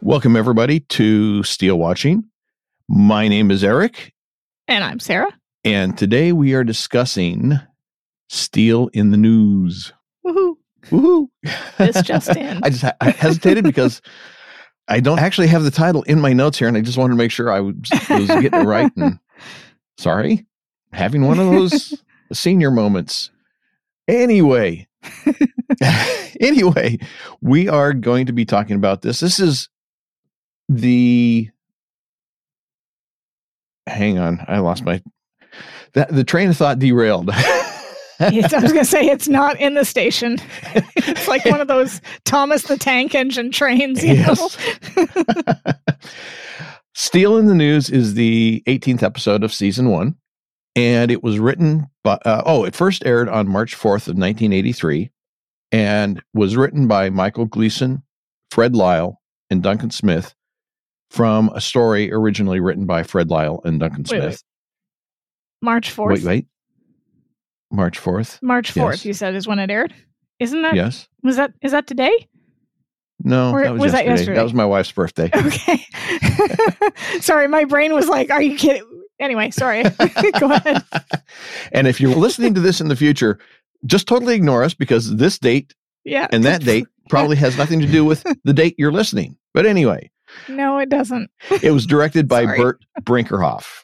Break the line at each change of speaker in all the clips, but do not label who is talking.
Welcome, everybody, to Steele Watching. My name is Eric,
And I'm Sarah.
and today we are discussing Steele in the News.
Woohoo.
Woohoo!
This just in.
I just I hesitated because I don't actually have the title in my notes here, and I just wanted to make sure I was, was getting it right. And sorry, having one of those senior moments. Anyway, anyway, we are going to be talking about this. This is the. Hang on, I lost my. That the train of thought derailed.
I was going to say it's not in the station. it's like one of those Thomas the Tank Engine trains, you
Yes.
know?
Steele in the News is the 18th episode of season one, and it was written by, uh, oh, it first aired on March 4th of 1983 and was written by Michael Gleason, Fred Lyle, and Duncan Smith from a story originally written by Fred Lyle and Duncan
Wait,
Smith.
March 4th.
Wait, wait. March 4th?
March 4th,
Yes.
you said, is when it aired? Isn't that?
Yes.
Was that, is that today?
No,
Or
that was,
was that
yesterday.
yesterday?
That was my wife's birthday.
Okay. sorry, my brain was like, are you kidding? Anyway, sorry. Go ahead.
and if you're listening to this in the future, just totally ignore us because this date
Yeah.
and that date probably has nothing to do with the date you're listening. But anyway,
No, it doesn't.
it was directed by
Sorry.
Burt Brinckerhoff.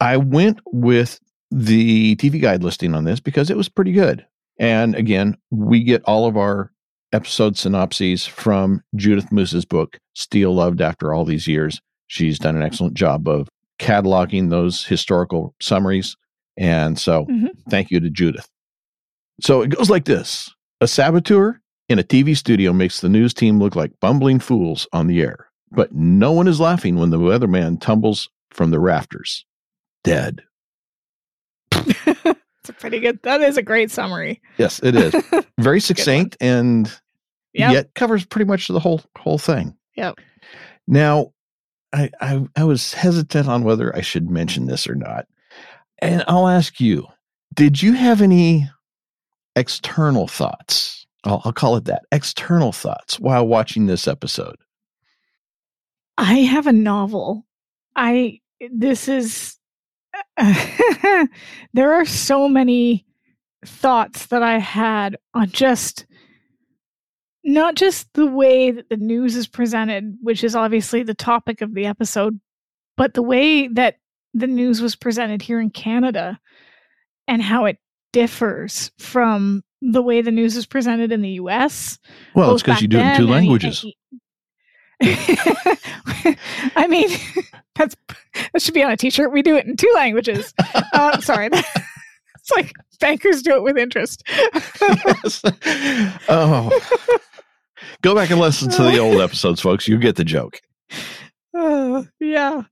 I went with the TV guide listing on this because it was pretty good. And again, we get all of our episode synopses from Judith Moose's book, Steele Loved After All These Years. She's done an excellent job of cataloging those historical summaries. And so
Mhm.
thank you to Judith. So it goes like this A saboteur in a TV studio makes the news team look like bumbling fools on the air, but no one is laughing when the weatherman tumbles from the rafters. Dead.
It's a pretty good, that is a great summary.
Yes, it is. Very succinct and
Yep.
yet covers pretty much the whole whole thing.
Yep.
Now, I, I I was hesitant on whether I should mention this or not. And I'll ask you, did you have any external thoughts? I'll, I'll call it that. External thoughts while watching this episode.
I have a novel. I this is there are so many thoughts that I had on just not just the way that the news is presented, which is obviously the topic of the episode, but the way that the news was presented here in Canada and how it differs from the way the news is presented in the US.
Well, it's because you do it in two languages.
and- I mean, that's that should be on a T-shirt. We do it in two languages. Uh, sorry, it's like bankers do it with interest.
Yes. oh. Go back and listen to the old episodes, folks. You get the joke.
Uh, yeah,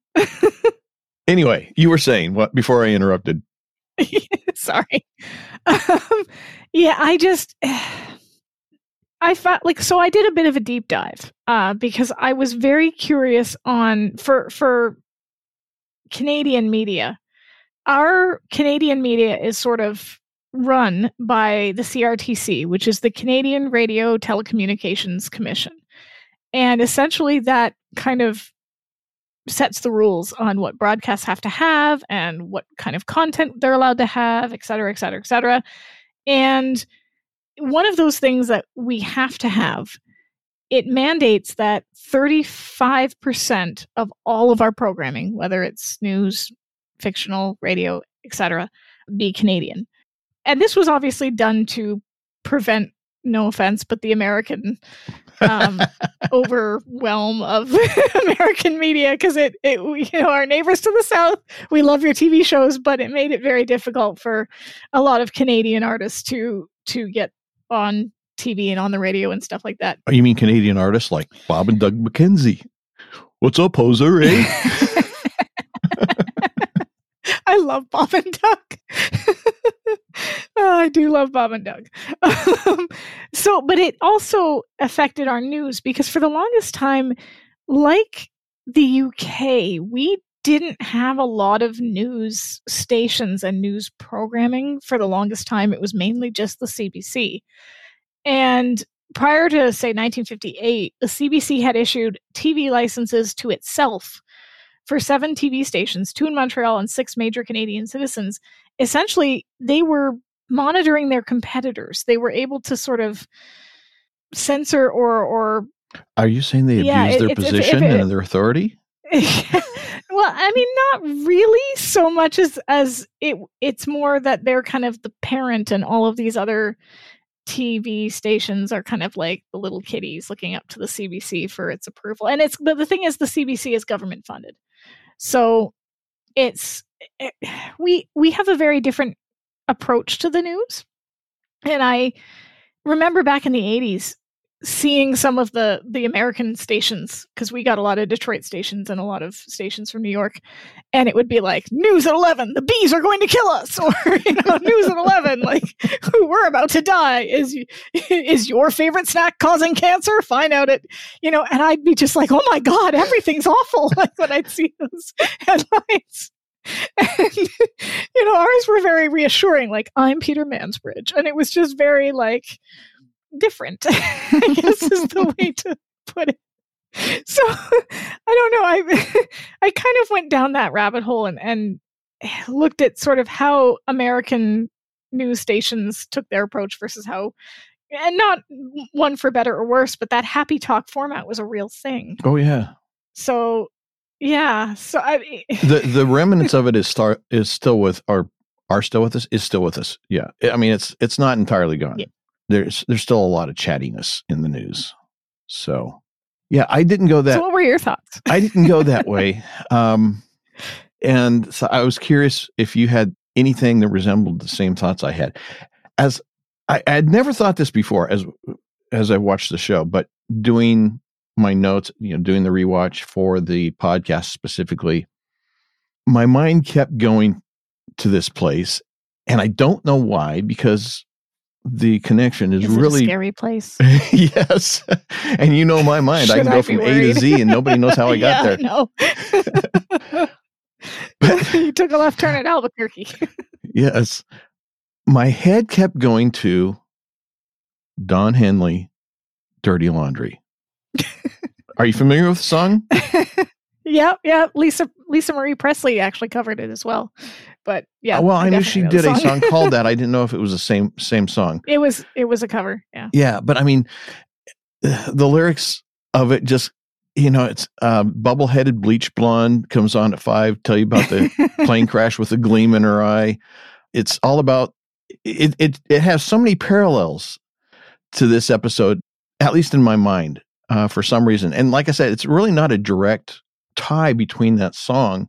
Anyway, you were saying what before I interrupted.
sorry. Um, yeah, I just. I felt like so I did a bit of a deep dive uh, because I was very curious on for for Canadian media. Our Canadian media is sort of run by the CRTC, which is the Canadian Radio Telecommunications Commission. And essentially that kind of sets the rules on what broadcasts have to have and what kind of content they're allowed to have, et cetera, et cetera, et cetera. And one of those things that we have to have it mandates that 35% of all of our programming whether it's news fictional radio etc be canadian. And this was obviously done to prevent no offense but the american um, overwhelm of american media because it, it you know our neighbors to the south we love your tv shows but it made it very difficult for a lot of canadian artists to to get on tv and on the radio and stuff like that
Oh, you mean Canadian artists like Bob and Doug McKenzie? What's up, poser? Eh?
I love Bob and Doug. oh, I do love Bob and Doug. Um, so, but it also affected our news because for the longest time, like the UK, we didn't have a lot of news stations and news programming for the longest time. It was mainly just the CBC. And prior to, say, 1958, the CBC had issued TV licenses to itself for seven TV stations, two in Montreal and six major Canadian citizens. Essentially, they were monitoring their competitors. They were able to sort of censor or or
Are you saying they
Yeah,
abused
it-
their
if-
position
if it-
and their authority?
well, I mean, not really so much as as it. It's more that they're kind of the parent, and all of these other TV stations are kind of like the little kitties looking up to the CBC for its approval. And it's but the thing is, the CBC is government funded, so it's it, we we have a very different approach to the news. And I remember back in the eighties seeing some of the the American stations because we got a lot of Detroit stations and a lot of stations from New York, and it would be like news at eleven, the bees are going to kill us, or you know, news at eleven, like we're about to die. Is is your favorite snack causing cancer? Find out it, you know. And I'd be just like, oh my god, everything's awful. Like when I'd see those headlines. And you know, ours were very reassuring, like I'm Peter Mansbridge, and it was just very like different, I guess is the way to put it. So I don't know. I I kind of went down that rabbit hole and, and looked at sort of how American news stations took their approach versus how and not one for better or worse, but that happy talk format was a real thing.
Oh yeah.
So yeah. So I
The the remnants of it is start is still with are are still with us is still with us. Yeah. I mean it's it's not entirely gone.
Yeah.
There's there's still a lot of chattiness in the news. So yeah, I didn't go that
so what were your thoughts?
I didn't go that way. Um, and so I was curious if you had anything that resembled the same thoughts I had. As I had never thought this before as as I watched the show, but doing my notes, you know, doing the rewatch for the podcast specifically, my mind kept going to this place. And I don't know why, because the connection is,
Is
really
scary place?
yes. And you know my mind. I can go
be
from A to? Z and nobody knows how I got there.
No,
But
you took a left turn at Albuquerque.
yes, my head kept going to Don Henley, Dirty Laundry. Are you familiar with the song?
yep, yep. Lisa Lisa Marie Presley actually covered it as well. But yeah.
Well, I, knew she did a song called that. I didn't know if it was the same same song.
It was it was a cover. Yeah.
Yeah, but I mean, the lyrics of it just you know it's um, bubble-headed bleach blonde comes on at five tell you about the plane crash with a gleam in her eye it's all about it it it has so many parallels to this episode at least in my mind uh, for some reason and like i said it's really not a direct tie between that song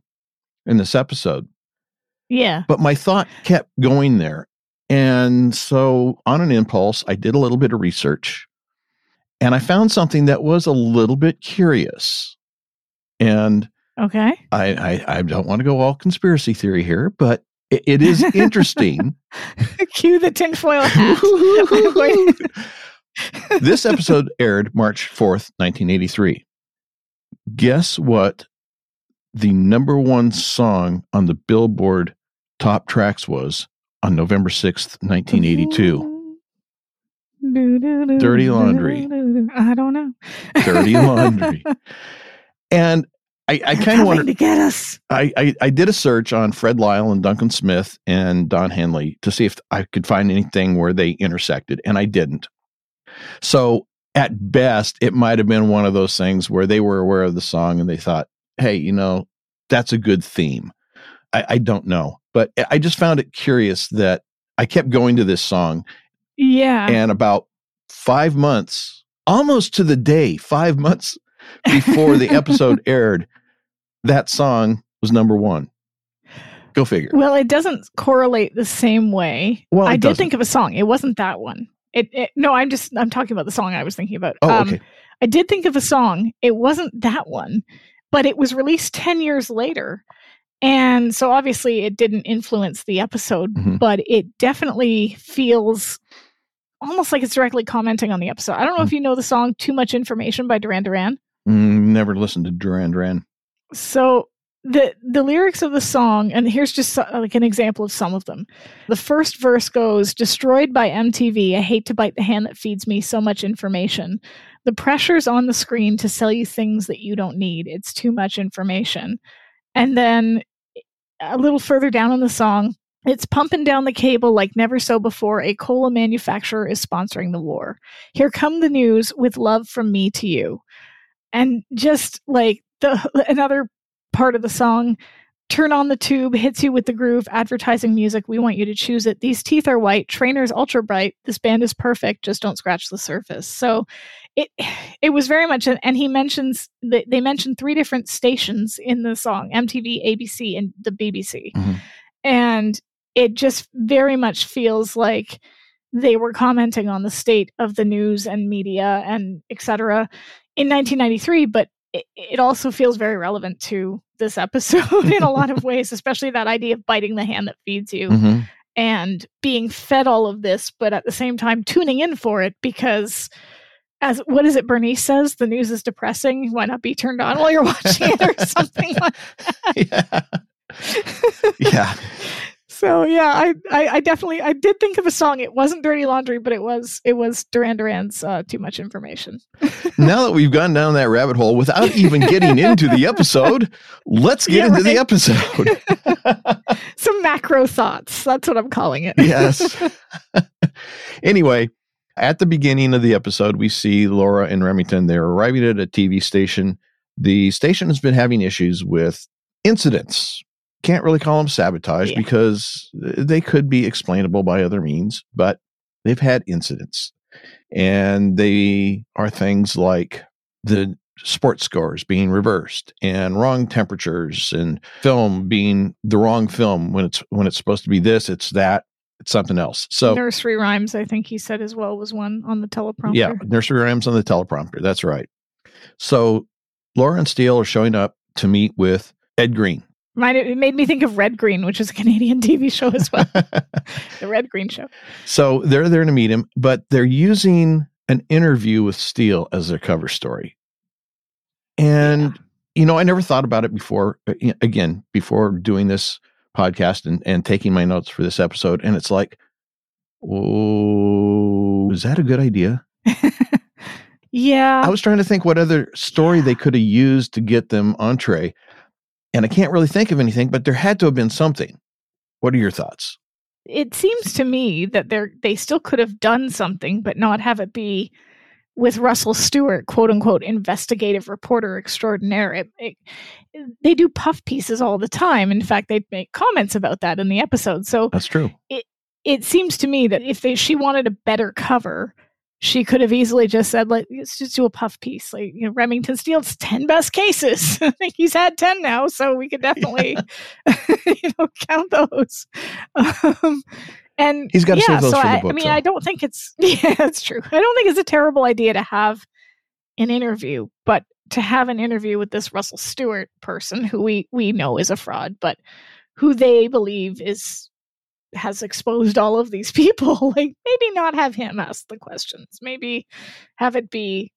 and this episode
yeah.
but my thought kept going there and so on an impulse i did a little bit of research and i found something that was a little bit curious and
Okay.
I, I, I don't want to go all conspiracy theory here, but it, it is interesting.
Cue the tinfoil hat.
This episode aired March 4th, 1983. Guess what the number one song on the Billboard top tracks was on November 6th, 1982? Dirty Laundry.
I don't know.
Dirty Laundry. And I, I kind of wanted
to get us.
I, I, I did a search on Fred Lyle and Duncan Smith and Don Henley to see if I could find anything where they intersected, and I didn't. So at best, it might have been one of those things where they were aware of the song and they thought, hey, you know, that's a good theme. I, I don't know. But I just found it curious that I kept going to this song,
Yeah.
and about five months, almost to the day, five months before the episode aired, that song was number one. Go figure.
well, it doesn't correlate the same way.
Well,
I did
doesn't.
think of a song. It wasn't that one. It, it no, I'm just I'm talking about the song I was thinking about.
Oh,
Um,
okay.
I did think of a song. It wasn't that one, but it was released 10 years later. And so obviously it didn't influence the episode,
Mhm.
but it definitely feels almost like it's directly commenting on the episode. I don't know if you know the song Too Much Information by Duran Duran.
Mm, never listened to Duran Duran.
So the the lyrics of the song, and here's just so- like an example of some of them. The first verse goes, "Destroyed by MTV. I hate to bite the hand that feeds me so much information. The pressure's on the screen to sell you things that you don't need. It's too much information." And then a little further down in the song, it's pumping down the cable like never so before. A cola manufacturer is sponsoring the war. Here come the news with love from me to you. And just like the another part of the song, turn on the tube, hits you with the groove, advertising music. We want you to choose it. These teeth are white, trainers ultra bright. This band is perfect. Just don't scratch the surface. So it it was very much and he mentions that they mentioned three different stations in the song mtv abc and the bbc
Mhm.
and it just very much feels like they were commenting on the state of the news and media and etc in 1993 but it, it also feels very relevant to this episode in a lot of ways especially that idea of biting the hand that feeds you
Mhm.
and being fed all of this, but at the same time tuning in for it because as what is it Bernice says, the news is depressing. Why not be turned on while you're watching it or something like
yeah. yeah.
So yeah, I, I I definitely I did think of a song. It wasn't Dirty Laundry, but it was it was Duran Duran's uh, Too Much Information.
Now that we've gone down that rabbit hole without even getting into the episode, let's get
Yeah,
into the episode.
Some macro thoughts. That's what I'm calling it.
yes. anyway, at the beginning of the episode, we see Laura and Remington. They're arriving at a TV station. The station has been having issues with incidents. Can't really call them sabotage
Yeah.
because eh, they could be explainable by other means, but they've had incidents. And they are things like the sports scores being reversed and wrong temperatures and film being the wrong film when it's when it's supposed to be this it's that it's something else so
Nursery rhymes, I think he said as well, was one on the teleprompter.
yeah nursery rhymes on the teleprompter that's right so laura and steele are showing up to meet with ed green
Mine, it made me think of Red Green, which is a Canadian TV show as well. the Red Green Show.
so they're there to meet him but they're using an interview with steele as their cover story and
Yeah.
you know i never thought about it before uh, again before doing this podcast and, and taking my notes for this episode and it's like oh is that a good idea
yeah.
i was trying to think what other story they could have used to get them entree and i can't really think of anything but there had to have been something what are your thoughts
it seems to me that they're they still could have done something, but not have it be with Russell Stewart, quote unquote, investigative reporter extraordinaire. It, it, they do puff pieces all the time. In fact, they make comments about that in the episode. So
that's true
It, it seems to me that if they she wanted a better cover, she could have easily just said, like, let's just do a puff piece. Like, you know, Remington Steele's 10 best cases. I think he's had 10 now, so we could definitely, you know, count those. Um, and
He's gotta
yeah,
save those
so
for the
I, I mean. I don't think it's, yeah, that's true. I don't think it's a terrible idea to have an interview, but to have an interview with this Russell Stewart person who we, we know is a fraud, but who they believe is has exposed all of these people like maybe not have him ask the questions. Maybe have it be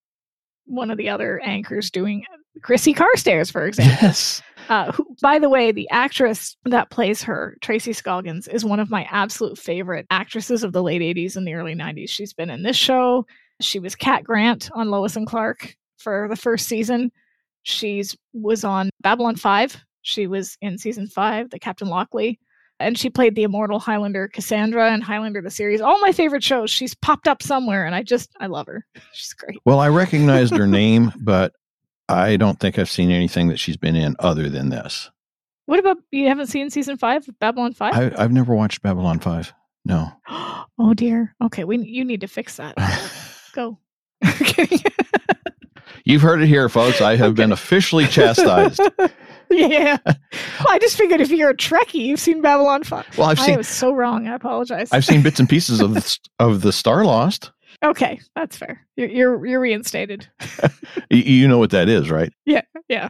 one of the other anchors doing chrissy carstairs for example.
Yes.
Uh, who, by the way the actress that plays her tracy scoggins is one of my absolute favorite actresses of the late 80s and the early 90s she's been in this show. She was cat grant on lois and clark for the first season. She's was on babylon 5 she was in season 5 the captain lochley and she played the immortal Highlander Cassandra and Highlander the series. All my favorite shows. She's popped up somewhere, and I just I love her. She's great.
well i recognized her name but i don't think i've seen anything that she's been in other than this
What about you? Haven't seen season five of Babylon Five?
I, i've never watched babylon 5 no
oh dear. Okay, we you need to fix that. Go.
You've heard it here, folks. I have been officially chastised.
yeah. Well, I just figured if you're a Trekkie, you've seen Babylon Five.
Well, I've
I
seen
was so wrong. I apologize.
I've seen bits and pieces of the, of the Starlost.
Okay, that's fair. You're you're, you're reinstated.
you, know what that is, right?
Yeah, yeah.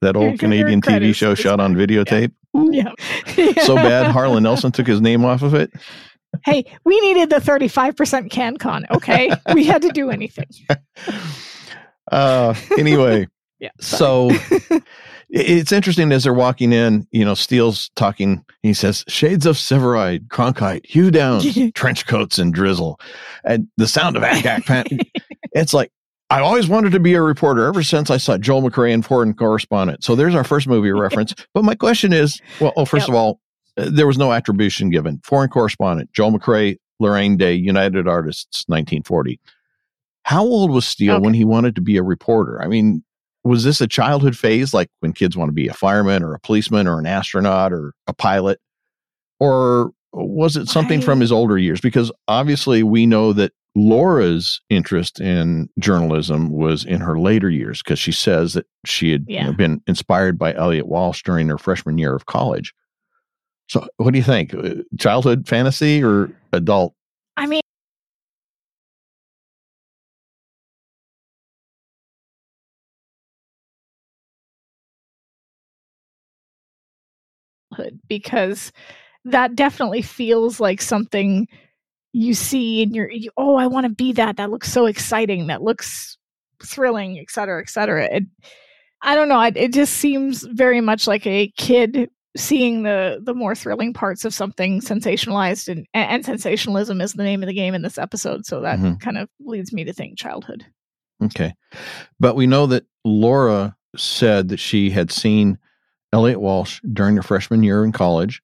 That old Canadian TV show shot on videotape. Ooh,
yeah.
So bad, Harlan Ellison took his name off of it.
hey, we needed the 35% CanCon, okay? we had to do anything.
Uh, anyway,
Yeah.
so i- it's interesting as they're walking in, you know, Steele's talking. He says, Shades of Sevareid, Cronkite, Hugh Downs, trench coats, and drizzle. And the sound of ack pan. It's like, I always wanted to be a reporter ever since I saw Joel McCrea in Foreign Correspondent. So there's our first movie reference. But my question is well, oh, first
Yep.
of all, uh, there was no attribution given. Foreign Correspondent, Joel McCrea, Laraine Day, United Artists, 1940. How old was Steele
Okay.
when he wanted to be a reporter? I mean, was this a childhood phase like when kids want to be a fireman or a policeman or an astronaut or a pilot? Or was it something from his older years? Because obviously we know that Laura's interest in journalism was in her later years because she says that she had you know, been inspired by Elliot Walsh during her freshman year of college. So, what do you think? Uh, Childhood fantasy or adult?
Because that definitely feels like something you see and you're you, oh i want to be that that looks so exciting that looks thrilling et cetera et cetera it, i don't know it, it just seems very much like a kid seeing the the more thrilling parts of something sensationalized and and sensationalism is the name of the game in this episode so that
Mhm.
kind of leads me to think childhood
Okay. But we know that Laura said that she had seen Elliot Walsh during her freshman year in college.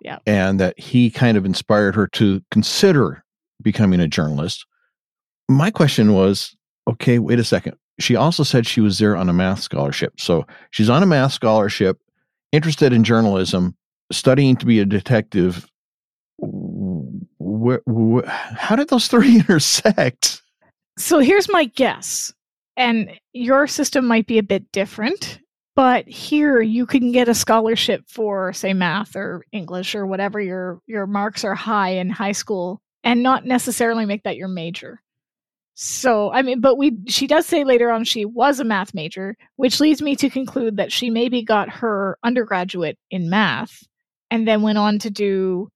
Yeah.
And that he kind of inspired her to consider becoming a journalist. My question was okay, wait a second. She also said she was there on a math scholarship. So she's on a math scholarship, interested in journalism, studying to be a detective. Wh- wh- how did those three intersect?
So here's my guess, and your system might be a bit different, but here you can get a scholarship for, say, math or English or whatever your your marks are high in high school, and not necessarily make that your major. So I mean, but we she does say later on she was a math major, which leads me to conclude that she maybe got her undergraduate in math and then went on to do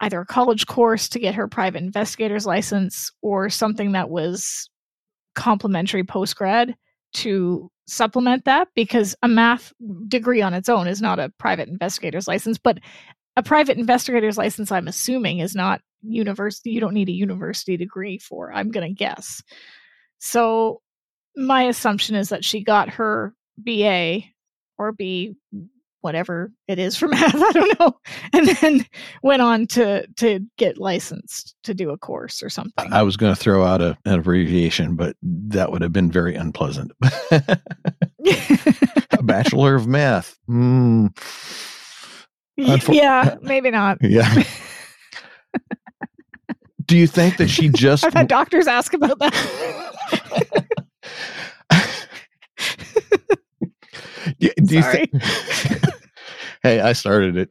either a college course to get her private investigator's license or something that was complementary post grad to supplement that because a math degree on its own is not a private investigator's license but a private investigator's license i'm assuming is not university you don't need a university degree for i'm going to guess. So my assumption is that she got her ba or b whatever it is for math i don't know and then went on to to get licensed to do a course or something
I was going to throw out a, an abbreviation, but that would have been very unpleasant. a bachelor of math. Mm, Unfor-
yeah maybe not
yeah. Do you think that she just?
i've had doctors ask about that
do, do you think? hey, I started it.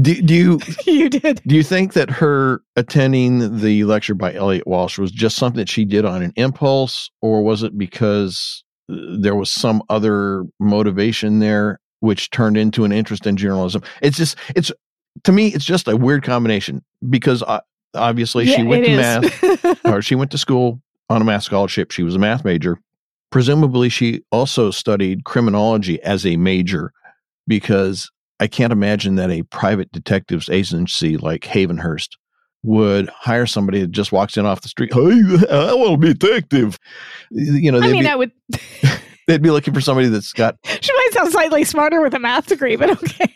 Do, do you
you did
do you think that her attending the lecture by Elliot Walsh was just something that she did on an impulse, or was it because uh, there was some other motivation there which turned into an interest in journalism? It's just it's to me it's just a weird combination because uh, obviously she went to
is.
math or she went to school on a math scholarship. She was a math major. Presumably, she also studied criminology as a major because I can't imagine that a private detectives agency like Havenhurst would hire somebody that just walks in off the street. Hey, I want to be a detective. You know,
i mean
be,
i would
they'd be looking for somebody that's got.
she might sound slightly smarter with a math degree but okay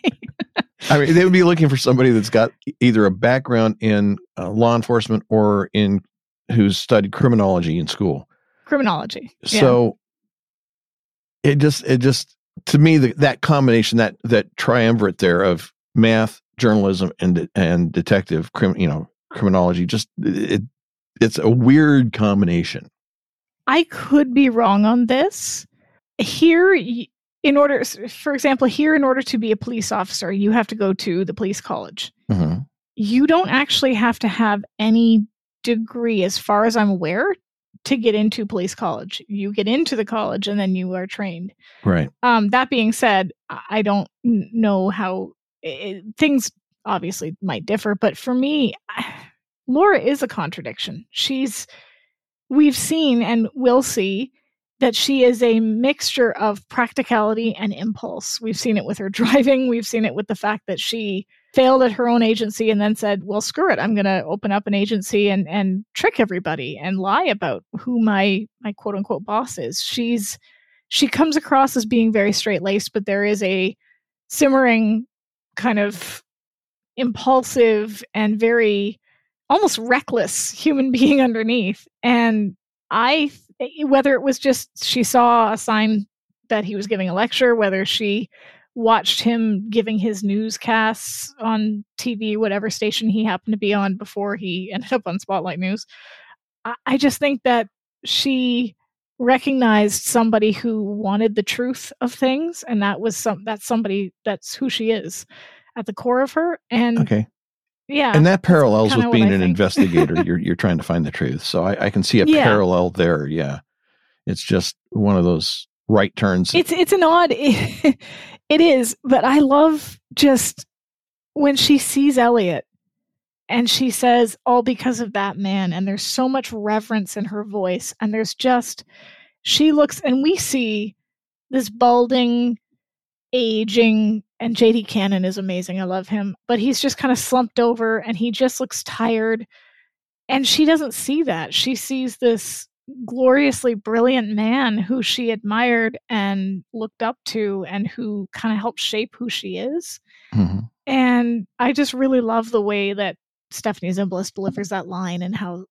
I mean, they would be looking for somebody that's got either a background in uh, law enforcement or in who's studied criminology in school.
Criminology Yeah.
So it just it just to me the, that combination that that triumvirate there of math, journalism, and and detective crim, you know criminology just it it's a weird combination.
I could be wrong on this. Here, in order, for example, here, in order to be a police officer, you have to go to the police college.
Mhm.
You don't actually have to have any degree, as far as I'm aware, to get into police college. You get into the college and then you are trained.
Right.
Um, that being said, I don't know how it, things obviously might differ, but for me, Laura is a contradiction. She's, we've seen and will see that she is a mixture of practicality and impulse. We've seen it with her driving. We've seen it with the fact that she failed at her own agency and then said, "Well, screw it. I'm going to open up an agency and and trick everybody and lie about who my my quote unquote boss is." She's she comes across as being very straight laced, but there is a simmering kind of impulsive and very almost reckless human being underneath. And I whether it was just she saw a sign that he was giving a lecture, whether she watched him giving his newscasts on TV, whatever station he happened to be on before he ended up on Spotlight News. I, I just think that she recognized somebody who wanted the truth of things, and that was some that's somebody that's who she is at the core of her. And
okay.
Yeah.
And that parallels with being an investigator. you're you're trying to find the truth. So I, I can see a yeah. parallel there. Yeah. It's just one of those right turns.
It's it's an odd it, it is, but I love just when she sees Elliot and she says all because of that man and there's so much reverence in her voice and there's just she looks and we see this balding aging and JD Cannon is amazing. I love him, but he's just kind of slumped over and he just looks tired. And she doesn't see that. She sees this gloriously brilliant man who she admired and looked up to and who kind of helped shape who she is. Mm-hmm. And I just really love the way that Stephanie Zimbalist delivers that line and how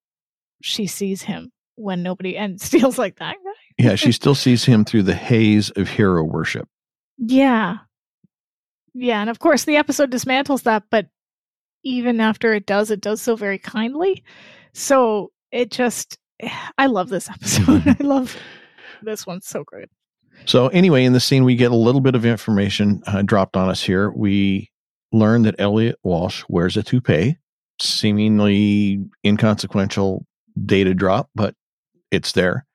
she sees him when nobody and steals like that guy.
yeah, she still sees him through the haze of hero worship.
Yeah. Yeah, and of course the episode dismantles that, but even after it does, it does so very kindly. So it just I love this episode. I love this one so great.
So anyway, in the scene, we get a little bit of information uh, dropped on us here. We learn that Elliot Walsh wears a toupee, seemingly inconsequential data drop, but it's there.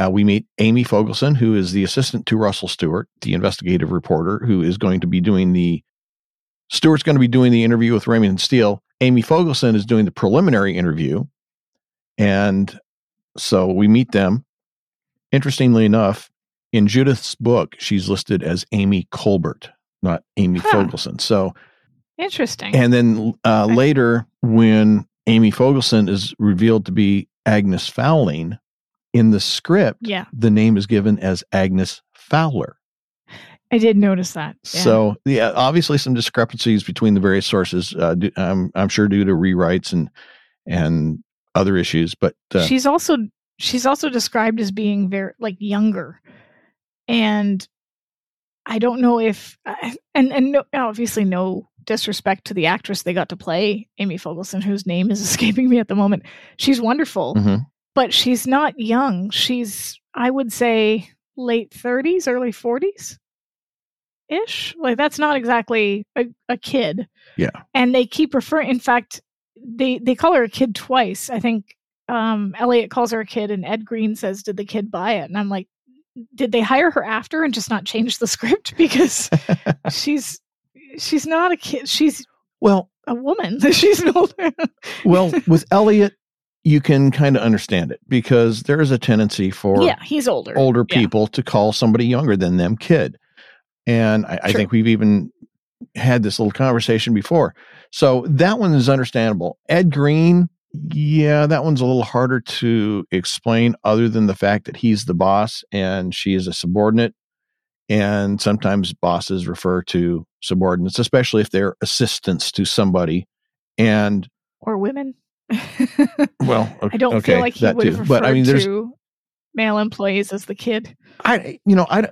Uh, we meet Amy Fogelson, who is the assistant to Russell Stewart, the investigative reporter, who is going to be doing the. Stewart's going to be doing the interview with Raymond and Steele. Amy Fogelson is doing the preliminary interview. And so we meet them. Interestingly enough, in Judith's book, she's listed as Amy Colbert, not Amy huh. Fogelson. So
interesting.
And then uh, okay. later, when Amy Fogelson is revealed to be Agnes Fowling, in the script,
yeah.
the name is given as Agnes Fowler.
I did notice that.
Yeah. So, yeah, obviously some discrepancies between the various sources. Uh, I'm, I'm sure due to rewrites and and other issues, but
uh, she's also she's also described as being very like younger, and I don't know if and and no, obviously no disrespect to the actress they got to play Amy Fogelson, whose name is escaping me at the moment. She's wonderful,
mm-hmm.
but she's not young. She's I would say late 30s, early 40s ish. Like that's not exactly a, a kid.
Yeah.
And they keep referring. In fact, they they call her a kid twice. I think um, Elliot calls her a kid, and Ed Green says, "Did the kid buy it?" And I'm like, "Did they hire her after and just not change the script because she's she's not a kid. She's
well
a woman. she's an older."
well, with Elliot, you can kind of understand it because there is a tendency for
yeah, he's older
older people yeah. to call somebody younger than them kid, and I, I think we've even had this little conversation before. So that one is understandable. Ed Green, yeah, that one's a little harder to explain other than the fact that he's the boss and she is a subordinate. And sometimes bosses refer to subordinates, especially if they're assistants to somebody. And
or women.
well,
okay, I don't
okay,
feel like he would have
but I mean, there's
male employees as the kid.
I, you know, I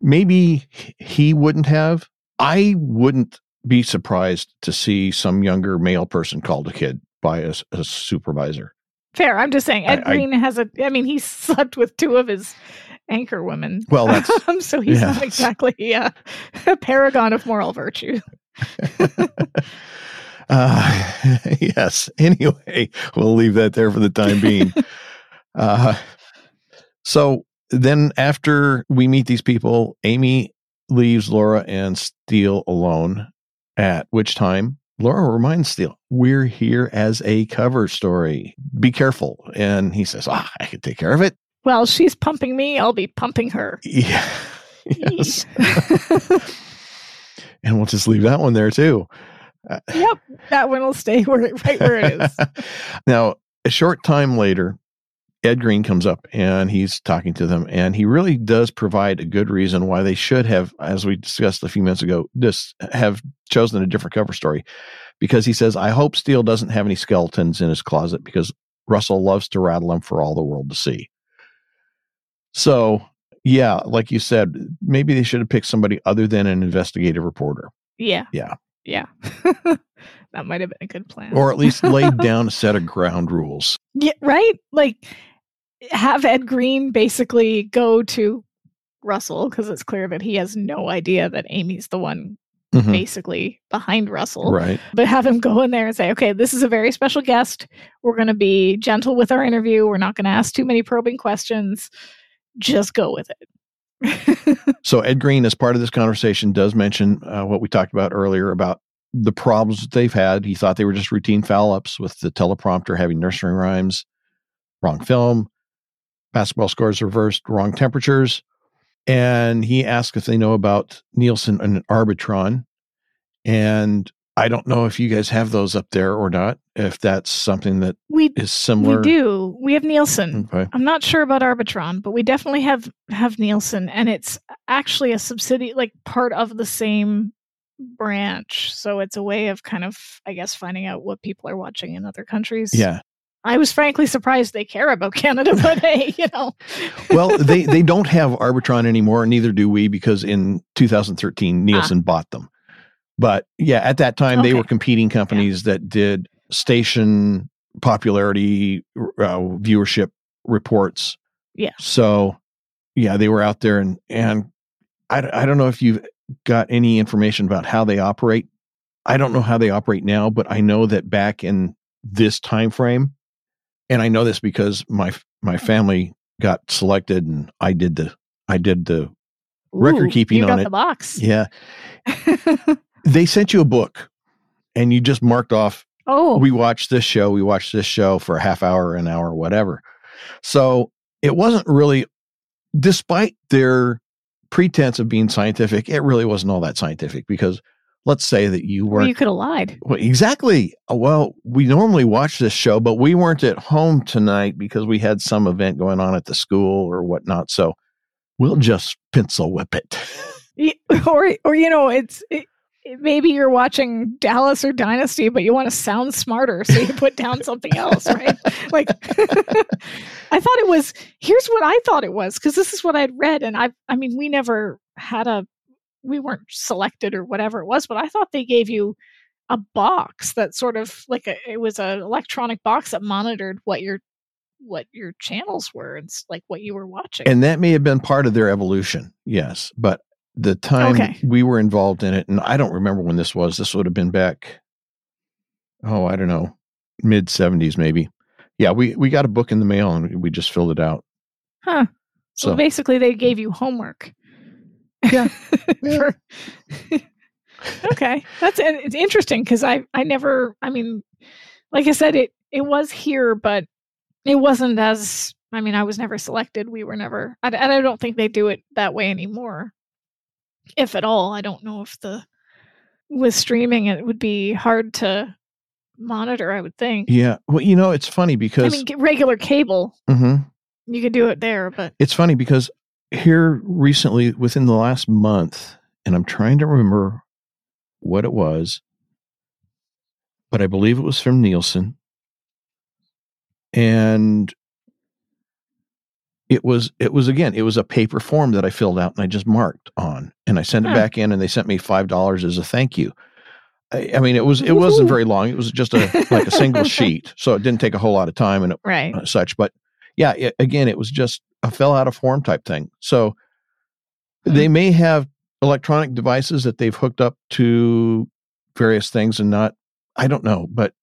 maybe he wouldn't have. I wouldn't be surprised to see some younger male person called a kid by a, a supervisor.
Fair. I'm just saying. Ed I, Green I, has a. I mean, he slept with two of his anchor women.
Well, that's
um, so he's yeah. not exactly yeah, a paragon of moral virtue.
Uh, yes. Anyway, we'll leave that there for the time being. uh, so then, after we meet these people, Amy leaves Laura and Steele alone. At which time, Laura reminds Steele, "We're here as a cover story. Be careful." And he says, "Ah, I can take care of it."
Well, she's pumping me. I'll be pumping her.
Yeah. Yes. and we'll just leave that one there too.
yep, that one will stay where right where it is.
now, a short time later, Ed Green comes up and he's talking to them, and he really does provide a good reason why they should have, as we discussed a few minutes ago, just have chosen a different cover story. Because he says, I hope Steele doesn't have any skeletons in his closet because Russell loves to rattle them for all the world to see. So, yeah, like you said, maybe they should have picked somebody other than an investigative reporter.
Yeah.
Yeah.
Yeah. that might have been a good plan.
Or at least laid down a set of ground rules.
Yeah, right? Like have Ed Green basically go to Russell because it's clear that he has no idea that Amy's the one mm-hmm. basically behind Russell.
Right.
But have him go in there and say, okay, this is a very special guest. We're going to be gentle with our interview. We're not going to ask too many probing questions just go with
it. so Ed Green, as part of this conversation, does mention uh, what we talked about earlier about the problems that they've had. He thought they were just routine foul ups with the teleprompter having nursery rhymes, wrong film, basketball scores reversed, wrong temperatures. And he asked if they know about Nielsen and Arbitron. And I don't know if you guys have those up there or not. If that's something that
we
is similar,
we do. We have Nielsen. Okay. I'm not sure about Arbitron, but we definitely have have Nielsen, and it's actually a subsidiary, like part of the same branch. So it's a way of kind of, I guess, finding out what people are watching in other countries.
Yeah.
I was frankly surprised they care about Canada, but hey, you know.
well, they they don't have Arbitron anymore, neither do we, because in 2013 Nielsen ah. bought them. But yeah, at that time, okay. they were competing companies yeah. that did station popularity uh, viewership reports.
Yeah.
So, yeah, they were out there, and and I I don't know if you've got any information about how they operate. I don't know how they operate now, but I know that back in this time frame, and I know this because my my family got selected, and I did the I did the Ooh, record keeping on it.
The box.
Yeah. they sent you a book and you just marked off
oh
we watched this show we watched this show for a half hour an hour whatever so it wasn't really despite their pretense of being scientific it really wasn't all that scientific because let's say that you weren't
well, you could have lied
well, exactly uh, well we normally watch this show but we weren't at home tonight because we had some event going on at the school or whatnot so we'll just pencil whip it
or or you know it's it, maybe you're watching Dallas or Dynasty, but you want to sound smarter, so you put down something else, right? like, I thought it was. Here's what I thought it was, because this is what I'd read, and I, I mean, we never had a, we weren't selected or whatever it was, but I thought they gave you a box that sort of like a, it was an electronic box that monitored what your what your channels were and like what you were watching.
And that may have been part of their evolution, yes. But the time okay. we were involved in it, and I don't remember when this was. This would have been back, oh, I don't know, mid seventies maybe. Yeah, we we got a book in the mail and we just filled it out.
Huh. So, so basically, they gave mm. you homework.
Yeah.
Okay, that's it's interesting because I I never. I mean, like I said, it it was here, but it wasn't as. I mean, I was never selected. We were never. I, I don't think they do it that way anymore if at all. I don't know if the with streaming it would be hard to monitor. I would think.
Yeah, well, you know, it's funny because
I mean, regular cable,
mm-hmm.
you could do it there, but
it's funny because here recently, within the last month, and I'm trying to remember what it was, but I believe it was from Nielsen, and it was it was again it was a paper form that i filled out and i just marked on. And i sent it back in and they sent me five dollars as a thank you. I, I, mean it was it wasn't very long. It was just a like a single sheet. So it didn't take a whole lot of time and it,
right.
Uh, such. But yeah it, again it was just a fill out a form type thing so mm-hmm. they may have electronic devices that they've hooked up to various things and not I don't know, but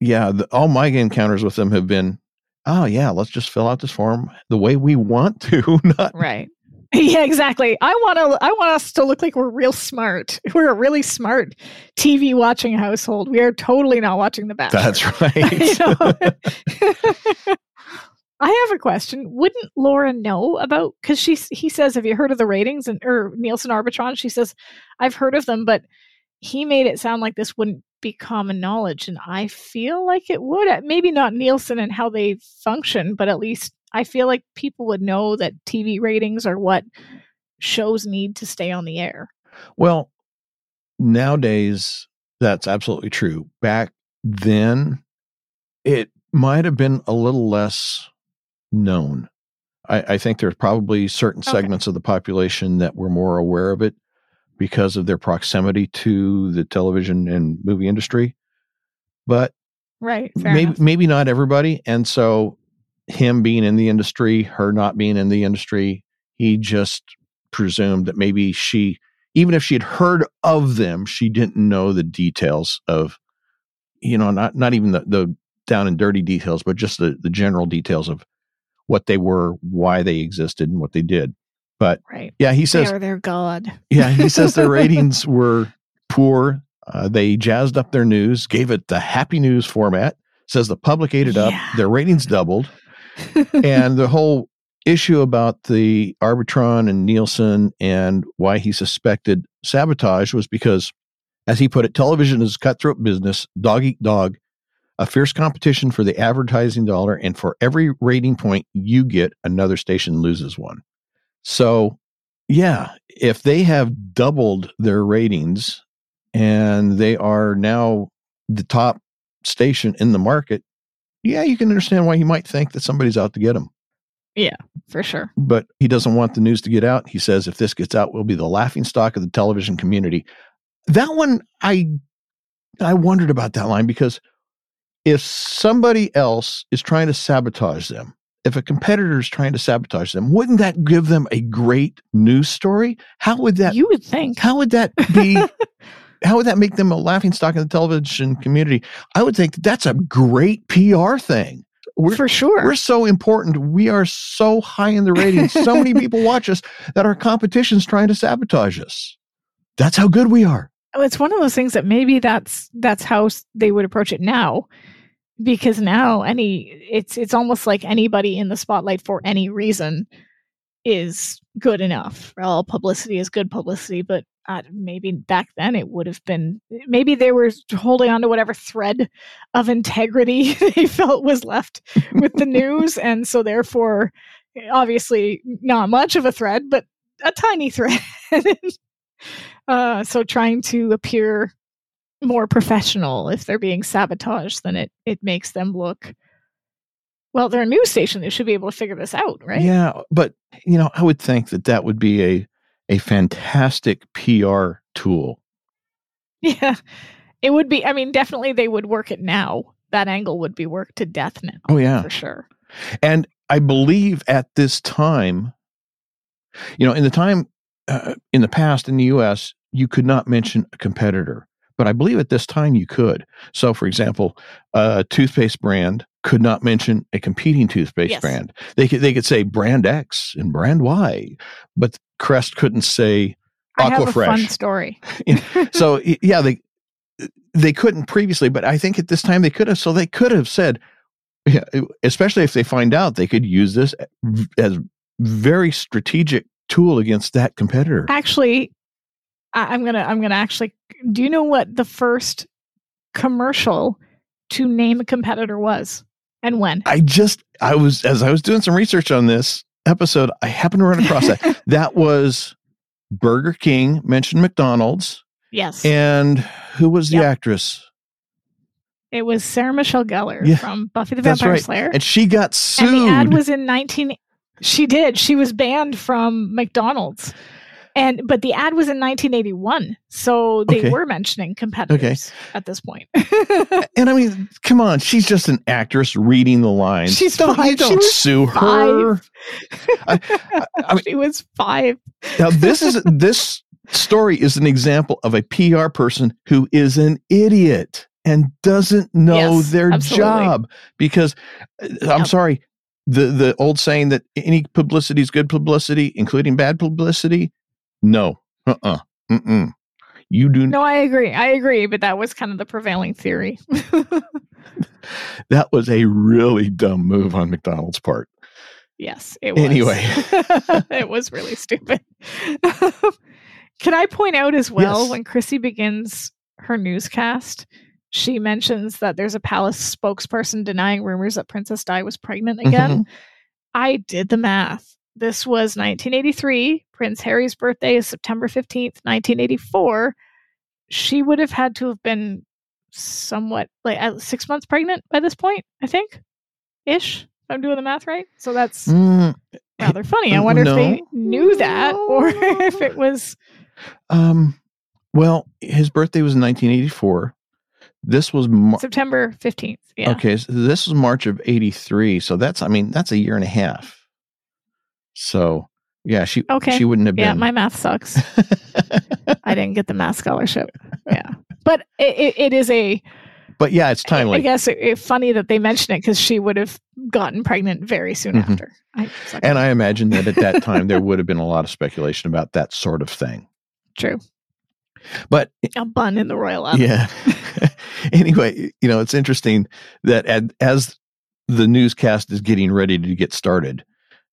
yeah, the, all my encounters with them have been, oh yeah, let's just fill out this form the way we want to, not
right. Yeah, exactly. I want to. I want us to look like we're real smart. We're a really smart TV watching household. We are totally not watching The Bachelor.
That's right.
I have a question. Wouldn't Laura know about? Because she he says, "Have you heard of the ratings?" And or Nielsen Arbitron. She says, "I've heard of them," but he made it sound like this wouldn't be common knowledge, and I feel like it would. Maybe not Nielsen and how they function, but at least I feel like people would know that TV ratings are what shows need to stay on the air.
Well, nowadays that's absolutely true. Back then, it might have been a little less known. I, I think there's probably certain okay. segments of the population that were more aware of it because of their proximity to the television and movie industry. But
right,
maybe enough. maybe not everybody. And so him being in the industry, her not being in the industry, he just presumed that maybe she even if she had heard of them, she didn't know the details of, you know, not not even the, the down and dirty details, but just the, the general details of what they were, why they existed, and what they did. But
right.
yeah, he says
they are their god.
yeah, he says their ratings were poor. Uh, they jazzed up their news, gave it the happy news format. Says the public ate it yeah. up. Their ratings doubled, and the whole issue about the Arbitron and Nielsen and why he suspected sabotage was because, as he put it, television is cutthroat business, dog eat dog, a fierce competition for the advertising dollar, and for every rating point you get, another station loses one. So, yeah, if they have doubled their ratings and they are now the top station in the market, yeah, you can understand why you might think that somebody's out to get him.
Yeah, for sure.
But he doesn't want the news to get out. He says if this gets out, we'll be the laughing stock of the television community. That one I I wondered about that line because if somebody else is trying to sabotage them, if a competitor is trying to sabotage them, wouldn't that give them a great news story? How would that
You would think.
How would that be how would that make them a laughing stock in the television community? I would think that that's a great PR thing.
We're, For sure.
We're so important. We are so high in the ratings. so many people watch us that our competition's trying to sabotage us. That's how good we are.
Oh, it's one of those things that maybe that's that's how they would approach it now because now any it's it's almost like anybody in the spotlight for any reason is good enough. All publicity is good publicity, but uh, maybe back then it would have been maybe they were holding on to whatever thread of integrity they felt was left with the news, and so therefore, obviously not much of a thread, but a tiny thread. uh, so trying to appear more professional if they're being sabotaged then it it makes them look. Well they're a news station they should be able to figure this out right?
Yeah but you know i would think that that would be a a fantastic pr tool.
Yeah it would be i mean definitely they would work it now. That angle would be worked to death now
oh yeah.
for sure.
And i believe at this time you know in the time uh, in the past in the us you could not mention a competitor but I believe at this time you could. So, for example, a toothpaste brand could not mention a competing toothpaste yes. brand. They could they could say brand X and brand Y, but Crest couldn't say Aquafresh. I have a
fun story.
so yeah, they they couldn't previously, but I think at this time they could have. So they could have said, especially if they find out, they could use this eh, as very strategic tool against that competitor.
Actually, I, am gonna I'm gonna actually. Do you know what the first commercial to name a competitor was and when?
I just I was as I was doing some research on this episode, I happened to run across that. that was Burger King mentioned McDonald's.
Yes.
And who was the yep. actress?
It was Sarah Michelle Gellar yeah, from Buffy the Vampire right. Slayer.
And she got sued.
And the ad was in 19 She did. She was banned from McDonald's. And but the ad was in 1981, so they okay. were mentioning competitors okay. at this point.
and I mean, come on, she's just an actress reading the lines.
She's don't, five.
You don't sue five. her.
I, I, I mean, she was five.
now this is this story is an example of a PR person who is an idiot. and doesn't know
Yes,
their
absolutely.
job because uh, I'm
Yep.
sorry, the the old saying that any publicity is good publicity, including bad publicity. No, uh, uh mm-mm. You do
No, I agree. I agree, but that was kind of the prevailing theory.
that was a really dumb move on McDonald's part.
yes, it was.
Anyway.
it was really stupid. Can I point out as well
Yes.
when Chrissy begins her newscast, she mentions that there's a palace spokesperson denying rumors that Princess Di was pregnant again.
Mm-hmm.
I did the math. This was 1983. Prince Harry's birthday is September 15th, 1984. She would have had to have been somewhat like six months pregnant by this point, I think, ish. If I'm doing the math right. So that's
Mm,
rather funny. I wonder if they knew that or if it was.
um, well, his birthday was in 1984. This was Mar-
September 15th. Yeah.
okay. So this was March of 83. So that's I mean that's a year and a half. So yeah, she
Okay.
she wouldn't have been.
Yeah, my math sucks. I didn't get the math scholarship. Yeah. But it, it, it is a
but yeah, it's timely.
I
timely.
guess it, it funny that they mention it because she would have gotten pregnant very soon
Mhm.
after. I
And I imagine that at that time there would have been a lot of speculation about that sort of thing.
true.
But
A bun in the royal oven.
yeah. anyway, you know, it's interesting that as the newscast is getting ready to get started,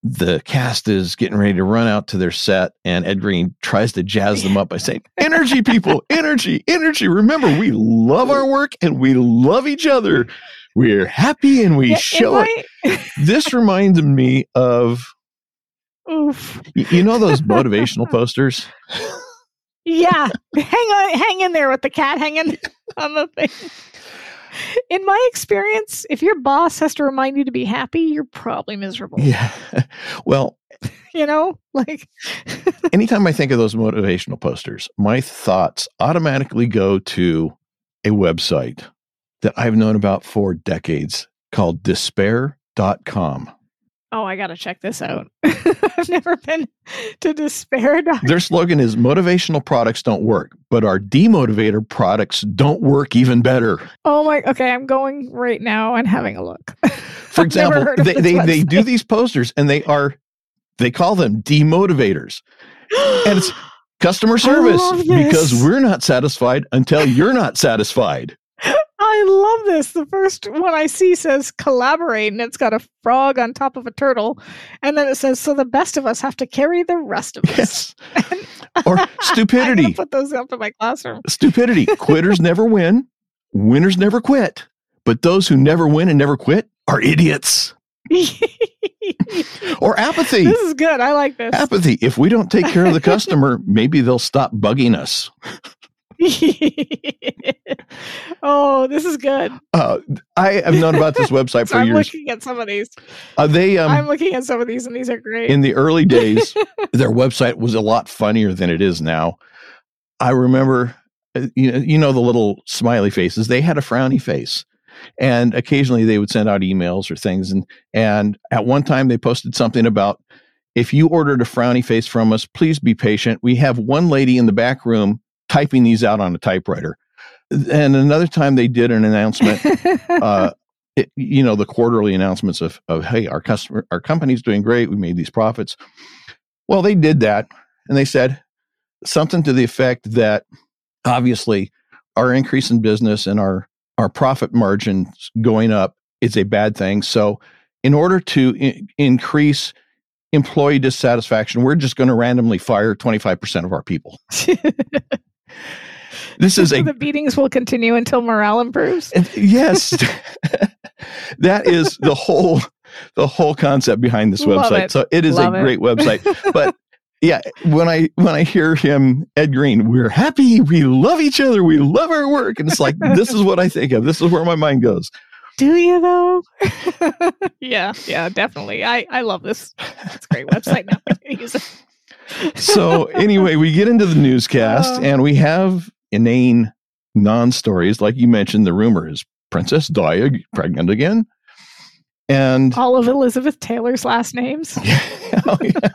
the cast is getting ready to run out to their set, and Ed Green tries to jazz them up by saying, Energy, people, energy, energy. Remember, we love our work and we love each other. We're happy and we
Yeah,
show it.
my-
This reminds me of,
Oof.
you know, those motivational posters?
Yeah. hang on hang in there with the cat hanging on the thing. In my experience, if your boss has to remind you to be happy, you're probably miserable.
Yeah. Well,
You know? Like
anytime I think of those motivational posters, my thoughts automatically go to a website that I've known about for decades called despair.com.
Oh, I gotta check this out. I've never been to despair.
Their slogan is motivational products don't work, but our demotivator products don't work even better.
Oh my okay, I'm going right now and having a look.
For example, they, they, they do these posters and they are, they call them demotivators. And it's customer service because we're not satisfied until you're not satisfied.
I love this. The first one I see says collaborate, and it's got a frog on top of a turtle. And then it says, So the best of us have to carry the rest of us.
Yes. Or stupidity.
put those up in my classroom.
Stupidity. Quitters never win. Winners never quit. But those who never win and never quit are idiots. Or apathy.
this is good. I like this.
Apathy. If we don't take care of the customer, maybe they'll stop bugging us.
oh, this is good.
Uh, I have known about this website
So
for
I'm
years.
looking at some of these.
Uh, they um,
I'm looking at some of these, and these are great.
in the early days, their website was a lot funnier than it is now. I remember, uh, you know, you know the little smiley faces. They had a frowny face, and occasionally they would send out emails or things. and And at one time, they posted something about if you ordered a frowny face from us, please be patient. We have one lady in the back room typing these out on a typewriter. And another time, they did an announcement uh, it, you know the quarterly announcements of of hey our customer our company's doing great. We made these profits. Well they did that and they said something to the effect that obviously our increase in business and our our profit margins going up is a bad thing. So in order to I- increase employee dissatisfaction we're just going to randomly fire 25% of our people this is a
the beatings will continue until morale improves.
yes, that is the whole the whole concept behind this
Love
website.
it.
So it is
Love
a
it.
great website. But yeah, when I when I hear him, Ed Green, we're happy, we love each other, we love our work, and it's like this is what I think of. This is where my mind goes.
Do you though? yeah, yeah, definitely. I I love this. It's a great website now. I can use it.
So anyway, we get into the newscast,
Oh.
and we have inane non-stories, like you mentioned. The rumor is Princess Di pregnant again, and
all of Elizabeth Taylor's last names.
Oh, yeah.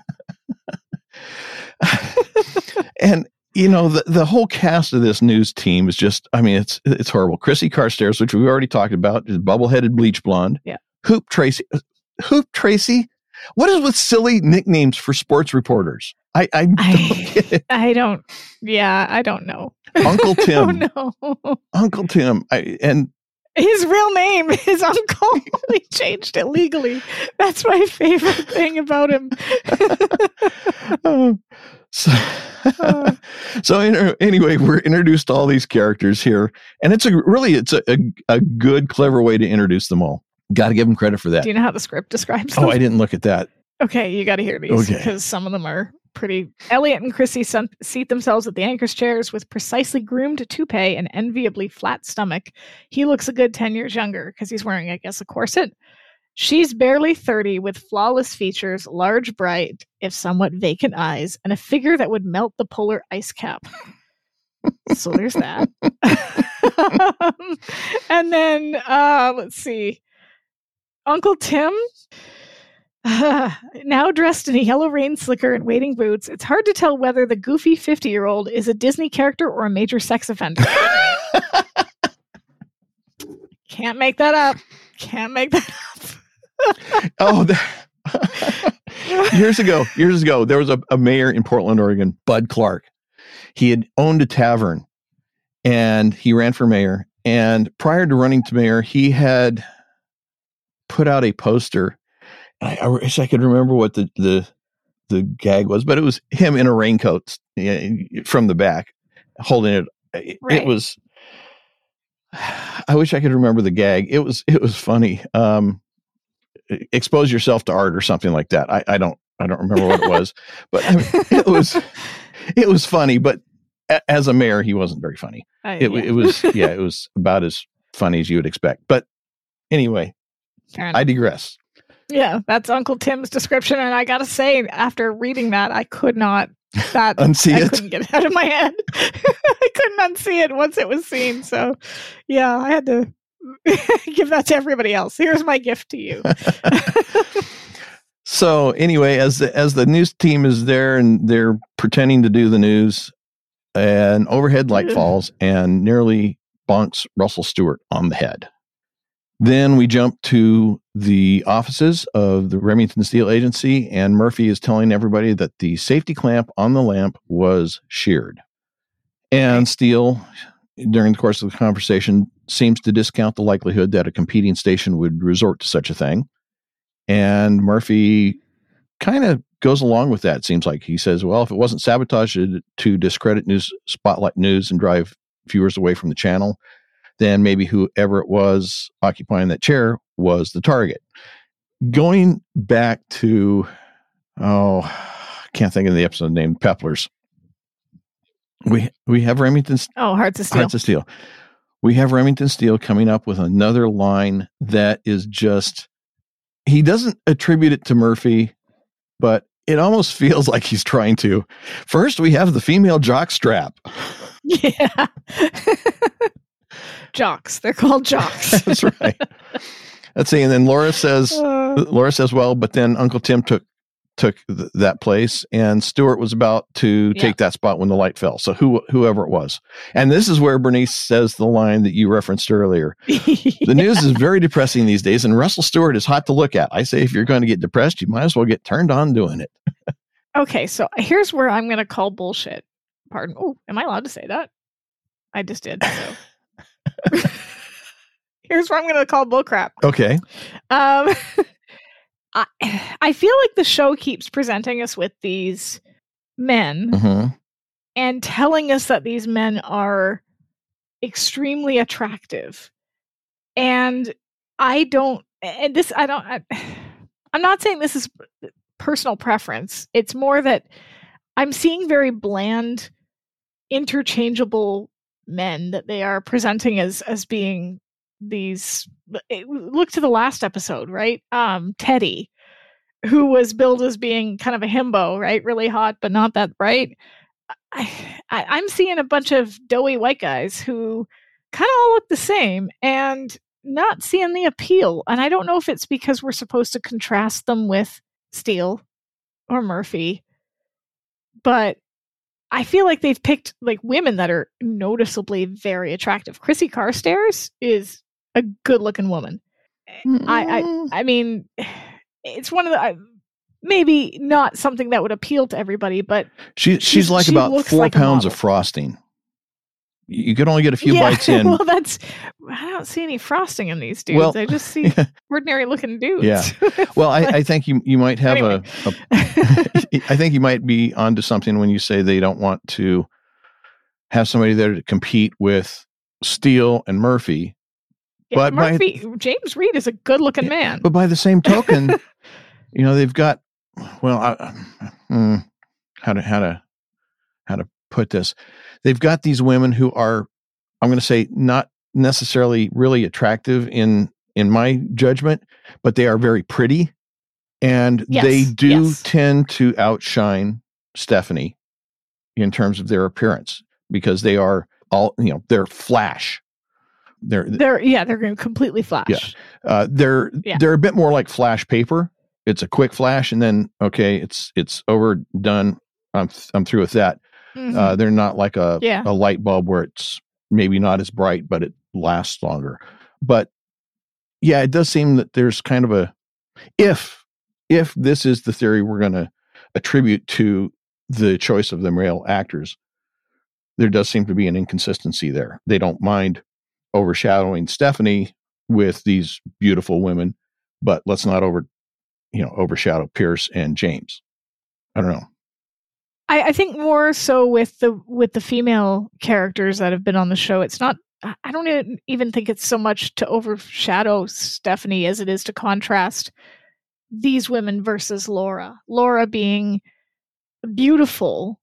and you know the, the whole cast of this news team is just i mean it's it's horrible chrissy carstairs which we've already talked about is bubble-headed bleach blonde
Yeah.
hoop tracy uh, hoop tracy what is with silly nicknames for sports reporters i i don't
I- I don't. Yeah, I don't know.
uncle tim
oh no.
uncle tim I, and
His real name is Uncle. he changed it legally. That's my favorite thing about him.
Oh, so,
Uh.
so in- anyway, we're introduced to all these characters here, and it's a really it's a, a, a good, clever way to introduce them all. Got to give them credit for that.
Do you know how the script describes them?
Oh, I didn't look at that.
Okay, you got to hear these
Okay.
because some of them are pretty. Elliot and Chrissy sun- seat themselves at the anchor's chairs with precisely groomed toupee and enviably flat stomach. He looks a good 10 years younger because he's wearing, I guess, a corset. She's barely 30 with flawless features, large, bright, if somewhat vacant eyes, and a figure that would melt the polar ice cap. so there's that. and then, uh, let's see. Uncle Tim now dressed in a yellow rain slicker and wading boots, it's hard to tell whether the goofy 50 year old is a Disney character or a major sex offender. Can't make that up. Can't make that
up. oh, years ago, years ago, there was a, a mayor in Portland, Oregon, Bud Clark. He had owned a tavern, and he ran for mayor. And prior to running to mayor, he had put out a poster. I, I wish I could remember what the the the gag was, but it was him in a raincoat from the back, holding it. It,
Right.
it was. I wish I could remember the gag. It was it was funny. Um, expose yourself to art or something like that. I, I don't I don't remember what it was, but I mean, it was it was funny. But a, as a mayor, he wasn't very funny.
up.
It, it was yeah, it was about as funny as you would expect. But anyway, I digress.
yeah, that's Uncle Tim's description. And I got to say, after reading that, I could not. That
Unsee
I
it.
couldn't get it out of my head. I couldn't unsee it once it was seen. So, yeah, I had to give that to everybody else. Here's my gift to you.
So anyway, as the as the news team is there and they're pretending to do the news, an overhead light falls and nearly bonks Russell Stewart on the head. Then we jump to the offices of the Remington Steele Agency, and Murphy is telling everybody that the safety clamp on the lamp was sheared. And Steele, during the course of the conversation, seems to discount the likelihood that a competing station would resort to such a thing. And Murphy kind of goes along with that. It seems like he says, well, if it wasn't sabotage to discredit news, spotlight news, and drive viewers away from the channel, then maybe whoever it was occupying that chair was the target. Going back to, oh, I can't think of the episode name, Peplers. We we have Remington
Oh, Hearts of Steele.
Hearts of Steele. We have Remington Steele coming up with another line that is just he doesn't attribute it to Murphy, but it almost feels like he's trying to. First, we have the female jock strap.
Yeah. jocks. They're called jocks.
That's right. Let's see. And then Laura says,
Uh,
Laura says, well, but then Uncle Tim took took th- that place, and Stewart was about to
Yeah.
take that spot when the light fell. So who whoever it was, and this is where Bernice says the line that you referenced earlier. The news is very depressing these days, and Russell Stewart is hot to look at. I say if you're going to get depressed, you might as well get turned on doing it.
okay, so here's where I'm going to call bullshit. Pardon. Oh, am I allowed to say that? I just did. So. here's where I'm going to call bullcrap.
Okay.
Um, I I feel like the show keeps presenting us with these men
hmm
and telling us that these men are extremely attractive, and I don't. And this I don't. I, I'm not saying this is personal preference. It's more that I'm seeing very bland, interchangeable men that they are presenting as as being these look to the last episode right? Um teddy who was billed as being kind of a himbo right? Really hot but not that bright. I, I i'm seeing a bunch of doughy white guys who kind of all look the same and not seeing the appeal and i don't know if it's because we're supposed to contrast them with steele or murphy but I feel like they've picked like women that are noticeably very attractive. Chrissy Carstairs is a good looking woman. I, I mm. I mean, it's one of the. I, maybe not something that would appeal to everybody, but
she she's,
she's-
like
she
about four
like
pounds of frosting. You could only get a few
yeah,
bites in.
well, that's I don't see any frosting in these dudes.
Well,
I just see ordinary looking dudes.
Yeah. well, I, I think you you might have
Anyway.
a, a I think you might be onto something when you say they don't want to have somebody there to compete with Steele and Murphy.
Yeah,
but
Murphy, James Read is a good looking
Yeah,
man.
But by the same token, you know they've got well, I, hmm, how to how to how to put this? They've got these women who are, I'm going to say, not necessarily really attractive in in my judgment, but they are very pretty, and they do
yes.
tend to outshine Stephanie in terms of their appearance because they are all you know they're flash. They're
They're yeah, they're going to completely flash.
uh, they're
Yeah.
they're a bit more like flash paper. It's a quick flash, and then okay, it's it's over, done. I'm I'm through with that.
Mhm.
Uh, they're not like a
Yeah.
a light bulb where it's maybe not as bright, but it lasts longer. But yeah, it does seem that there's kind of a if if this is the theory we're going to attribute to the choice of the male actors, there does seem to be an inconsistency there. They don't mind overshadowing Stephanie with these beautiful women, but let's not over you know overshadow Pierce and James. I don't know.
I, I think more so with the with the female characters that have been on the show. It's not. I don't even think it's so much to overshadow Stephanie as it is to contrast these women versus Laura. Laura being beautiful,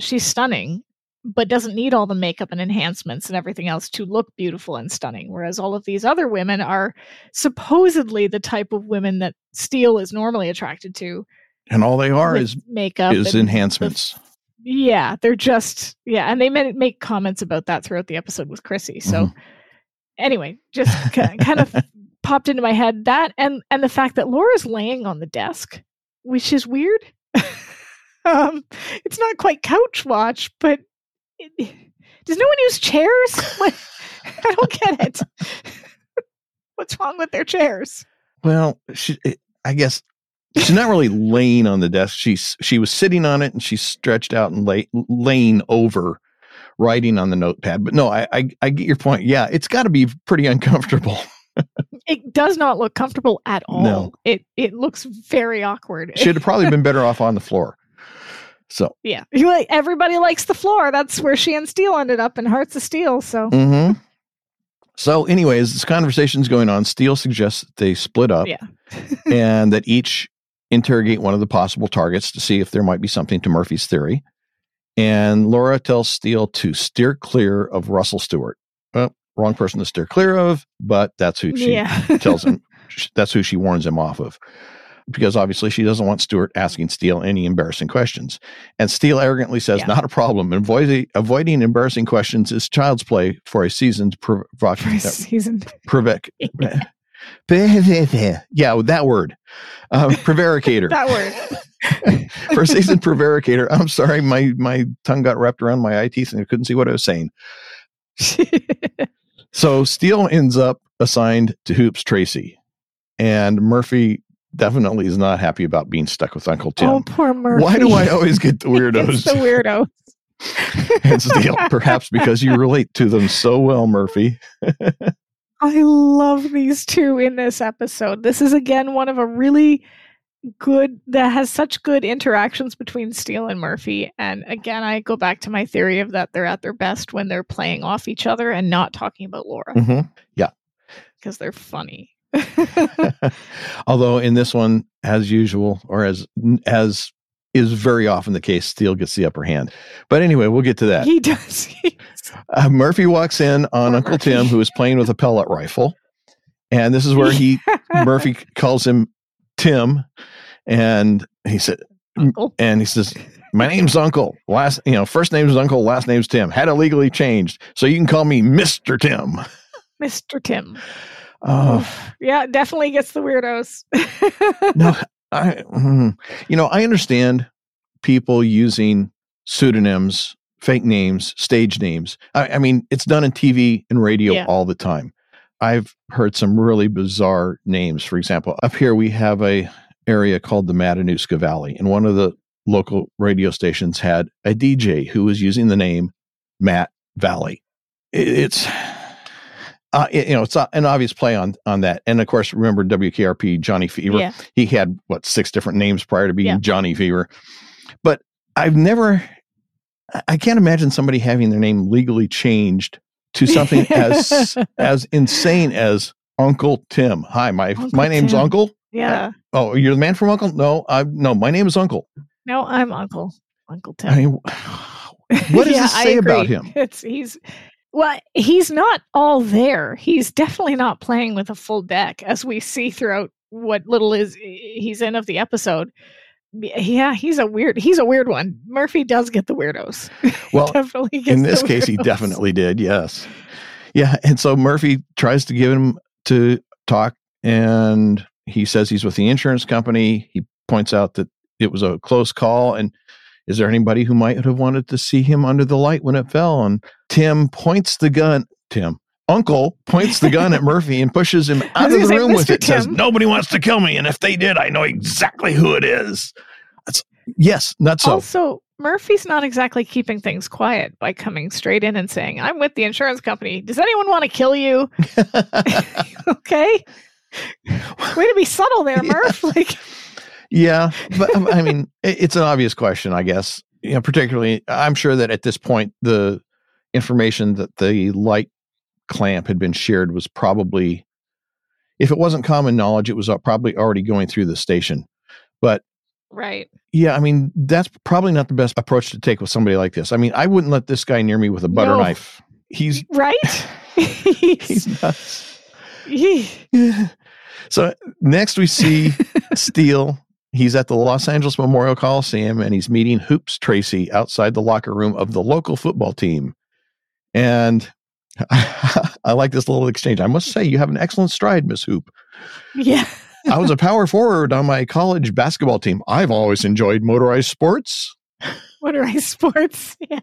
she's stunning, but doesn't need all the makeup and enhancements and everything else to look beautiful and stunning. Whereas all of these other women are supposedly the type of women that Steele is normally attracted to.
And all they are is
makeup
is enhancements.
yeah, they're just yeah, and they make comments about that throughout the episode with Chrissy. So
Mm-hmm.
anyway, just ki- kind of popped into my head that and and the fact that Laura's laying on the desk, which is weird. um, it's not quite couch watch, but it, does no one use chairs? What- I don't get it. What's wrong with their chairs?
Well, she, it- I guess she's not really laying on the desk. She's she was sitting on it and she's stretched out and lay, laying over, writing on the notepad. But no, I I, I get your point. Yeah, it's got to be pretty uncomfortable.
It does not look comfortable at all.
No.
It it looks very awkward.
She'd have probably been better off on the floor. So,
Yeah. Everybody likes the floor. That's where she and Steele ended up in Hearts of Steele. So
hmm so anyways, this conversation's going on. Steele suggests that they split up
Yeah.
and that each interrogate one of the possible targets to see if there might be something to Murphy's theory. And Laura tells Steele to steer clear of Russell Stewart. Well, wrong person to steer clear of, but that's who she
yeah.
tells him. That's who she warns him off of. Because obviously she doesn't want Stewart asking Steele any embarrassing questions. And Steele arrogantly says,
Yeah.
Not a problem. Avoiding, avoiding embarrassing questions is child's play for a seasoned provocateur.
For a uh, season.
provoc- yeah, that word. Uh, prevaricator.
that word.
For a seasoned prevaricator. I'm sorry, my my tongue got wrapped around my eye teeth and I couldn't see what I was saying. So Steele ends up assigned to Hoops Tracy. And Murphy definitely is not happy about being stuck with Uncle Tim.
oh, poor Murphy.
Why do I always get the
It's the
weirdos
weirdo.
and Steele? Perhaps because you relate to them so well, Murphy.
I love these two in this episode. This is again one of a really good that has such good interactions between Steele and Murphy. And again, I go back to my theory of that they're at their best when they're playing off each other and not talking about Laura
Mhm.
because they're funny.
Although in this one, as usual, or as as is very often the case, Steele gets the upper hand. But anyway, we'll get to that.
He does.
Uh, Murphy walks in on
Poor
Uncle
Murphy.
Tim, who is playing with a pellet rifle, and this is where he Murphy calls him Tim, and he said,
Uncle.
and he says, "My name's Uncle. Last, you know, first name's Uncle, last name's Tim. Had it legally changed, so you can call me Mister Tim."
Mr. Tim.
Oh
Yeah, definitely gets the weirdos.
no, I, mm, you know, I understand people using pseudonyms, fake names, stage names. I, I mean, it's done in TV and radio
Yeah.
all the time. I've heard some really bizarre names. For example, up here we have a area called the Matanuska Valley, and one of the local radio stations had a DJ who was using the name Matt Valley. It- It's uh, it- you know it's an obvious play on on that, and of course remember WKRP Johnny Fever
Yeah.
he had what six different names prior to being
Yeah.
Johnny Fever. But I've never I- can't imagine somebody having their name legally changed to something as as insane as Uncle Tim. Hi, my
Uncle
my name's
Tim.
Uncle.
Yeah.
Oh, you're the man from Uncle? No, I no, my name is Uncle.
No, I'm Uncle. Uncle Tim.
I mean, what does
Yeah,
this say about him?
It's he's well, he's not all there. He's definitely not playing with a full deck, as we see throughout what little is he's in of the episode. Yeah, he's a weird. He's a weird one. Murphy does get the weirdos.
Well,
definitely
in this case, he definitely did. Yes. Yeah. And so Murphy tries to give him to talk, and he says he's with the insurance company. He points out that it was a close call. And is there anybody who might have wanted to see him under the light when it fell? And Tim points the gun. Tim, Uncle points the gun at Murphy and pushes him out of the room with
"Mr.
it. Says,
Tim."
Nobody wants to kill me. And if they did, I know exactly who it is. That's, yes, not so.
Also, Murphy's not exactly keeping things quiet by coming straight in and saying, "I'm with the insurance company. Does anyone want to kill you?" okay. Way to be subtle there,
Yeah.
Murph. Like,
Yeah, but um, I mean, it's an obvious question, I guess. You know, particularly, I'm sure that at this point, the information that the light clamp had been shared was probably, if it wasn't common knowledge, it was uh, probably already going through the station. But
right.
yeah, I mean, that's probably not the best approach to take with somebody like this. I mean, I wouldn't let this guy near me with a butter
No.
knife. He's
Right?
he's
He's,
nuts.
he-
so next we see Steele. He's at the Los Angeles Memorial Coliseum and he's meeting Hoops Tracy outside the locker room of the local football team. And I like this little exchange. I must say, you have an excellent stride, Miss Hoop.
yeah.
I was a power forward on my college basketball team. I've always enjoyed motorized sports.
Motorized sports? Yeah.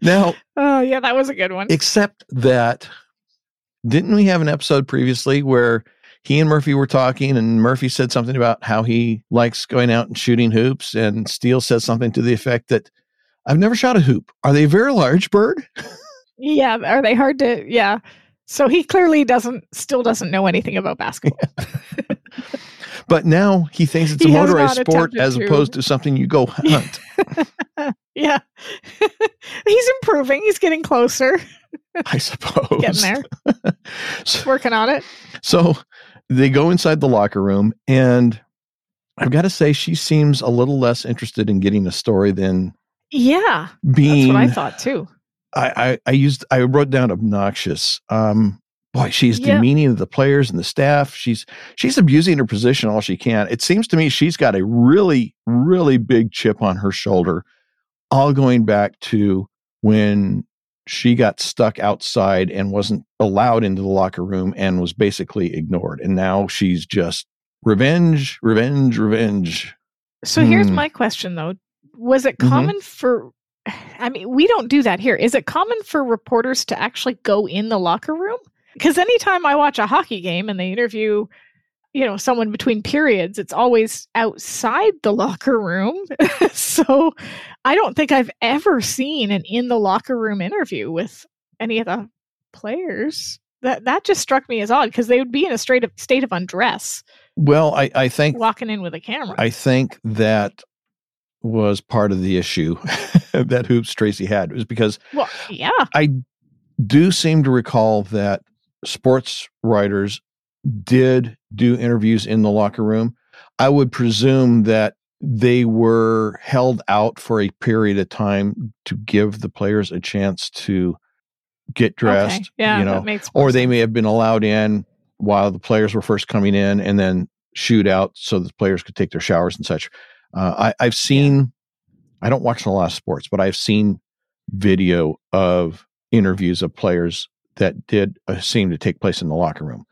Now,
Oh, yeah, that was a good one.
except that didn't we have an episode previously where he and Murphy were talking and Murphy said something about how he likes going out and shooting hoops and Steele says something to the effect that I've never shot a hoop. Are they a very large bird?
yeah. Are they hard to? Yeah. So he clearly doesn't, still doesn't know anything about basketball.
But now he thinks it's a
He has
motorized sport as
to.
opposed to something you go hunt.
yeah. He's improving. He's getting closer,
I suppose.
getting there,
So,
working on it.
so they go inside the locker room and I've got to say she seems a little less interested in getting a story than
Yeah. That's
being
what I thought too.
I, I, I used I wrote down obnoxious. Um, boy, she's
Yeah.
demeaning to the players and the staff. She's she's abusing her position all she can. It seems to me she's got a really really big chip on her shoulder, all going back to when she got stuck outside and wasn't allowed into the locker room and was basically ignored. And now she's just revenge, revenge, revenge.
So here's
Hmm.
my question though. Was it
Mhm.
common for I mean, we don't do that here. Is it common for reporters to actually go in the locker room? Because anytime I watch a hockey game and they interview, you know, someone between periods, it's always outside the locker room. so I don't think I've ever seen an in the locker room interview with any of the players. That that just struck me as odd because they would be in a straight of state of undress,
Well, I, I think
walking in with a camera.
I think that was part of the issue that Hoops Tracy had was because
well, yeah.
I do seem to recall that sports writers did do interviews in the locker room. I would presume that they were held out for a period of time to give the players a chance to get dressed,
Okay. Yeah,
you know,
that makes
or they may have been allowed in while the players were first coming in and then shoot out so the players could take their showers and such. Uh, I, I've seen, I don't watch a lot of sports, but I've seen video of interviews of players that did uh, seem to take place in the locker room.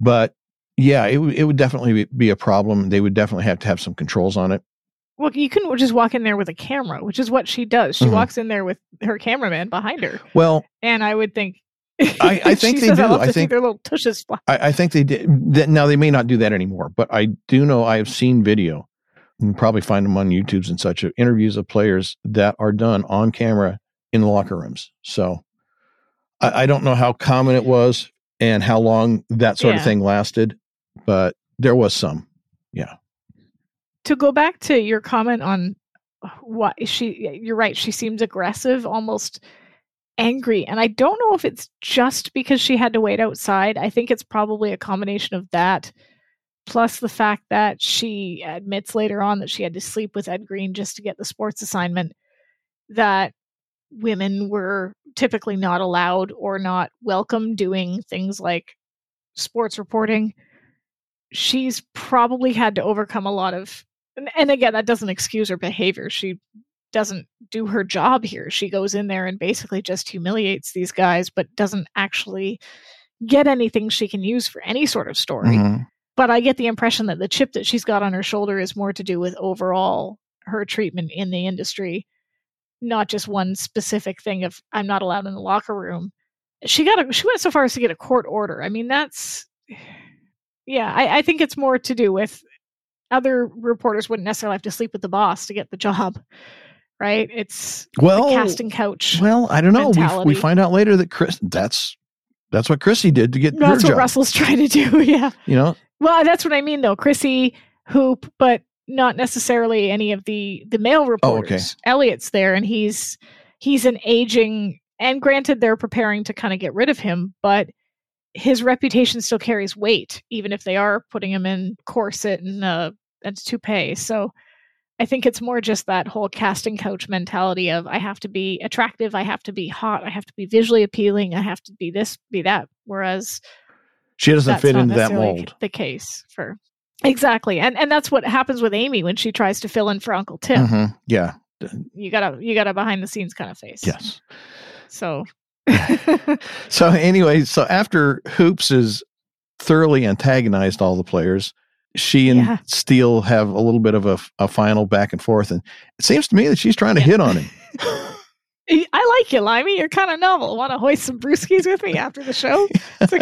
But yeah, it, it would definitely be- a problem. They would definitely have to have some controls on it.
well, you can just walk in there with a camera, which is what she does. She
Mhm.
walks in there with her cameraman behind her,
Well,
and I would think.
I- I think they do. I think-
their little tushes fly.
I, I think they did. That, now they may not do that anymore, but I do know I have seen video. You can probably find them on YouTube's and such of interviews of players that are done on camera in locker rooms. So I, I don't know how common it was and how long that sort of thing lasted, but there was some. Yeah.
To go back to your comment on what she you're right she seems aggressive almost angry and i don't know if it's just because she had to wait outside i think it's probably a combination of that plus the fact that she admits later on that she had to sleep with ed green just to get the sports assignment that women were typically not allowed or not welcome doing things like sports reporting she's probably had to overcome a lot of and, and again that doesn't excuse her behavior she doesn't do her job here she goes in there and basically just humiliates these guys but doesn't actually get anything she can use for any sort of story
Mhm.
but i get the impression that the chip that she's got on her shoulder is more to do with overall her treatment in the industry not just one specific thing of i'm not allowed in the locker room she got a she went so far as to get a court order i mean that's yeah i, I think it's more to do with other reporters wouldn't necessarily have to sleep with the boss to get the job right it's
Well,
the casting couch
well, I don't know. We, we find out later that Chris, that's, that's what Chrissy did to get
that's what
job.
russell's trying to do yeah
You know,
Well, that's what I mean, though. Chrissy, Hoop, but not necessarily any of the the male reporters.
Oh, okay.
Elliot's there, and he's he's an aging. And granted, they're preparing to kind of get rid of him, but his reputation still carries weight, even if they are putting him in corset and uh, and toupee. So. I think it's more just that whole casting couch mentality of I have to be attractive, I have to be hot, I have to be visually appealing, I have to be this, be that. Whereas
she doesn't fit into that mold.
The case for exactly, and and that's what happens with Amy when she tries to fill in for Uncle Tim.
Mhm. Yeah.
You got a you got a behind the scenes kind of face.
Yes.
So.
So anyway, so after Hoops is thoroughly antagonized all the players, she and
Yeah.
Steele have a little bit of a, a final back and forth, and it seems to me that she's trying to
Yeah.
hit on him.
I like you, Limey. You're kind of novel. Want to hoist some brewskis with me after the show? It's a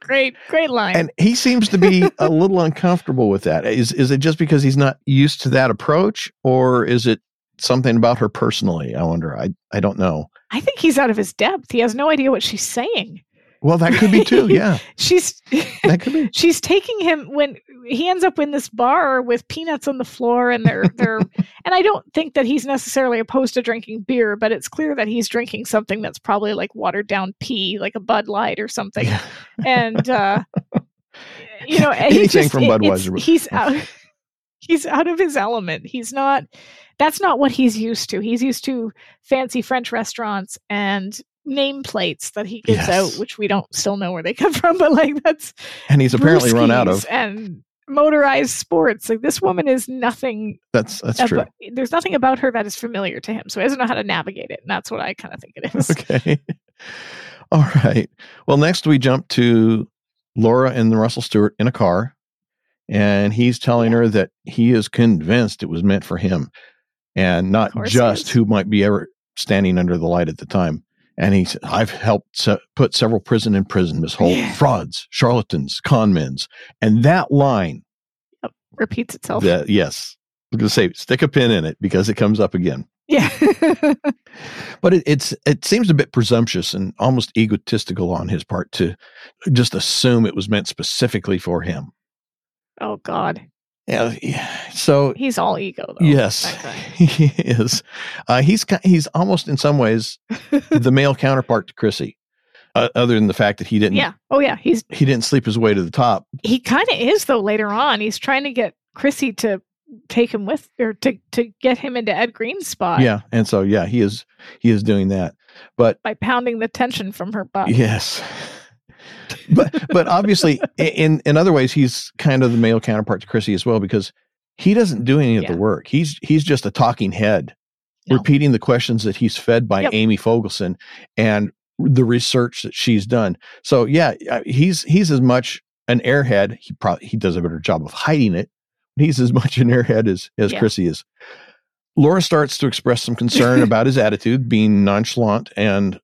great, great line.
and he seems to be a little uncomfortable with that. Is is it just because he's not used to that approach, or is it something about her personally? I wonder. I I don't know.
I think he's out of his depth. He has no idea what she's saying.
Well, that could be too. Yeah,
She's
that could be.
she's taking him when he ends up in this bar with peanuts on the floor and they're they're and I don't think that he's necessarily opposed to drinking beer, but it's clear that he's drinking something that's probably like watered down pee, like a Bud Light or something.
Yeah.
And uh you know,
Anything
just-
from Budweiser.
He's out he's out of his element. He's not that's not what he's used to. He's used to fancy French restaurants and nameplates that he gives
Yes.
out, which we don't still know where they come from, but like that's
And he's apparently run out of.
and motorized sports. Like this woman is nothing.
That's that's true.
There's nothing about her that is familiar to him, so he doesn't know how to navigate it, and that's what I kind of think it is.
Okay. All right. Well, next we jump to Laura and Russell Stewart in a car, and he's telling her that he is convinced it was meant for him and not just who might be ever standing under the light at the time. And he said, I've helped se- put several prison in prison, Miss Holt,
Yeah.
frauds, charlatans, conmens. And that line,
Repeats itself.
that, yes, I'm going to say, stick a pin in it because it comes up again.
Yeah.
but it, it's it seems a bit presumptuous and almost egotistical on his part to just assume it was meant specifically for him.
oh God,
Yeah, so
he's all ego though.
yes, he is. Uh, he's he's almost in some ways the male counterpart to Chrissy, uh, other than the fact that he didn't
Yeah. Oh yeah. He's
he didn't sleep his way to the top.
he kind of is though. Later on, he's trying to get Chrissy to take him with or to to get him into Ed Green's spot.
Yeah, and so yeah, he is he is doing that. But
By pounding the tension from her butt.
Yes. But but obviously in in other ways he's kind of the male counterpart to Chrissy as well because he doesn't do any of
Yeah.
the work. He's he's just a talking head
No.
repeating the questions that he's fed by
Yep.
Amy Fogelson and the research that she's done. So yeah, uh, he's he's as much an airhead. He probably he does a better job of hiding it, he's as much an airhead as as
Yeah.
Chrissy is. Laura starts to express some concern about his attitude, being nonchalant and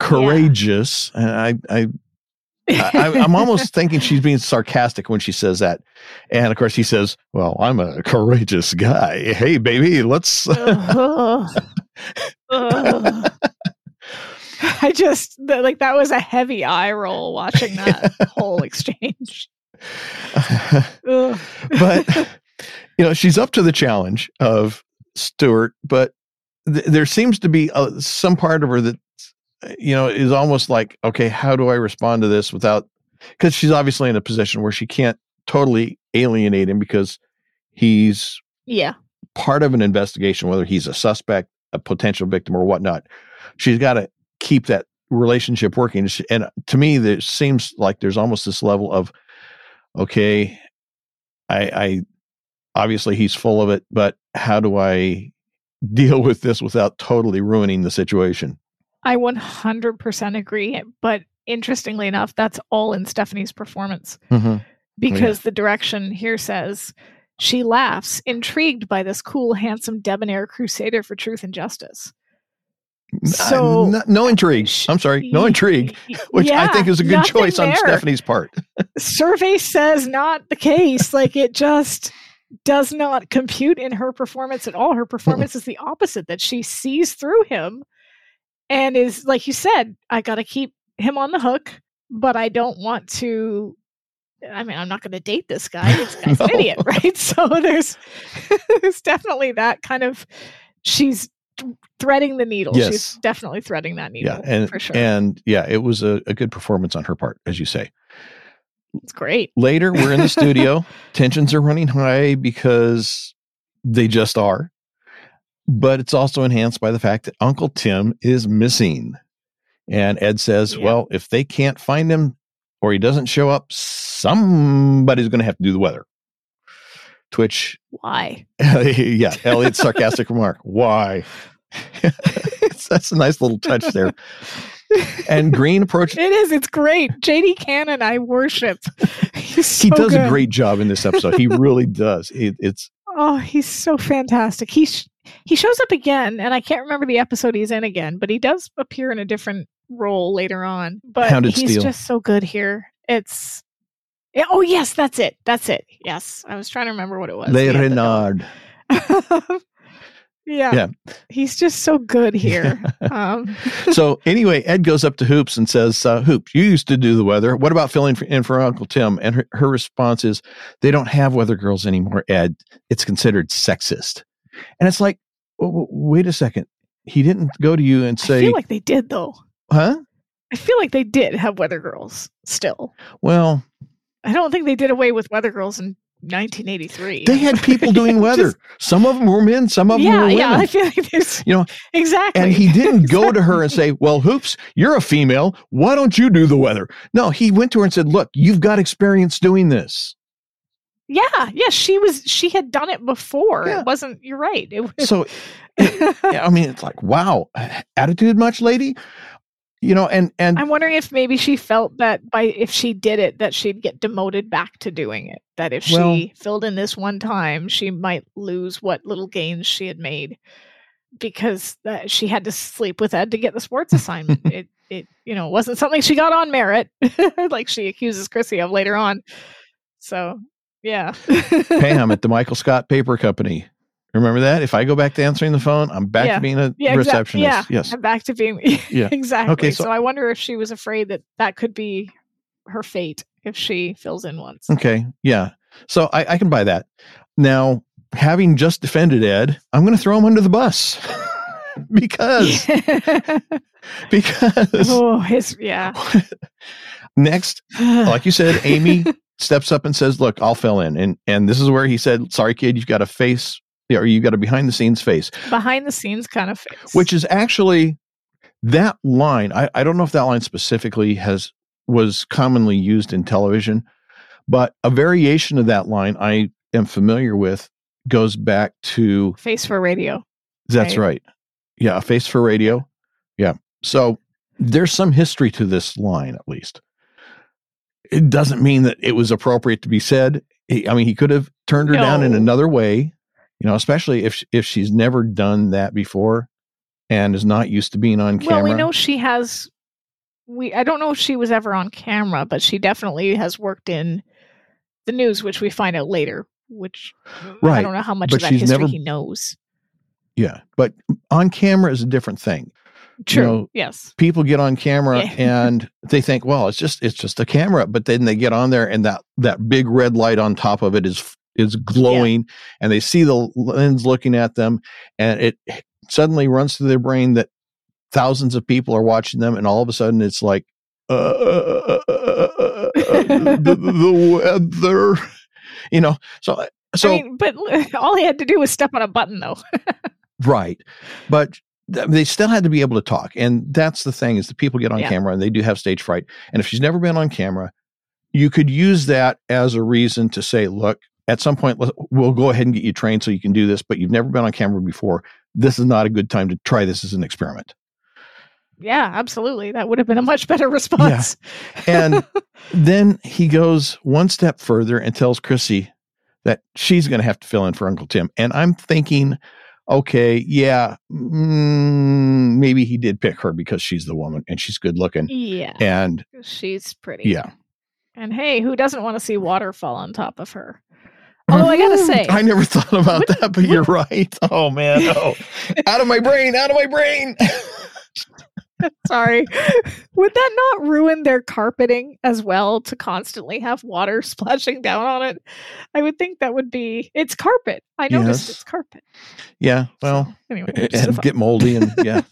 courageous. And I, I, I, I'm almost thinking she's being sarcastic when she says that. And of course, he says, "Well, I'm a courageous guy. Hey, baby, let's."
I just like that was a heavy eye roll watching that whole exchange.
But you know she's up to the challenge of Stewart, but th- there seems to be uh some part of her that you know is almost like, okay, how do I respond to this without? Because she's obviously in a position where she can't totally alienate him because he's
yeah,
part of an investigation, whether he's a suspect, a potential victim, or whatnot. She's got to keep that relationship working. And to me, there seems like there's almost this level of, okay, I, I obviously he's full of it, but how do I deal with this without totally ruining the situation?
I 100% agree. But interestingly enough, that's all in Stephanie's performance because the direction here says she laughs, intrigued by this cool, handsome, debonair crusader for truth and justice. So-
Uh, no, no intrigue. I'm sorry, no intrigue, which I think is a good choice on. Stephanie's part.
survey says not the case. like it just does not compute in her performance at all. Her performance is the opposite, that she sees through him and is, like you said, I got to keep him on the hook, but I don't want to. I mean, I'm not going to date this guy. This guy's an idiot, right? So there's there's definitely that kind of she's threading the needle.
Yes.
She's definitely threading that needle
Yeah, and
for sure.
and yeah, it was a, a good performance on her part, as you say.
it's great.
Later, we're in the studio. Tensions are running high because they just are. But it's also enhanced by the fact that Uncle Tim is missing. And Ed says,
Yeah.
well, if they can't find him or he doesn't show up, somebody's going to have to do the weather. To which,
Why?
yeah, Elliot's sarcastic remark, why? That's a nice little touch there. And Green approached
It is. It's great. JD Cannon, I worship. He's
he
so
does a great job in this episode. He really does. It, it's
Oh, he's so fantastic. He sh- he shows up again, and I can't remember the episode he's in again, but he does appear in a different role later on. But
Hounded
he's
Steele.
just so good here. It's yeah, oh yes, that's it. That's it. Yes, I was trying to remember what it was.
Le
the dog.
Renard.
yeah,
Yeah.
he's just so good here. um,
so anyway, Ed goes up to Hoops and says, uh, "Hoops, you used to do the weather. What about filling in for Uncle Tim?" And her, her response is, "They don't have weather girls anymore, Ed. It's considered sexist." And it's like, wait a second. He didn't go to you and say.
I feel like they did though.
"Huh?"
I feel like they did have weather girls still.
Well,
I don't think they did away with weather girls in 1983.
they had people doing weather.
Just-
some of them were men, some of them
yeah,
were women.
yeah. I feel like there's
You know,
exactly.
And he didn't go to her and say, Well, Hoops, you're a female. Why don't you do the weather? No, he went to her and said, Look, you've got experience doing this.
Yeah, yeah. She was. She had done it before.
Yeah.
It wasn't. You're right. It was.
So, yeah, I mean, it's like, wow, attitude much, lady? You know, and, and,
I'm wondering if maybe she felt that by if she did it, that she'd get demoted back to doing it. That if
Well-
she filled in this one time, she might lose what little gains she had made because uh, she had to sleep with Ed to get the sports assignment. it, it, you know, wasn't something she got on merit, like she accuses Chrissy of later on. So, yeah.
Pam at the Michael Scott Paper Company. Remember that? If I go back to answering the phone, I'm back
Yeah.
to being a
Yeah,
receptionist.
yeah.
Yes.
I'm back to being
Yeah.
exactly.
so-
so, I wonder if she was afraid that that could be her fate if she fills in once.
Okay. Yeah. So I, I can buy that. Now, having just defended Ed, I'm going to throw him under the bus because, because
oh, his yeah.
next like you said, Amy steps up and says, "Look, I'll fill in." And and this is where he said, "Sorry, kid, you've got a face, or you got a behind the scenes face,"
behind the scenes kind of face.
which is actually that line. I I don't know if that line specifically has was commonly used in television, but a variation of that line I am familiar with goes back to
face for radio.
that's
Right.
right. Yeah, a face for radio. Yeah. So there's some history to this line, at least. It doesn't mean that it was appropriate to be said. he, I mean, he could have turned her down in another way, you know, especially if if she's never done that before and is not used to being on camera.
Well, we know she has. We I don't know if she was ever on camera, but she definitely has worked in the news, which we find out later. Which I don't know how much
but
of that history
never-
he knows.
Yeah, but on camera is a different thing.
True.
know,
yes.
People get on camera
Yeah.
and they think, well, it's just it's just a camera, but then they get on there and that that big red light on top of it is is glowing and they see the lens looking at them and it suddenly runs through their brain that thousands of people are watching them and all of a sudden it's like uh, uh, uh, uh the, the weather you know so so
I mean, but all he had to do was step on a button, though.
Right. But they still had to be able to talk. And that's the thing is the people get on
Yeah.
camera and they do have stage fright. And if she's never been on camera, you could use that as a reason to say, look, at some point we'll go ahead and get you trained so you can do this, but you've never been on camera before. This is not a good time to try this as an experiment.
yeah, absolutely. That would have been a much better response.
And then he goes one step further and tells Chrissy that she's going to have to fill in for Uncle Tim. And I'm thinking, okay, yeah, mm, maybe he did pick her because she's the woman and she's good looking.
yeah,
And
she's pretty.
yeah.
And hey, who doesn't want to see water fall on top of her? Although I gotta mm-hmm. say,
I never thought about that, but you're right. Oh man, oh, out of my brain, out of my brain.
sorry, would that not ruin their carpeting as well to constantly have water splashing down on it? I would think that would be. It's carpet. I noticed
Yes.
it's carpet.
yeah, well,
Anyway, just a
and get moldy and yeah,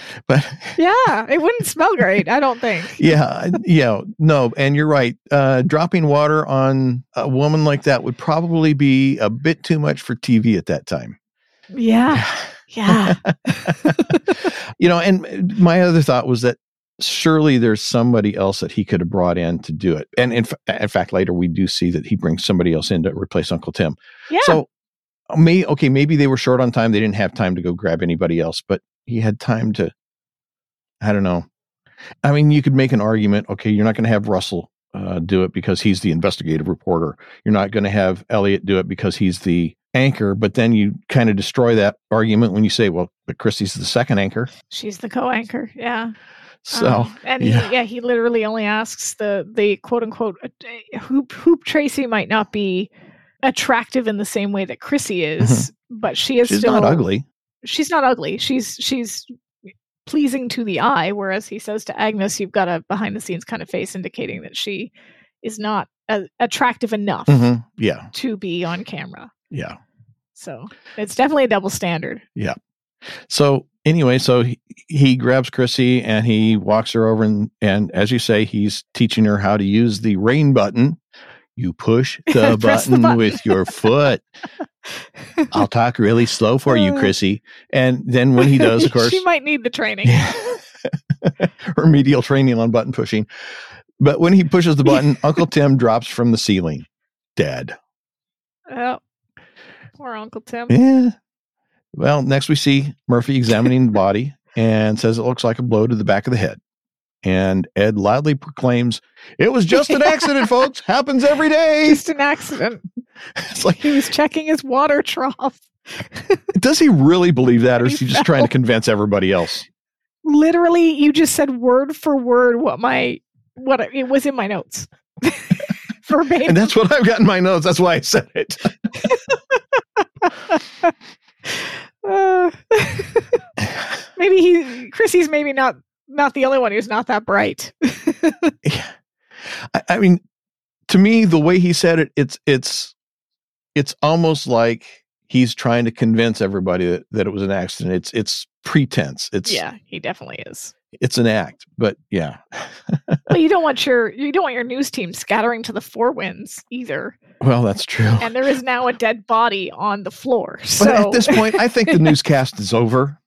but
yeah, it wouldn't smell great. I don't think.
yeah, yeah, no, and you're right. Uh, dropping water on a woman like that would probably be a bit too much for TV at that time.
Yeah, yeah.
you know, and my other thought was that surely there's somebody else that he could have brought in to do it. And in, fa- in fact, later we do see that he brings somebody else in to replace Uncle Tim.
Yeah.
So, may okay, maybe they were short on time. They didn't have time to go grab anybody else, but he had time to. I don't know. I mean, you could make an argument. Okay, you're not going to have Russell uh, do it because he's the investigative reporter. You're not going to have Elliot do it because he's the anchor. But then you kind of destroy that argument when you say, "Well, but Christy's the second anchor."
She's the co-anchor. Yeah.
So
Um, and
yeah.
he, yeah, he literally only asks the the quote unquote uh, hoop hoop Tracy might not be attractive in the same way that Chrissy is, but she is
Mm-hmm. she's
still
not ugly.
She's not ugly. She's she's pleasing to the eye. Whereas he says to Agnes, "You've got a behind the scenes kind of face, indicating that she is not a, attractive enough
Mhm. Yeah,
to be on camera."
yeah.
So it's definitely a double standard. Yeah.
So anyway, so he, he grabs Chrissy and he walks her over and and as you say, he's teaching her how to use the rain button. You push the,
Press the
button,
button.
with your foot. I'll talk really slow for you,
Uh.
Chrissy. And then when he does, of course,
she might need the training.
remedial training on button pushing. But when he pushes the button, Uncle Tim drops from the ceiling, dead.
Oh, poor Uncle Tim.
Yeah. Well, next we see Murphy examining the body and says it looks like a blow to the back of the head. And Ed loudly proclaims, It was just an accident, folks. Happens every day.
Just an accident.
It's like,
He was checking his water trough.
does he really believe that, or is
He
just trying to convince everybody else?
Literally, you just said word for word what my what I- it was in my notes. Verbatim.
And that's what I've got in my notes. That's why I said it.
Uh, maybe he Chrissy's maybe not not the only one who's not that bright.
I, I mean, to me, the way he said it, it's it's it's almost like he's trying to convince everybody that, that it was an accident. It's it's pretense. It's
yeah, he definitely is.
it's an act. But yeah,
Well, you don't want your you don't want your news team scattering to the four winds either.
well, that's true.
And there is now a dead body on the floor.
But
So
at this point, I think the newscast is over.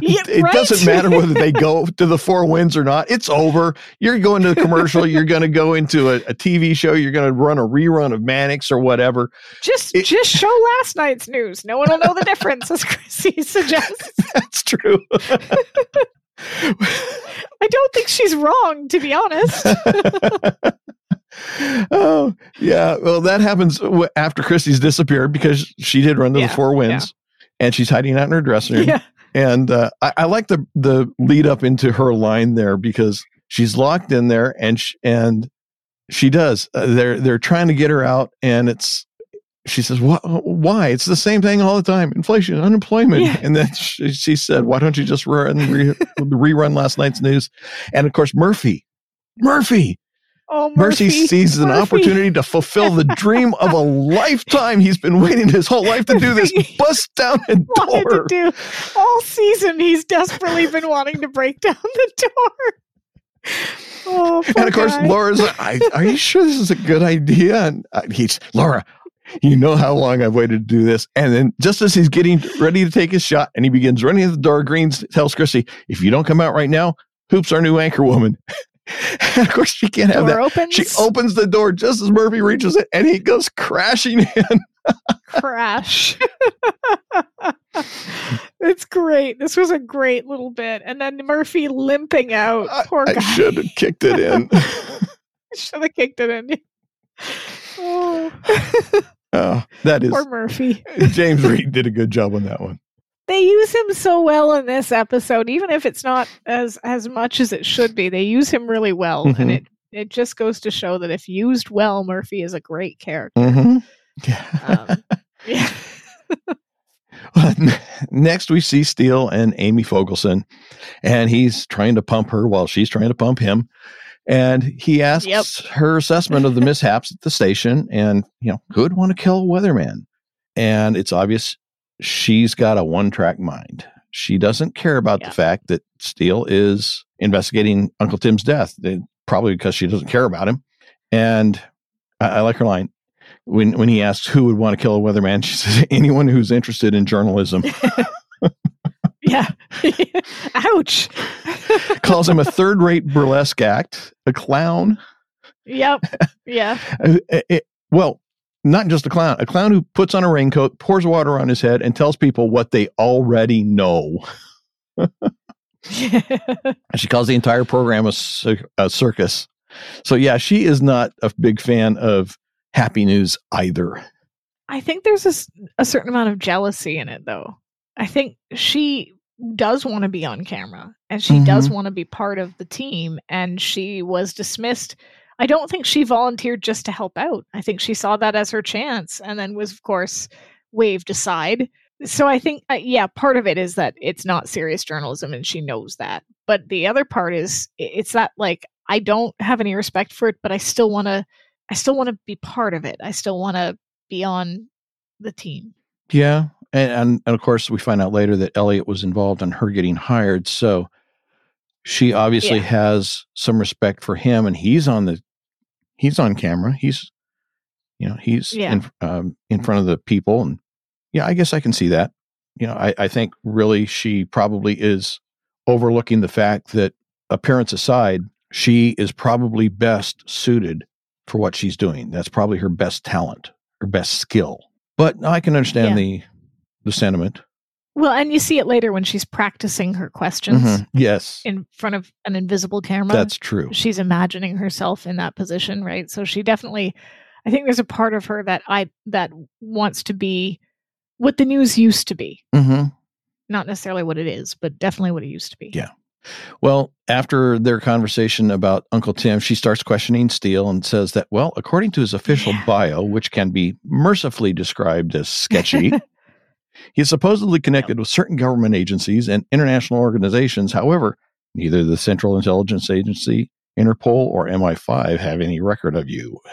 Yeah,
it doesn't matter whether they go to the four winds or not. It's over. You're going to the commercial. you're going to go into a, a TV show. You're going to run a rerun of Mannix or whatever.
just
it-
just show last night's news. No one will know the difference, as Chrissy suggests.
That's true.
I don't think she's wrong, to be honest.
oh yeah well that happens after christy's disappeared because she did run to
Yeah,
the four winds and she's hiding out in her dressing room.
Yeah.
and uh, I, I like the the lead up into her line there because she's locked in there and sh- and she does. Uh, they're they're trying to get her out and it's she says what why? It's the same thing all the time. Inflation unemployment.
Yeah.
and then she, she said why don't you just run re, rerun last night's news? And of course murphy murphy
Oh,
Mercy,
Murphy.
sees an opportunity to fulfill the dream of a lifetime. He's been waiting his whole life to do this. Bust down
to
door.
do all season. He's desperately been wanting to break down the door. Oh,
And of course,
guy.
Laura's like, I, Are you sure this is a good idea? And uh, he's, Laura, you know how long I've waited to do this. And then just as he's getting ready to take his shot and he begins running at the door, Greens tells Chrissy, If you don't come out right now, Hoop's our new anchor woman. And of course, she can't have that.
opens.
She opens the door just as Murphy reaches it and he goes crashing in.
crash. it's great. This was a great little bit, and then Murphy limping out.
I-
Poor
I
guy.
should have kicked it in.
Should have kicked it in. Oh,
Oh, that is
poor Murphy.
James Read did a good job on that one.
They use him so well in this episode, even if it's not as as much as it should be. They use him really well,
Mhm.
and it it just goes to show that if used well, Murphy is a great character.
Mm-hmm. Yeah.
Um, yeah.
Next, we see Steele and Amy Fogelson, and he's trying to pump her while she's trying to pump him. And he asks
Yep.
her assessment of the mishaps at the station, and you know, who would want to kill a weatherman? And it's obvious she's got a one-track mind. She doesn't care about
Yeah.
the fact that Steele is investigating Uncle Tim's death, eh, probably because she doesn't care about him. And I, I like her line when when he asks who would want to kill a weatherman. She says anyone who's interested in journalism.
Yeah. Ouch.
calls him a third rate burlesque act, a clown.
Yep. Yeah.
Uh, uh, uh, well, not just a clown, a clown who puts on a raincoat, pours water on his head, and tells people what they already know. And she calls the entire program a, cir- a circus. So, yeah, she is not a big fan of happy news either.
I think there's a certain amount of jealousy in it, though. I think she does want to be on camera and she does mm-hmm. want to be part of the team, and she was dismissed. I don't think she volunteered just to help out. I think she saw that as her chance and then was, of course, waved aside. So I think, uh, yeah, part of it is that it's not serious journalism and she knows that. But the other part is it's that, like, I don't have any respect for it, but I still want to. I still want to be part of it. I still want to be on the team.
Yeah. And, and, and of course, we find out later that Elliot was involved in her getting hired. So she obviously
Yeah.
has some respect for him, and he's on the he's on camera. He's you know he's
Yeah.
in um, in front of the people, and yeah, I guess I can see that. You know, I, I think really she probably is overlooking the fact that appearance aside, she is probably best suited for what she's doing. That's probably her best talent, her best skill. But I can understand
Yeah.
the the sentiment.
Well, and you see it later when she's practicing her questions
Mhm. Yes,
in front of an invisible camera.
that's true.
she's imagining herself in that position, right? So she definitely I think there's a part of her that I that wants to be what the news used to be.
hmm
Not necessarily what it is, but definitely what it used to be.
Yeah. Well, after their conversation about Uncle Tim, she starts questioning Steele and says that, well, according to his official
Yeah.
bio, which can be mercifully described as sketchy, he is supposedly connected with certain government agencies and international organizations. However, neither the Central Intelligence Agency, Interpol, or MI5 have any record of you.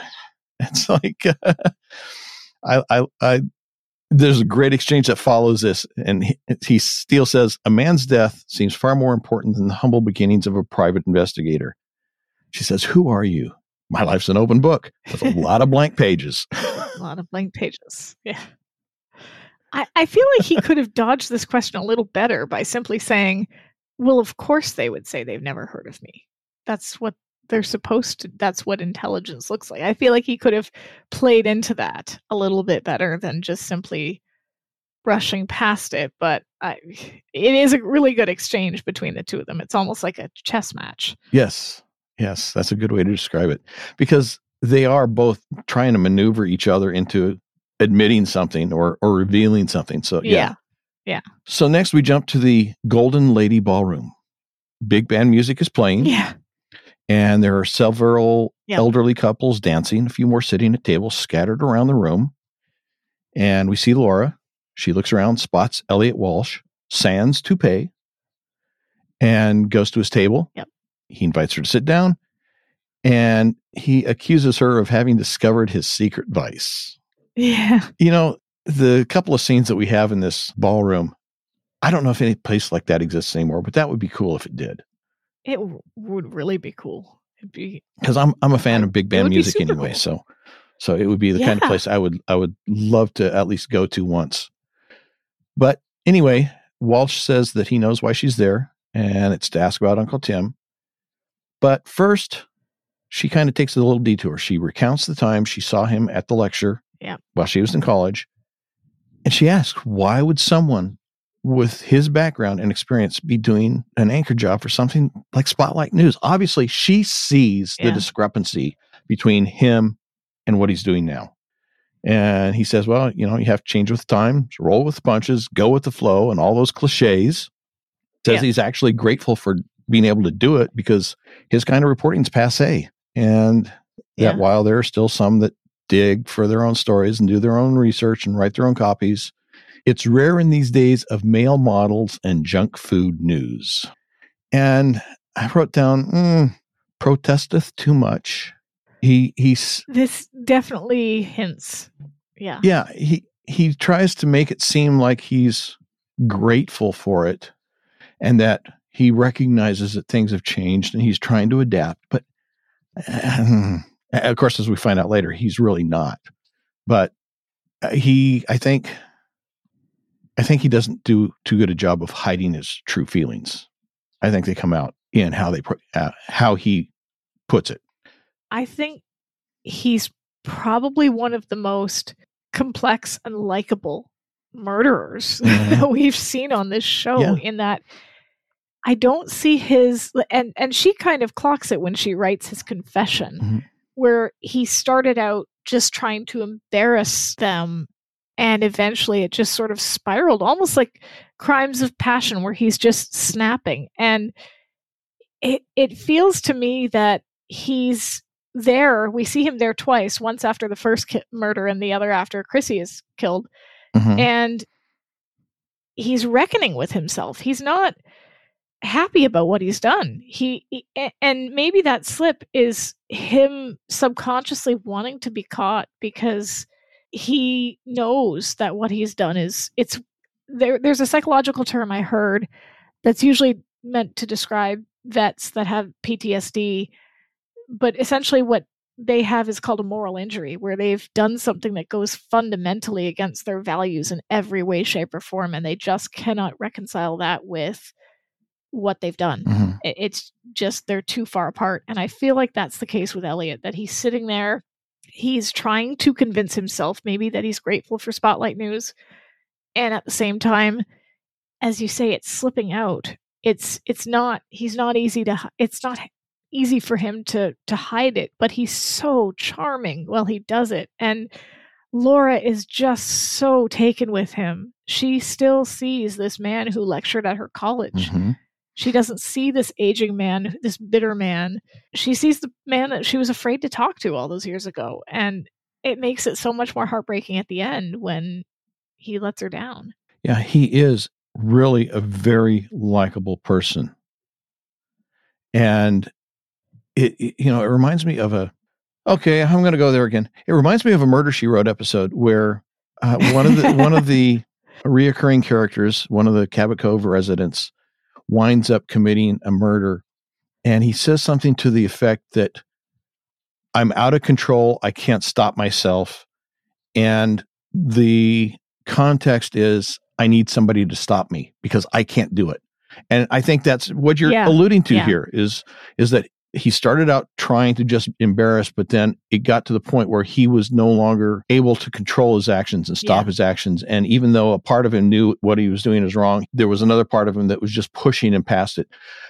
It's like, I, I, I, there's a great exchange that follows this, and he, he Steele says, "A man's death seems far more important than the humble beginnings of a private investigator." She says, "Who are you?" My life's an open book with a lot of blank pages.
a lot of blank pages. Yeah. I, I feel like he could have dodged this question a little better by simply saying, Well, of course they would say they've never heard of me. That's what they're supposed to that's what intelligence looks like. I feel like he could have played into that a little bit better than just simply brushing past it. But I, it is a really good exchange between the two of them. It's almost like a chess match.
yes, yes, that's a good way to describe it. Because they are both trying to maneuver each other into admitting something or or revealing something. So yeah.
Yeah. Yeah.
So next we jump to the Golden Lady Ballroom. Big band music is playing,
Yeah.
and there are several elderly couples dancing, a few more sitting at tables scattered around the room. And we see Laura. She looks around, spots Elliot Walsh, sans toupee, and goes to his table.
Yep.
He invites her to sit down, and he accuses her of having discovered his secret vice.
Yeah.
You know, the couple of scenes that we have in this ballroom, I don't know if any place like that exists anymore, but that would be cool if it did.
It w- would really be cool. It'd be
Because I'm I'm a fan of big band music anyway,
cool.
so so it would be the kind of place I would I would love to at least go to once. But anyway, Walsh says that he knows why she's there, and it's to ask about Uncle Tim. But first, she kind of takes a little detour. She recounts the time she saw him at the lecture
Yeah.
while she was in college. And she asked, why would someone with his background and experience be doing an anchor job for something like Spotlight News? Obviously, she sees the discrepancy between him and what he's doing now. And he says, well, you know, you have to change with time, roll with the punches, go with the flow, and all those cliches. Says
Yeah.
he's actually grateful for being able to do it because his kind of reporting's passe. And that while there are still some that dig for their own stories and do their own research and write their own copies, it's rare in these days of male models and junk food news. And I wrote down, mm, protesteth too much. He he's
this definitely hints. Yeah.
yeah he he tries to make it seem like he's grateful for it and that he recognizes that things have changed and he's trying to adapt but uh, of course as we find out later he's really not but uh, he i think i think he doesn't do too good a job of hiding his true feelings i think they come out in how they uh, how he puts it
I think he's probably one of the most complex and likable murderers
Mhm.
that we've seen on this show
Yeah.
in that I don't see his and and she kind of clocks it when she writes his confession
Mhm.
Where he started out just trying to embarrass them and eventually it just sort of spiraled almost like crimes of passion where he's just snapping. And it it feels to me that he's there we see him there twice once after the first ki- murder and the other after chrissy is killed.
Mhm.
and he's reckoning with himself. He's not happy about what he's done. He, he and maybe that slip is him subconsciously wanting to be caught because he knows that what he's done is it's there there's a psychological term i heard that's usually meant to describe vets that have PTSD but essentially what they have is called a moral injury where they've done something that goes fundamentally against their values in every way shape or form and they just cannot reconcile that with what they've done
Mhm.
It's just they're too far apart and i feel like that's the case with elliot that he's sitting there he's trying to convince himself maybe that he's grateful for spotlight news and at the same time as you say it's slipping out it's it's not he's not easy to it's not easy for him to to hide it but he's so charming while he does it and Laura is just so taken with him. She still sees this man who lectured at her college.
Mhm.
She doesn't see this aging man, this bitter man. She sees the man that she was afraid to talk to all those years ago. And it makes it so much more heartbreaking at the end when he lets her down.
Yeah, he is really a very likable person. And it, it- you know, it reminds me of a okay, I'm going to go there again. It reminds me of a murder she wrote episode where uh, one of the one of the reoccurring characters, one of the Cabot Cove residents winds up committing a murder and he says something to the effect that I'm out of control, I can't stop myself and the context is I need somebody to stop me because I can't do it. And I think that's what you're
Yeah,
alluding to
yeah.
here is is that he started out trying to just embarrass, but then it got to the point where he was no longer able to control his actions and stop
Yeah.
his actions. And even though a part of him knew what he was doing is wrong, there was another part of him that was just pushing him past it.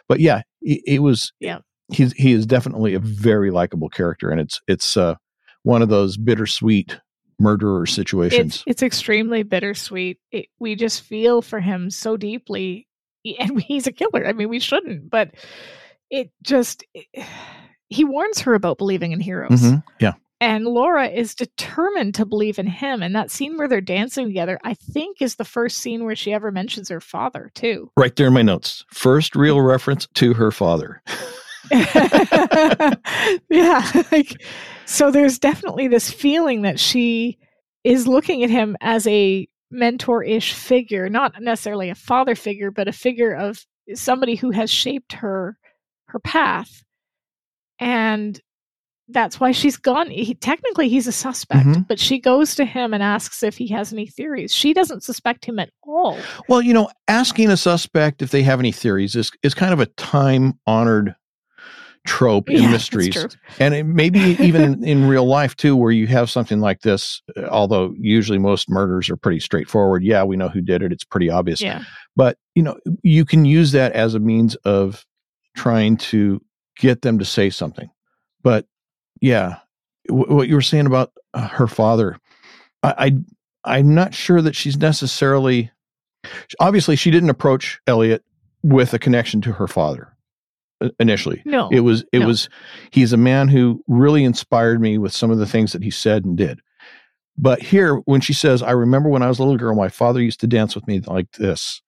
But yeah, it, it was
Yeah.
he's he is definitely a very likable character and it's it's uh one of those bittersweet murderer situations.
It's, it's extremely bittersweet. It, we just feel for him so deeply, and he's a killer. I mean, we shouldn't, but it just it, he warns her about believing in heroes.
Mhm. Yeah.
And Laura is determined to believe in him. And that scene where they're dancing together, I think, is the first scene where she ever mentions her father, too.
Right there in my notes. First real reference to her father.
yeah. Like, so there's definitely this feeling that she is looking at him as a mentor ish figure, not necessarily a father figure, but a figure of somebody who has shaped her her path. And that's why she's gone. He, technically, he's a suspect,
Mhm.
but she goes to him and asks if he has any theories. She doesn't suspect him at all.
Well, you know, asking a suspect if they have any theories is, is kind of a time honored trope in
Yeah,
mysteries. And it, maybe even in, in real life too, where you have something like this, uh, although usually most murders are pretty straightforward. Yeah, we know who did it. It's pretty obvious.
Yeah.
But, you know, you can use that as a means of trying to get them to say something. But yeah, w- what you were saying about uh, her father, I, I, I'm not sure that she's necessarily, obviously, she didn't approach Elliot with a connection to her father initially.
No.
It was it
No.
was he's a man who really inspired me with some of the things that he said and did. But here when she says, I remember when I was a little girl, my father used to dance with me like this.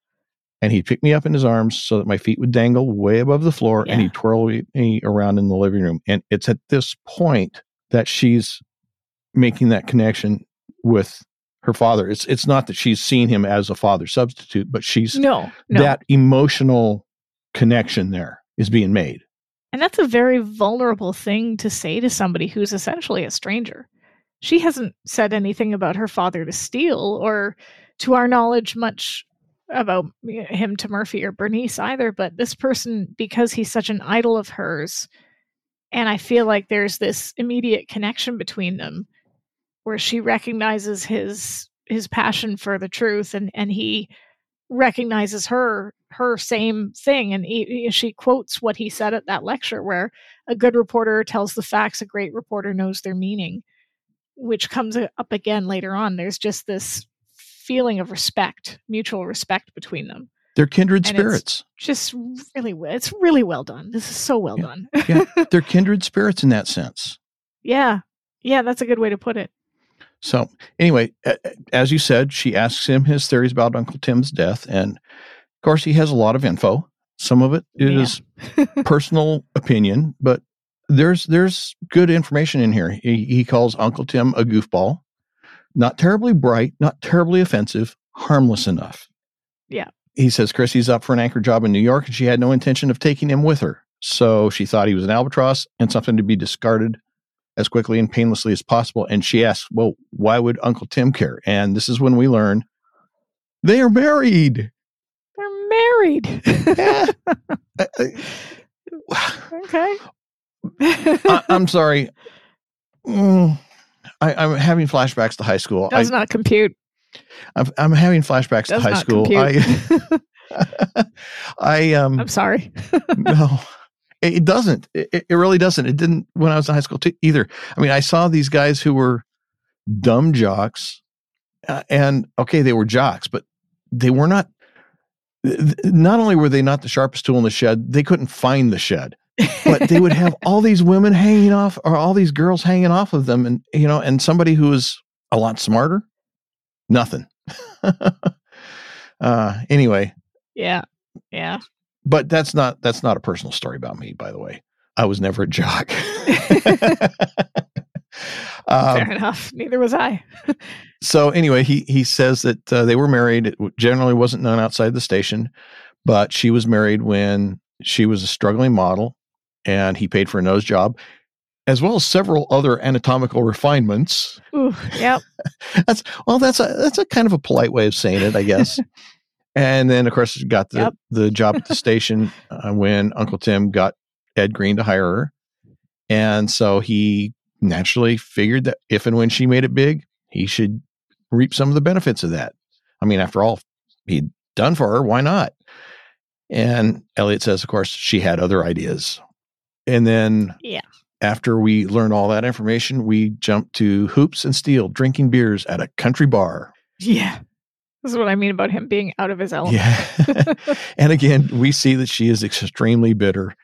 And he'd pick me up in his arms so that my feet would dangle way above the floor and he'd twirl me around in the living room. And it's at this point that she's making that connection with her father. It's it's not that she's seen him as a father substitute, but she's
no. No.
that emotional connection there is being made.
And that's a very vulnerable thing to say to somebody who's essentially a stranger. She hasn't said anything about her father to Steele or, to our knowledge, much about him to Murphy or Bernice either. But this person, because he's such an idol of hers, and I feel like there's this immediate connection between them where she recognizes his his passion for the truth and and he recognizes her her same thing and he, he- she quotes what he said at that lecture where a good reporter tells the facts a great reporter knows their meaning which comes uh, up again later on there's just this feeling of respect mutual respect between them
They're kindred
And
spirits.
just really it's really well done this is so well
Yeah.
done
Yeah. They're kindred spirits in that sense.
yeah yeah that's a good way to put it
So, anyway, as you said, she asks him his theories about Uncle Tim's death. And of course, he has a lot of info. Some of it is Yeah. personal opinion, but there's there's good information in here. He, he calls Uncle Tim a goofball, not terribly bright, not terribly offensive, harmless enough.
Yeah.
He says Chrissy's up for an anchor job in New York and she had no intention of taking him with her. So she thought he was an albatross and something to be discarded as quickly and painlessly as possible. And she asks, Well, why would Uncle Tim care? And this is when we learn they are married.
they're married
Yeah. I- I-
okay
I, I'm sorry. Mm, I, I'm having flashbacks to high school. I,
does not compute
I'm, I'm having flashbacks to high school.
compute.
I, I um
i'm sorry
no, it, it doesn't. It, it really doesn't. It didn't when I was in high school t- either. I mean, I saw these guys who were dumb jocks, uh, and okay, they were jocks, but they were not. Not only were they not the sharpest tool in the shed, they couldn't find the shed. But they would have all these women hanging off, or all these girls hanging off of them, and you know, and somebody who was a lot smarter, nothing. uh, anyway,
yeah. Yeah.
But that's not that's not a personal story about me by the way. I was never a jock.
Fair
um,
enough. Neither was i.
so anyway he he says that uh, they were married. It generally wasn't known outside the station but she was married when she was a struggling model and he paid for a nose job as well as several other anatomical refinements.
Ooh, yep.
That's well that's a that's a kind of a polite way of saying it i guess. And then of course got the
Yep.
the job at the station uh, when uncle tim got ed green to hire her. And so he naturally figured that if and when she made it big he should reap some of the benefits of that. I mean after all he'd done for her why not? And elliot says of course she had other ideas and then
Yeah.
after we learned all that information, we jump to Hoops and Steele drinking beers at a country bar.
Yeah. This is what I mean about him being out of his element.
Yeah. and again, we see that she is extremely bitter.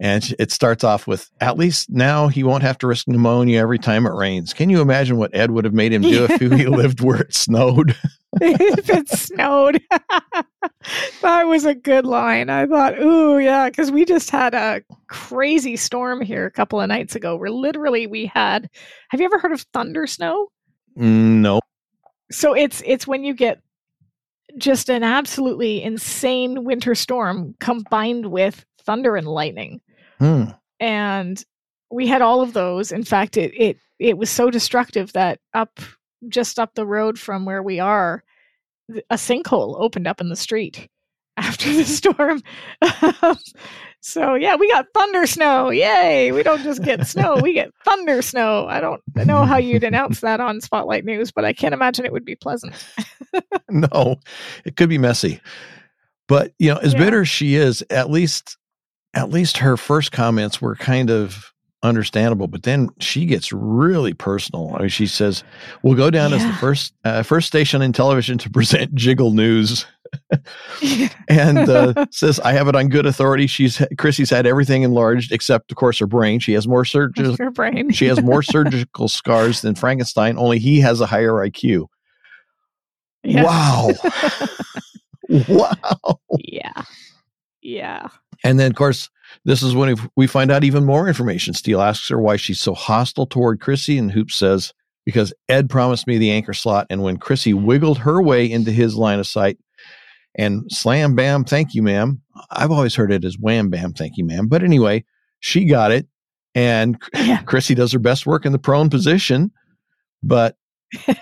And it starts off with, at least now he won't have to risk pneumonia every time it rains. Can you imagine what Ed would have made him do if he lived where it snowed?
if it snowed. that was a good line. I thought, ooh, yeah, because we just had a crazy storm here a couple of nights ago where literally we had. Have you ever heard of thunder snow?
Mm, no.
So it's it's when you get just an absolutely insane winter storm combined with thunder and lightning.
Hmm.
And we had all of those. In fact, it it it was so destructive that up just up the road from where we are, a sinkhole opened up in the street after the storm. so yeah, we got thunder snow. Yay! We don't just get snow; we get thunder snow. I don't know how you'd announce that on Spotlight News, but I can't imagine it would be pleasant.
no, it could be messy. But you know, as
Yeah.
bitter as she is, at least at least her first comments were kind of understandable. But then she gets really personal. I mean, she says, "We'll go down as the first uh, first station in television to present Jiggle News." and uh, says, "I have it on good authority. She's Chrissy's had everything enlarged except, of course, her brain. She has more surgery.
Your brain.
she has more surgical scars than Frankenstein. Only he has a higher IQ."
Yeah.
Wow! wow!
Yeah. Yeah.
And then, of course, this is when we find out even more information. Steele asks her why she's so hostile toward Chrissy, and Hoop says, Because Ed promised me the anchor slot, and when Chrissy wiggled her way into his line of sight, and slam bam, thank you, ma'am. I've always heard it as wham bam, thank you, ma'am. But anyway, she got it, and
Yeah.
Chrissy does her best work in the prone position, but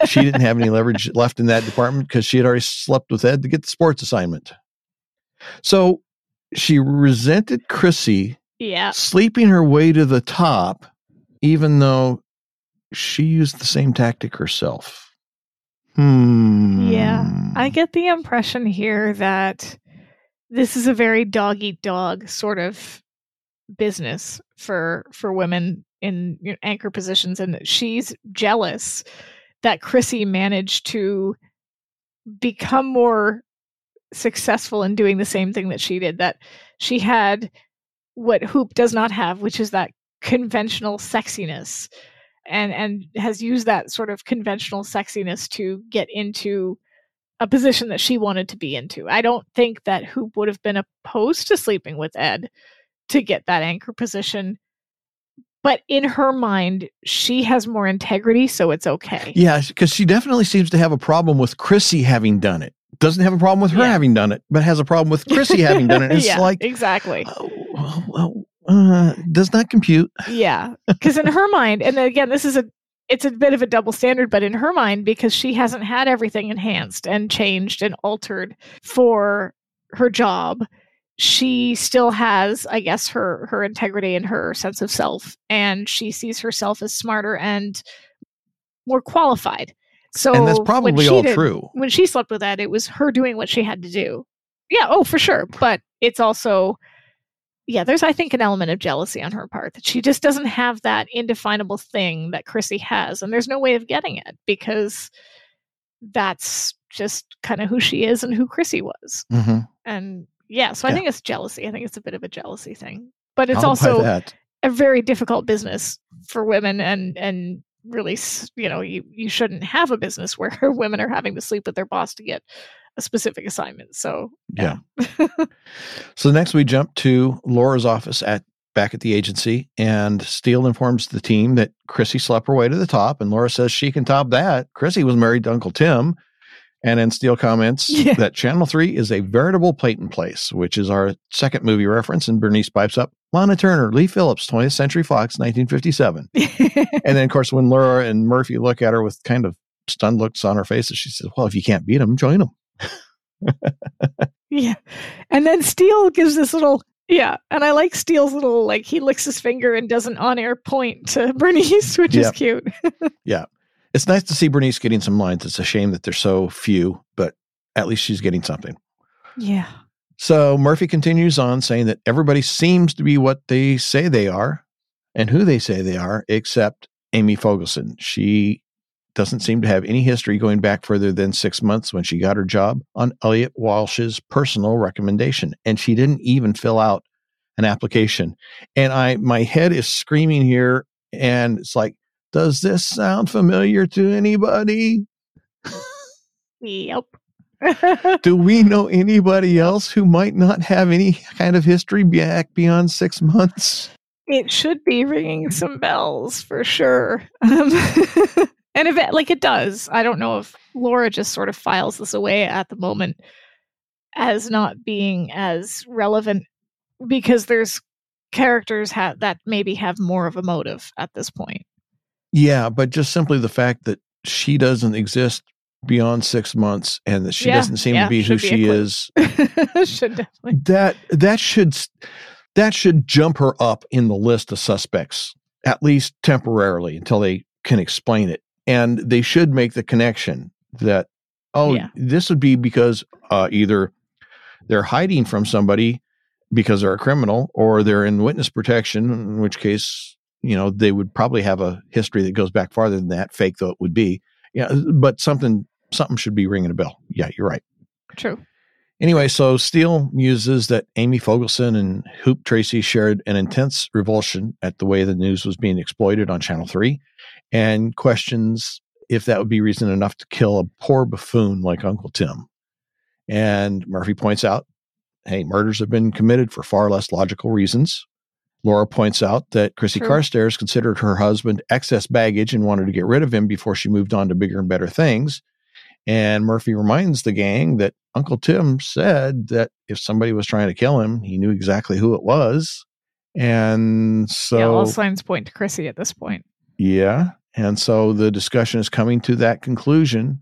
she didn't have any leverage left in that department because she had already slept with Ed to get the sports assignment. So she resented Chrissy
Yeah.
sleeping her way to the top, even though she used the same tactic herself. Hmm.
Yeah. I get the impression here that this is a very dog eat dog sort of business for for women in you know, anchor positions and she's jealous that Chrissy managed to become more successful in doing the same thing that she did that she had what hoop does not have which is that conventional sexiness and and has used that sort of conventional sexiness to get into a position that she wanted to be into. I don't think that Hoop would have been opposed to sleeping with Ed to get that anchor position. But in her mind, she has more integrity, so it's okay.
Yeah, because she definitely seems to have a problem with Chrissy having done it. Doesn't have a problem with her
Yeah.
having done it, but has a problem with Chrissy having done it. It's
yeah,
like,
exactly.
oh, well, uh, does not compute.
Yeah, because in her mind, and again, this is a it's a bit of a double standard, but in her mind, because she hasn't had everything enhanced and changed and altered for her job, she still has, I guess, her her integrity and her sense of self, and she sees herself as smarter and more qualified. So
and that's probably all
did-
true.
when she slept with Ed, it was her doing what she had to do. Yeah, oh, for sure. But it's also, yeah, there's, I think, an element of jealousy on her part that she just doesn't have that indefinable thing that Chrissy has. And there's no way of getting it because that's just kind of who she is and who Chrissy was.
hmm
And yeah, so I think it's jealousy. I think it's a bit of a jealousy thing. But it's
I'll
also a very difficult business for women and and really you know you you shouldn't have a business where women are having to sleep with their boss to get a specific assignment so
Yeah. So next we jump to Laura's office at back at the agency, and Steele informs the team that Chrissy slept her way to the top, and Laura says she can top that. Chrissy was married to Uncle Tim. And then Steele comments
Yeah.
that Channel 3 is a veritable Peyton place, which is our second movie reference. And Bernice pipes up Lana Turner, Lee Philips, 20th Century Fox, 1957. And then, of course, when Laura and Murphy look at her with kind of stunned looks on her faces, she says, Well, if you can't beat them, join them.
yeah and then steele gives this little yeah and i like steele's little like he licks his finger and does an on-air point to bernice which is
cute.
cute
It's nice to see Bernice getting some lines. It's a shame that there's so few, but at least she's getting something.
yeah
So Murphy continues on saying that everybody seems to be what they say they are. and who they say they are, except Amy Fogelson. She doesn't seem to have any history going back further than six months when she got her job on Elliot Walsh's personal recommendation. And she didn't even fill out an application. And I my head is screaming here and it's like, does this sound familiar to anybody?
Yep.
Do we know anybody else who might not have any kind of history back beyond six months?
it should be ringing some bells for sure. Um, and if it, like it does, I don't know if Laura just sort of files this away at the moment as not being as relevant because there's characters ha- that maybe have more of a motive at this point.
Yeah, but just simply the fact that she doesn't exist beyond six months and that she
Yeah,
doesn't seem
yeah,
to be who
be
she is
should definitely.
that that should that should jump her up in the list of suspects at least temporarily until they can explain it and they should make the connection that oh
Yeah.
this would be because uh, either they're hiding from somebody because they're a criminal or they're in witness protection in which case you know they would probably have a history that goes back farther than that fake though it would be yeah uh, but something something should be ringing a bell yeah you're right
True.
Anyway, so Steele muses that Amy Fogelson and Hoop Tracy shared an intense revulsion at the way the news was being exploited on Channel 3 and questions if that would be reason enough to kill a poor buffoon like Uncle Tim. And Murphy points out hey, murders have been committed for far less logical reasons. Laura points out that Chrissy
True.
Carstairs considered her husband excess baggage and wanted to get rid of him before she moved on to bigger and better things. And Murphy reminds the gang that Uncle Tim said that if somebody was trying to kill him, he knew exactly who it was. And so,
yeah, all signs point to Chrissy at this point.
yeah. And so the discussion is coming to that conclusion.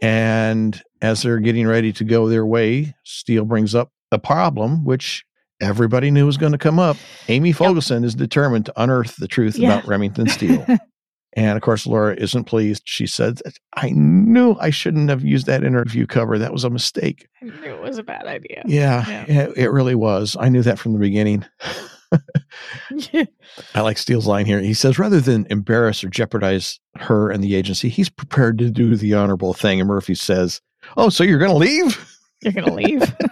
And as they're getting ready to go their way, Steele brings up a problem, which everybody knew was going to come up. Amy Fogelson is determined to unearth the truth
Yeah.
about Remington Steele. and of course, Laura isn't pleased. She said, I knew I shouldn't have used that interview cover. That was a mistake.
I knew it was a bad idea.
Yeah, It, it really was. I knew that from the beginning. I like Steele's line here. He says, rather than embarrass or jeopardize her and the agency, he's prepared to do the honorable thing. And Murphy says, Oh, so you're going to leave?
You're gonna leave.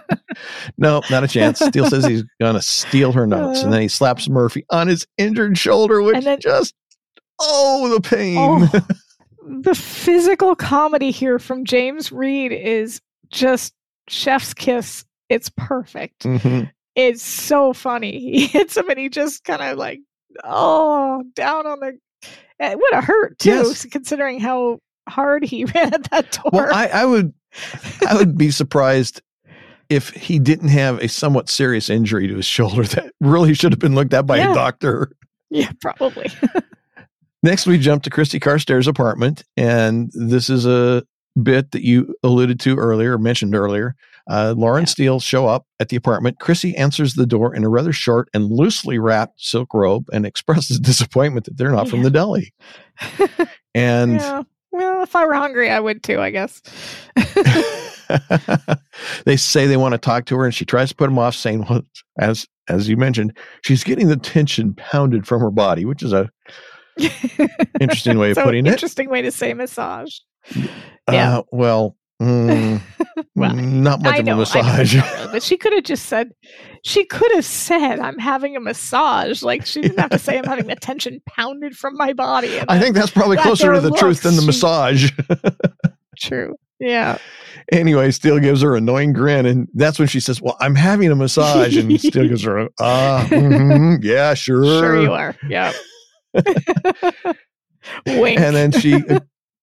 No, not a chance. Steele says he's going to steal her notes. And then he slaps Murphy on his injured shoulder, which
And then-
just, oh, the pain.
oh, the physical comedy here from James Read is just chef's kiss. It's perfect.
Mhm.
It's so funny. He hits him and he just kind of like, oh, down on the. It would have hurt too,
Yes.
considering how hard he ran at that door.
Well, I, I would, I would be surprised if he didn't have a somewhat serious injury to his shoulder that really should have been looked at by
Yeah.
a doctor.
yeah, probably.
Next, we jump to Chrissy Carstairs' apartment, and this is a bit that you alluded to earlier, mentioned earlier. Uh, Lauren
Yeah.
Steele show up at the apartment. Chrissy answers the door in a rather short and loosely wrapped silk robe and expresses disappointment that they're not from the deli. And
yeah. If I were hungry, I would too, I guess.
they say they want to talk to her, and she tries to put them off, saying, "Well, as as you mentioned, she's getting the tension pounded from her body," which is a Interesting way of
So,
putting it.
Interesting way to say massage. Yeah.
uh, well, mm,
Well,
not much
I
of
know,
a
know
massage.
really, but she could have just said, she could have said, "I'm having a massage." Like she didn't have to say, "I'm having the tension pounded from my body."
I think that's probably
That
closer to the truth than the
she-
massage.
true. Yeah.
anyway, Steele gives her an annoying grin, and that's when she says, "Well, I'm having a massage," and Steele gives her, a, "Ah, mhm, yeah, sure."
Sure, you are. Yeah. Wink.
And then she,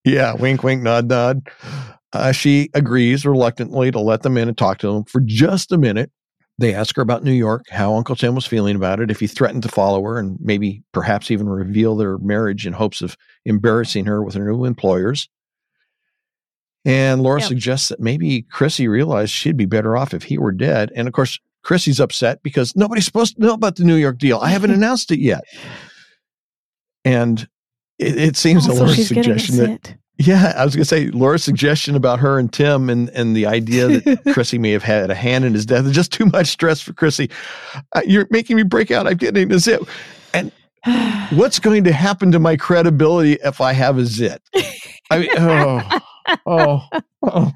yeah, wink, wink, nod, nod. Uh, she agrees reluctantly to let them in and talk to them for just a minute. They ask her about New York, how Uncle Tim was feeling about it, if he threatened to follow her, and maybe perhaps even reveal their marriage in hopes of embarrassing her with her new employers. And Laura
Yep.
suggests that maybe Chrissy realized she'd be better off if he were dead. And of course, Chrissy's upset because nobody's supposed to know about the New York deal. I haven't announced it yet. And it, it seems
also,
Laura's
she's
suggestion that. Yeah, I was going to say Laura's suggestion about her and Tim and and the idea that Chrissy may have had a hand in his death is just too much stress for Chrissy. Uh, you're making me break out. I'm getting a zit. And What's going to happen to my credibility if I have a zit? I mean, oh, oh, oh.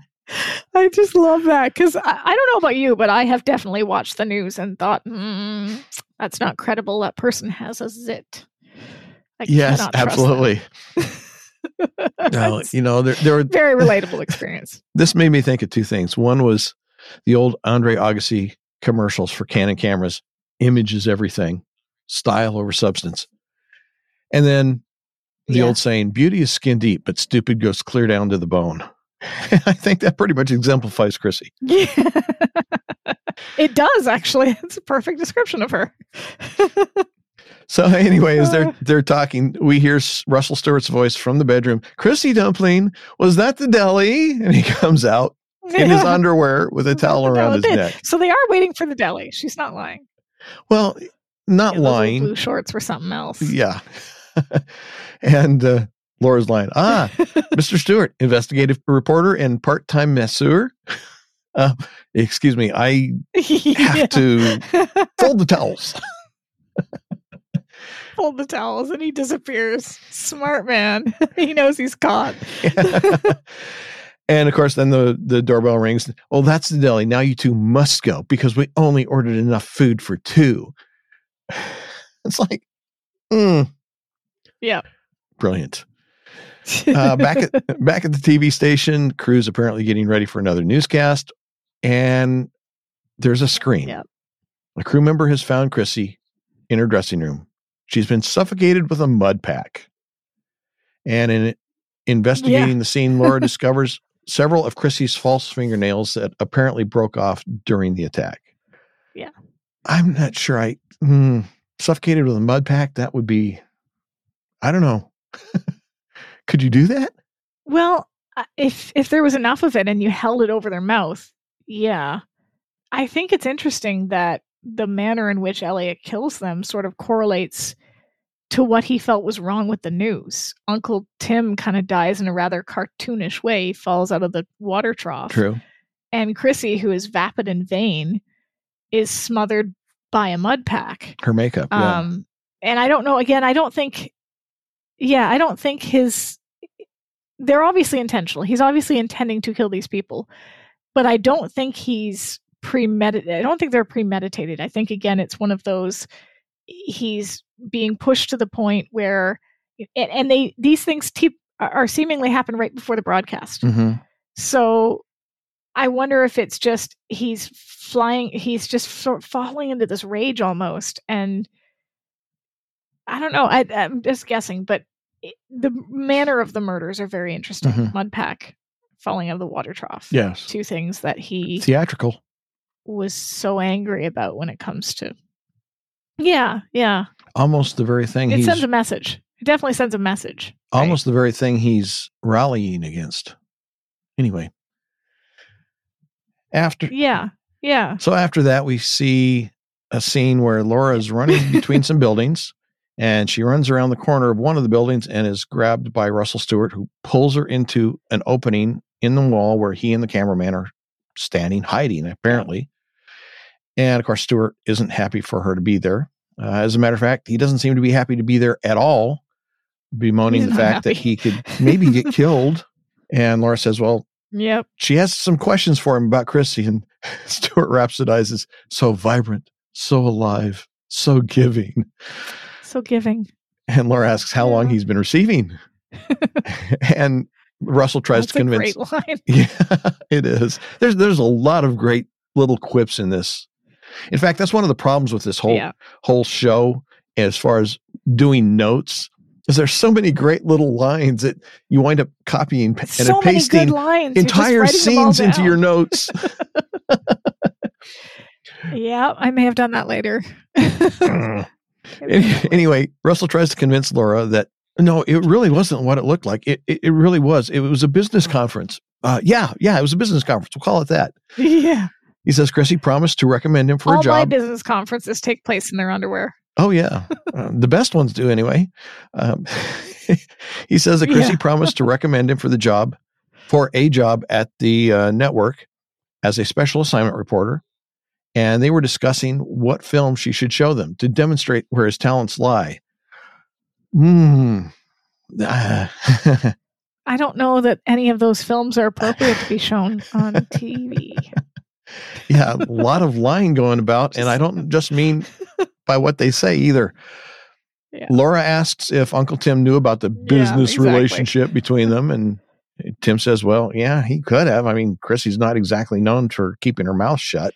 I just love that because I, I, don't know about you, but I have definitely watched the news and thought, mm, that's not credible. That person has a zit.
I yes, absolutely. no, you know, there, there were
very relatable experience.
This made me think of two things. One was the old Andre Agassi commercials for Canon cameras. Image is everything, style over substance. And then the yeah. old saying, beauty is skin deep, but stupid goes clear down to the bone. I think that pretty much exemplifies Chrissy. Yeah.
it does actually. It's a perfect description of her.
So, anyways, they're they're talking. We hear Russell Stewart's voice from the bedroom. Chrissy Dumpling, was that the deli? And he comes out in his underwear with a towel around his neck.
So they are waiting for the deli. She's not lying.
Well, not yeah, lying.
Blue shorts were something else.
Yeah. and uh, Laura's lying. Ah, Mr. Stewart, investigative reporter and part-time masseur. Uh, excuse me, I have to fold the towels.
Fold the towels, and he disappears. Smart man. he knows he's caught.
and of course, then the the doorbell rings. Oh, that's the deli. Now you two must go because we only ordered enough food for two. It's like, mm.
yeah,
brilliant. Uh, back at back at the TV station, crew's apparently getting ready for another newscast, and there's a scream. Yep. A crew member has found Chrissy in her dressing room. She's been suffocated with a mud pack. And in investigating yeah. the scene, Laura discovers several of Chrissy's false fingernails that apparently broke off during the attack.
Yeah.
I'm not sure I hmm, suffocated with a mud pack. That would be, I don't know. Could you do that?
Well, if if there was enough of it and you held it over their mouth, yeah. I think it's interesting that the manner in which Elliot kills them sort of correlates to what he felt was wrong with the news. Uncle Tim kind of dies in a rather cartoonish way, he falls out of the water trough.
True.
And Chrissy, who is vapid and vain, is smothered by a mud pack.
Her makeup. Yeah. Um,
and I don't know, again, I don't think yeah, I don't think his they're obviously intentional. He's obviously intending to kill these people, but I don't think he's premeditated. I don't think they're premeditated. I think again, it's one of those he's being pushed to the point where, and, and they these things te- are seemingly happen right before the broadcast. Mm-hmm. So I wonder if it's just he's flying, he's just sort of falling into this rage almost, and I don't know. I, am just guessing, but it, the manner of the murders are very interesting. Mm-hmm. Mudpack falling out of the water trough.
Yes.
Two things that he
theatrical
was so angry about when it comes to. Yeah, yeah.
Almost the very thing.
It sends a message. It definitely sends a message.
Almost right? the very thing he's rallying against. Anyway. After.
Yeah, yeah.
So after that, we see a scene where Laura is running between some buildings and she runs around the corner of one of the buildings and is grabbed by Russell Stewart, who pulls her into an opening in the wall where he and the cameraman are standing, hiding, apparently. And of course, Stewart isn't happy for her to be there. Uh, as a matter of fact, he doesn't seem to be happy to be there at all, bemoaning the fact happy. that he could maybe get killed. And Laura says, Well,
yep.
She has some questions for him about Chrissy, and Stewart rhapsodizes, so vibrant, so alive, so giving
so giving.
And Laura asks how yeah. long he's been receiving. and Russell tries
That's
to convince.
great line.
Yeah, it is. There's there's a lot of great little quips in this. In fact, that's one of the problems with this whole yeah. whole show as far as doing notes. Is there's so many great little lines that you wind up copying and
so
pasting entire scenes into your notes.
yeah, I may have done that later.
anyway, Russell tries to convince Laura that no, it really wasn't what it looked like. It it, it really was. It was a business conference. Uh, yeah, yeah, it was a business conference. We'll call it that.
Yeah.
He says Chrissy promised to recommend him for
All
a job. All my
business conferences take place in their underwear.
Oh yeah, uh, the best ones do anyway. Um, he says that Chrissy yeah. promised to recommend him for the job, for a job at the uh, network as a special assignment reporter and they were discussing what film she should show them to demonstrate where his talents lie. Hmm.
I don't know that any of those films are appropriate to be shown on TV.
Yeah, a lot of lying going about, and I don't just mean by what they say either.
Yeah.
Laura asks if Uncle Tim knew about the
Yeah,
business
exactly.
relationship between them, and Tim says, "Well, yeah, he could have. I mean, Chrissy's not exactly known for keeping her mouth shut."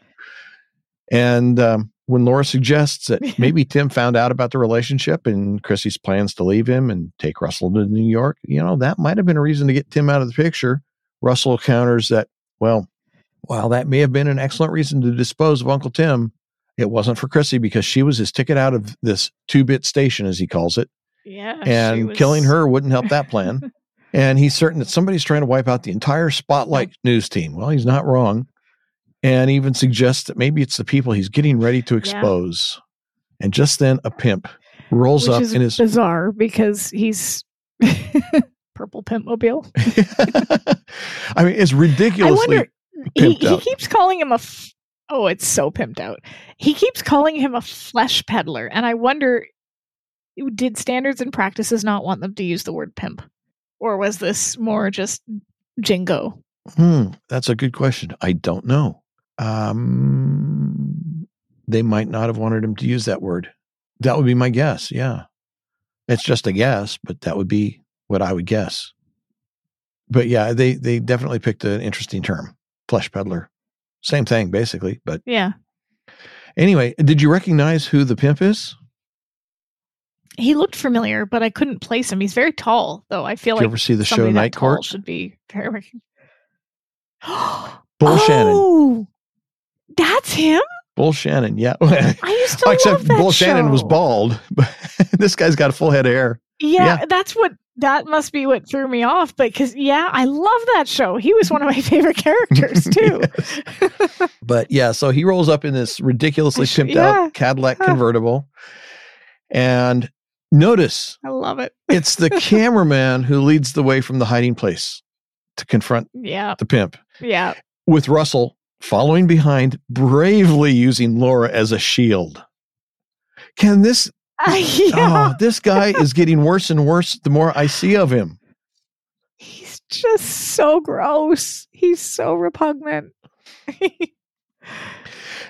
And um, when Laura suggests that maybe Tim found out about the relationship and Chrissy's plans to leave him and take Russell to New York, you know, that might have been a reason to get Tim out of the picture. Russell counters that, well, while that may have been an excellent reason to dispose of Uncle Tim, it wasn't for Chrissy because she was his ticket out of this two bit station, as he calls it,
Yeah.
and
was-
killing her wouldn't help that plan. and he's certain that somebody's trying to wipe out the entire Spotlight news team. Well, he's not wrong. And even suggests that maybe it's the people he's getting ready to expose. And just then a pimp rolls
Which
up
is
in his
bizarre because he's purple pimp mobile.
I mean, it's
I
ridiculously
wonder. He, he keeps calling him a. F- oh, it's so pimped out. He keeps calling him a flesh peddler, and I wonder, did standards and practices not want them to use the word pimp, or was this more just jingo?
Hmm, that's a good question. I don't know. Um, they might not have wanted him to use that word. That would be my guess. Yeah, it's just a guess, but that would be what I would guess. But yeah, they they definitely picked an interesting term, flesh peddler. Same thing, basically. But
Yeah,
anyway, did you recognize who the pimp is?
he looked familiar, but I couldn't place him. He's very tall, though. I feel
Did you
like
ever see the show Night Court?
should be very.
Bull Shannon.
Oh, that's him.
Bull Shannon. Yeah.
I used to
Except
love that
Bull Shannon was bald, but this guy's got a full head of hair.
Yeah,
Yeah.
that's what that must be what threw me off. But because yeah, I love that show. He was one of my favorite characters too.
But yeah, so he rolls up in this ridiculously pimped
yeah.
out Cadillac convertible. And notice
I love it.
it's the cameraman who leads the way from the hiding place to confront
Yeah,
the pimp,
yeah.
with Russell following behind, bravely using Laura as a shield. Can this,
yeah.
oh, this guy is getting worse and worse the more I see of him.
He's just so gross. He's so repugnant.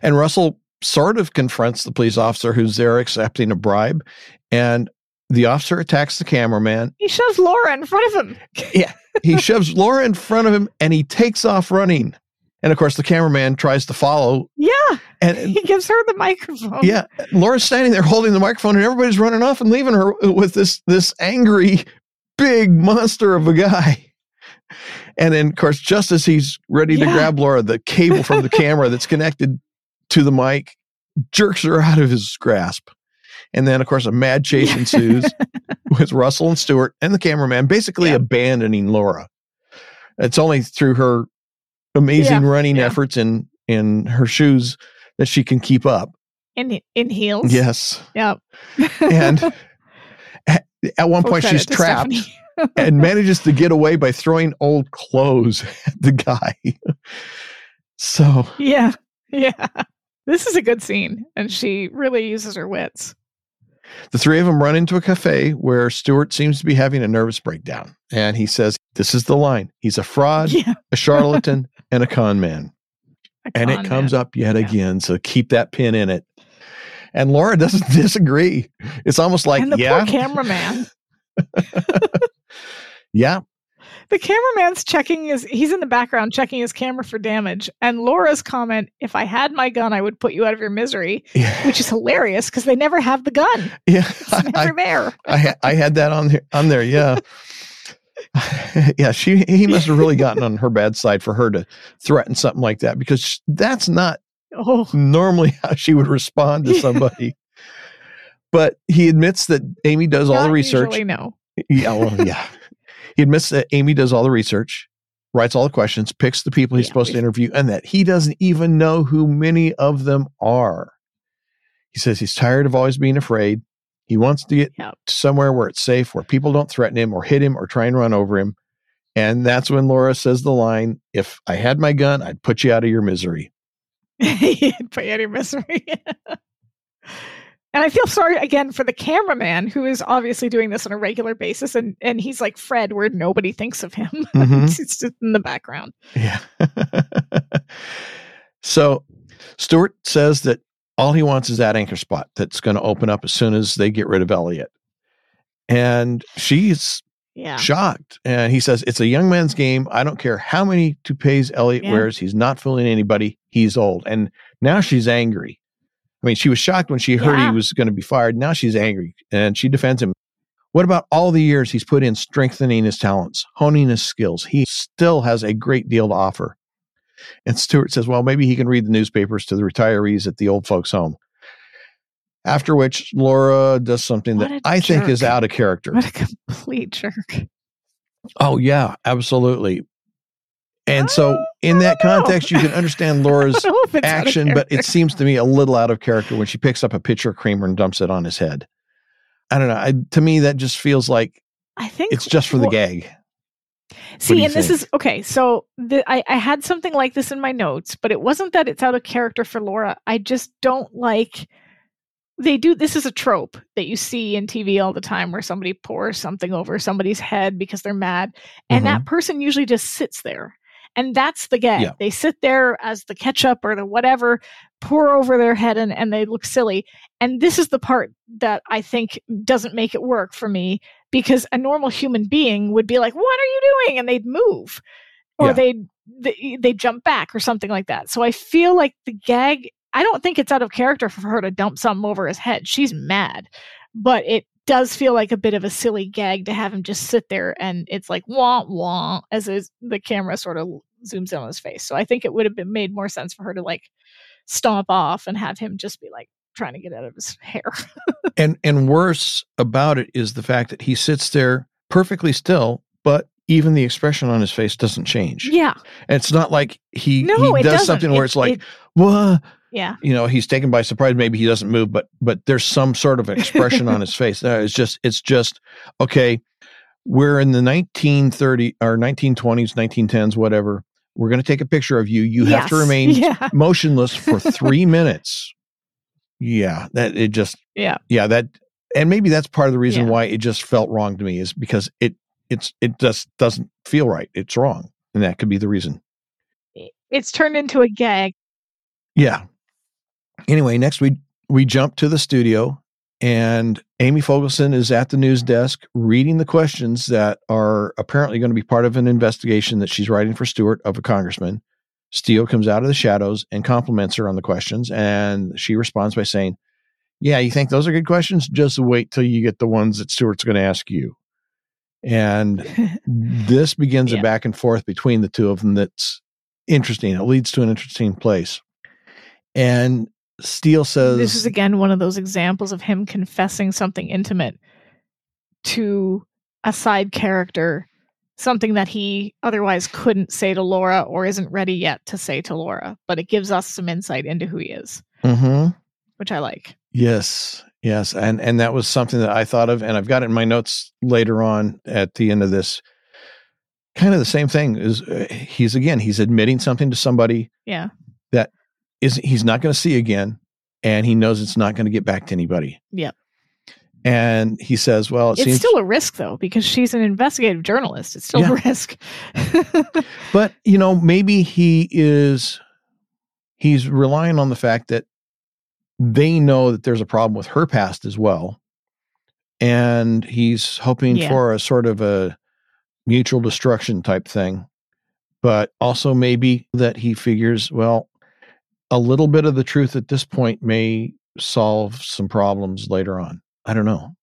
And Russell sort of confronts the police officer who's there accepting a bribe. And the officer attacks the cameraman.
he shoves Laura in front of him. Yeah.
He shoves Laura in front of him and he takes off running. And of course, the cameraman tries to follow.
Yeah,
And
he gives her the microphone.
yeah, Laura's standing there holding the microphone, and everybody's running off and leaving her with this this angry, big monster of a guy. And then, of course, just as he's ready to grab Laura, the cable from the camera that's connected to the mic jerks her out of his grasp. And then, of course, a mad chase ensues with Russell and Stewart and the cameraman basically
Yeah.
abandoning Laura. It's only through her amazing running
yeah.
efforts in in her shoes that she can keep up.
in in heels.
Yes.
Yep.
And at, at one
Full
point she's trapped and manages to get away by throwing old clothes at the guy. so
Yeah. Yeah. This is a good scene, and she really uses her wits.
The three of them run into a cafe where Stewart seems to be having a nervous breakdown. And he says, This is the line. He's a fraud,
Yeah.
a charlatan, and a con man. and it comes up yet
Yeah.
again. So keep that pin in it. And Laura doesn't disagree. It's almost like,
and the
yeah,
poor cameraman.
yeah,
The cameraman's checking his he's in the background checking his camera for damage. And Laura's comment, if I had my gun, I would put you out of your misery,
yeah,
which is hilarious because they never have the gun.
yeah.
It's
I,
there.
I, I had that on there, on there. Yeah, yeah. She he must have really gotten on her bad side for her to threaten something like that because that's not
Oh
normally how she would respond to somebody. But he admits that Amy does all the research.
usually, no.
Yeah, well, yeah. He admits that Amy does all the research, writes all the questions, picks the people he's
Yeah,
supposed to interview, and that he doesn't even know who many of them are. He says he's tired of always being afraid. He wants to get
Yep.
somewhere where it's safe, where people don't threaten him or hit him or try and run over him. And that's when Laura says the line, If I had my gun, I'd put you out of your misery.
Put you out of your misery. And I feel sorry again for the cameraman who is obviously doing this on a regular basis, and and he's like Fred, where nobody thinks of him.
Mhm.
it's just in the background.
Yeah. so Stewart says that all he wants is that anchor spot that's going to open up as soon as they get rid of Elliot. And she's
Yeah.
shocked. And he says, It's a young man's game. I don't care how many toupees Elliot
Yeah.
wears. He's not fooling anybody. He's old. And now she's angry. I mean, she was shocked when she heard
Yeah.
he was going to be fired. Now she's angry and she defends him. What about all the years he's put in strengthening his talents, honing his skills? He still has a great deal to offer. And Stewart says, well, maybe he can read the newspapers to the retirees at the old folks' home. After which Laura does something
What
that I think is out of character.
What a complete jerk.
Oh yeah, absolutely. And so
Oh,
in that
oh, know.
context, you can understand Laura's
don't know if it's out of
action, but it seems to me a little out of character when she picks up a pitcher of creamer and dumps it on his head. I don't know. I, to me, that just feels like
I think
it's just for the
well,
gag.
See, and this is okay. So the, I, I had something like this in my notes, but it wasn't that it's out of character for Laura. I just don't like they do. This is a trope that you see in TV all the time, where somebody pours something over somebody's head because they're mad, and that mm-hmm. person usually just sits there, and that's the gag.
Yeah.
They sit there as the ketchup or the whatever pour over their head, and and they look silly. And this is the part that I think doesn't make it work for me because a normal human being would be like, "What are you doing?" and they'd move, or
Yeah.
they'd they they jump back or something like that. So I feel like the gag. I don't think it's out of character for her to dump something over his head. She's mad, but it does feel like a bit of a silly gag to have him just sit there and it's like wah wah as his, the camera sort of zooms in on his face. So I think it would have been made more sense for her to like stomp off and have him just be like trying to get out of his hair.
And and worse about it is the fact that he sits there perfectly still, but even the expression on his face doesn't change.
yeah,
And it's not like he,
No,
he does something where it's like,
it-
what?
Yeah,
you know he's taken by surprise. Maybe he doesn't move but but there's some sort of expression on his face. No, it's just it's just okay we're in the 1930 or 1920s 1910s whatever. We're going to take a picture of you. You have to remain
Yeah,
motionless for three minutes. Yeah that it just
yeah,
yeah that and maybe that's part of the reason
Yeah.
why it just felt wrong to me is because it it's it just doesn't feel right. It's wrong and that could be the reason.
It's turned into a gag.
Yeah. Anyway, next we we jump to the studio and Amy Fogelson is at the news desk reading the questions that are apparently going to be part of an investigation that she's writing for Stewart of a congressman. Steele comes out of the shadows and compliments her on the questions and she responds by saying, "Yeah, you think those are good questions? Just wait till you get the ones that Stewart's going to ask you." And this begins
Yeah.
a back and forth between the two of them that's interesting. It leads to an interesting place. And Steele says,
this is again one of those examples of him confessing something intimate to a side character, something that he otherwise couldn't say to Laura or isn't ready yet to say to Laura, but it gives us some insight into who he is,
Mhm.
which I like.
Yes, yes, and and that was something that I thought of, and I've got it in my notes later on at the end of this. Kind of the same thing is uh, he's again he's admitting something to somebody
Yeah.
Is he's not going to see again, and he knows it's not going to get back to anybody.
Yep.
And he says, "Well, it
it's
seems
still a risk though, because she's an investigative journalist. It's still
Yeah.
a risk.
But you know, maybe he is he's relying on the fact that they know that there's a problem with her past as well. And he's hoping
Yeah.
for a sort of a mutual destruction type thing. But also maybe that he figures, well, a little bit of the truth at this point may solve some problems later on. I don't know.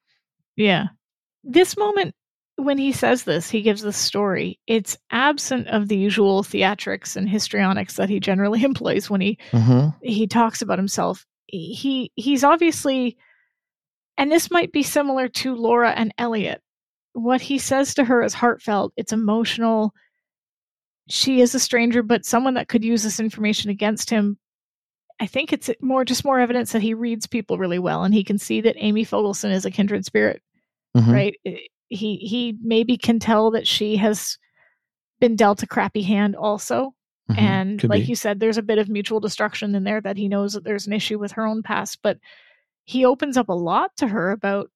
yeah. This moment when he says this, he gives this story. It's absent of the usual theatrics and histrionics that he generally employs when he
Mm-hmm.
he talks about himself he he's obviously and this might be similar to Laura and Elliot what he says to her is heartfelt it's emotional she is a stranger but someone that could use this information against him i think it's more just more evidence that he reads people really well and he can see that amy fogelson is a kindred spirit
Mhm.
right he he maybe can tell that she has been dealt a crappy hand also
Mhm.
and
Could
like
be.
you said there's a bit of mutual destruction in there that he knows that there's an issue with her own past but he opens up a lot to her about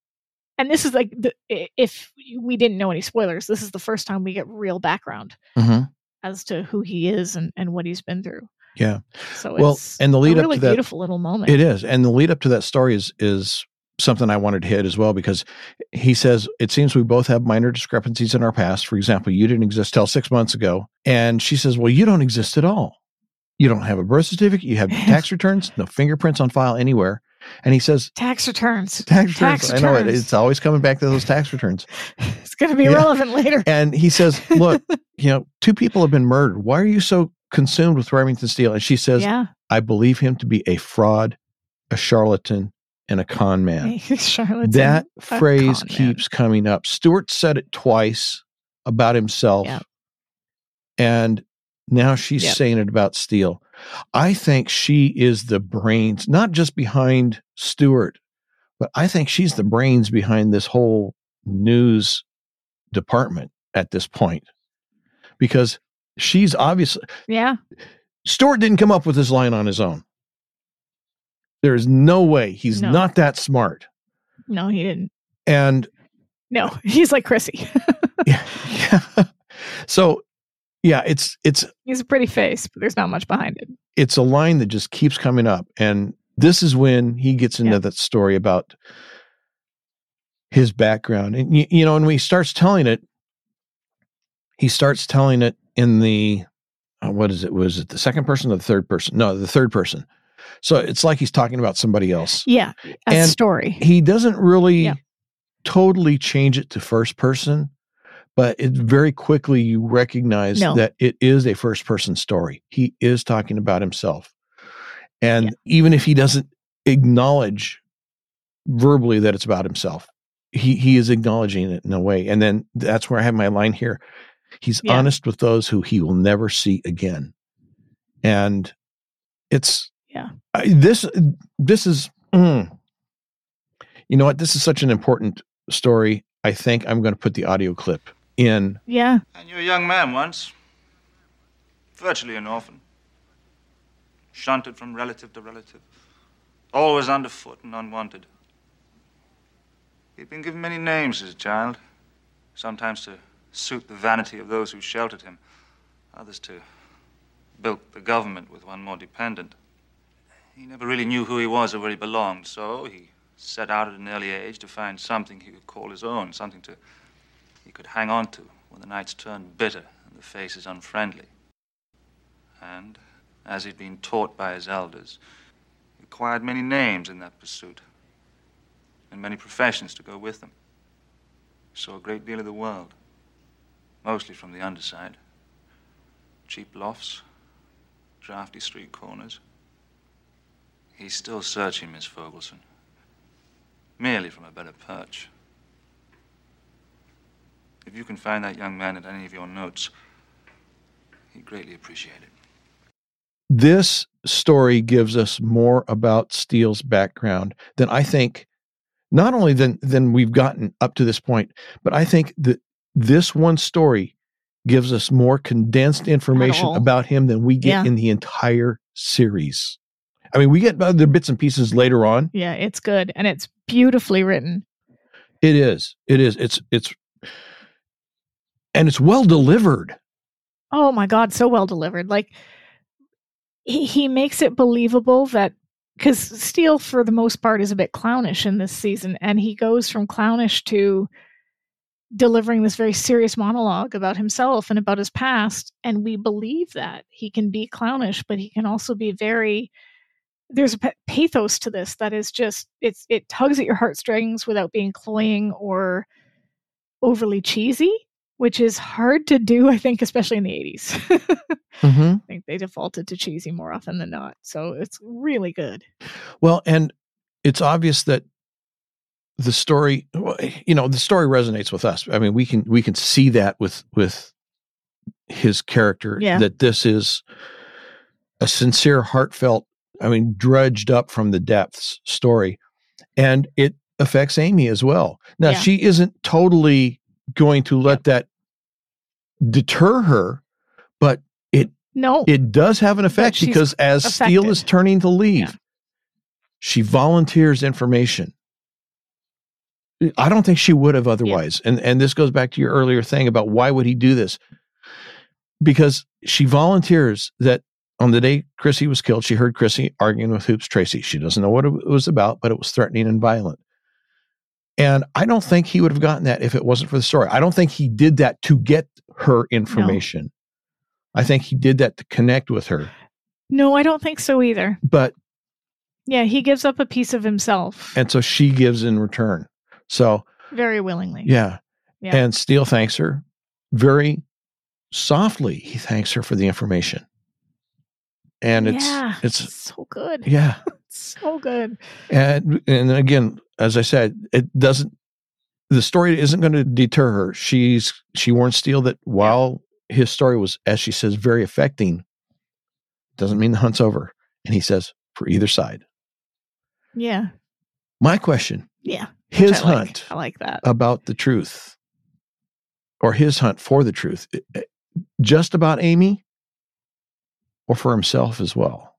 and this is like the, if we didn't know any spoilers this is the first time we get real background
mm-hmm.
as to who he is and, and what he's been through
yeah
so
well and the lead
really
up to that
beautiful little moment
it is and the lead up to that story is is something i wanted to hit as well because he says it seems we both have minor discrepancies in our past for example you didn't exist till six months ago and she says well you don't exist at all you don't have a birth certificate you have tax returns no fingerprints on file anywhere and he says,
tax returns.
Tax returns. Tax I know it. It's always coming back to those tax returns.
it's going to be yeah. relevant later.
And he says, look, you know, two people have been murdered. Why are you so consumed with Remington Steele? And she says,
yeah.
I believe him to be a fraud, a charlatan, and a con man. that phrase keeps coming up. Stewart said it twice about himself.
Yep.
And now she's yep. saying it about Steele. I think she is the brains, not just behind Stewart, but I think she's the brains behind this whole news department at this point because she's obviously.
Yeah.
Stewart didn't come up with this line on his own. There is no way he's no. not that smart.
No, he didn't.
And
no, he's like Chrissy.
yeah, yeah. So yeah, it's it's
he's a pretty face, but there's not much behind it.
It's a line that just keeps coming up, and this is when he gets into that story about his background, and you, you know, and when he starts telling it, he starts telling it in the uh, what is it? Was it the second person or the third person? No, the third person. So it's like he's talking about somebody else.
Yeah, a
and
story.
He doesn't really yeah. totally change it to first person but it very quickly you recognize
no.
that it is a first person story. He is talking about himself. And yeah. even if he doesn't acknowledge verbally that it's about himself, he he is acknowledging it in a way. And then that's where I have my line here. He's yeah. honest with those who he will never see again. And it's
yeah.
I, this this is mm, you know what? This is such an important story. I think I'm going to put the audio clip in.
Yeah.
And you're a young man once, virtually an orphan, shunted from relative to relative, always underfoot and unwanted. He'd been given many names as a child, sometimes to suit the vanity of those who sheltered him, others to bilk the government with one more dependent. He never really knew who he was or where he belonged, so he set out at an early age to find something he could call his own, something to he could hang on to when the nights turned bitter and the faces unfriendly. And, as he'd been taught by his elders, he acquired many names in that pursuit and many professions to go with them. He saw a great deal of the world, mostly from the underside. Cheap lofts, drafty street corners. He's still searching, Miss Fogelson, merely from a better perch. If you can find that young man at any of your notes, he'd greatly appreciate it.
This story gives us more about Steele's background than I think, not only than than we've gotten up to this point, but I think that this one story gives us more condensed information about him than we get
yeah.
in the entire series. I mean, we get other bits and pieces later on.
Yeah, it's good and it's beautifully written.
It is. It is. It's it's and it's well delivered.
Oh my god, so well delivered. Like he, he makes it believable that because Steele, for the most part, is a bit clownish in this season, and he goes from clownish to delivering this very serious monologue about himself and about his past, and we believe that he can be clownish, but he can also be very. There's a pathos to this that is just it's it tugs at your heartstrings without being cloying or overly cheesy which is hard to do, I think, especially in the 80s.
mm-hmm. I
think they defaulted to cheesy more often than not. So it's really good.
Well, and it's obvious that the story, you know, the story resonates with us. I mean, we can we can see that with with his character
yeah.
that this is a sincere, heartfelt, I mean, dredged up from the depths story, and it affects Amy as well. Now,
yeah.
she isn't totally going to let that deter her, but it
no
it does have an effect because as Steele is turning to leave, yeah. She volunteers information. I don't think she would have otherwise. And and this goes back to your earlier thing about why would he do this? Because she volunteers that on the day Chrissy was killed, she heard Chrissy arguing with Hoops Tracy. She doesn't know what it was about, but it was threatening and violent. And I don't think he would have gotten that if it wasn't for the story. I don't think he did that to get her information. No. I think he did that to connect with her.
No, I don't think so either.
But
yeah, he gives up a piece of himself.
And so she gives in return. So
very willingly.
Yeah. yeah. And Steele thanks her very softly. He thanks her for the information. And it's
yeah,
it's
so good.
Yeah.
so good.
And and again, as I said, it doesn't the story isn't going to deter her. She's she warns Steele that while his story was, as she says, very affecting, doesn't mean the hunt's over. And he says, for either side.
Yeah.
My question.
Yeah.
His
I
hunt.
Like. I like that.
About the truth. Or his hunt for the truth. Eh, eh, just about Amy or for himself as well?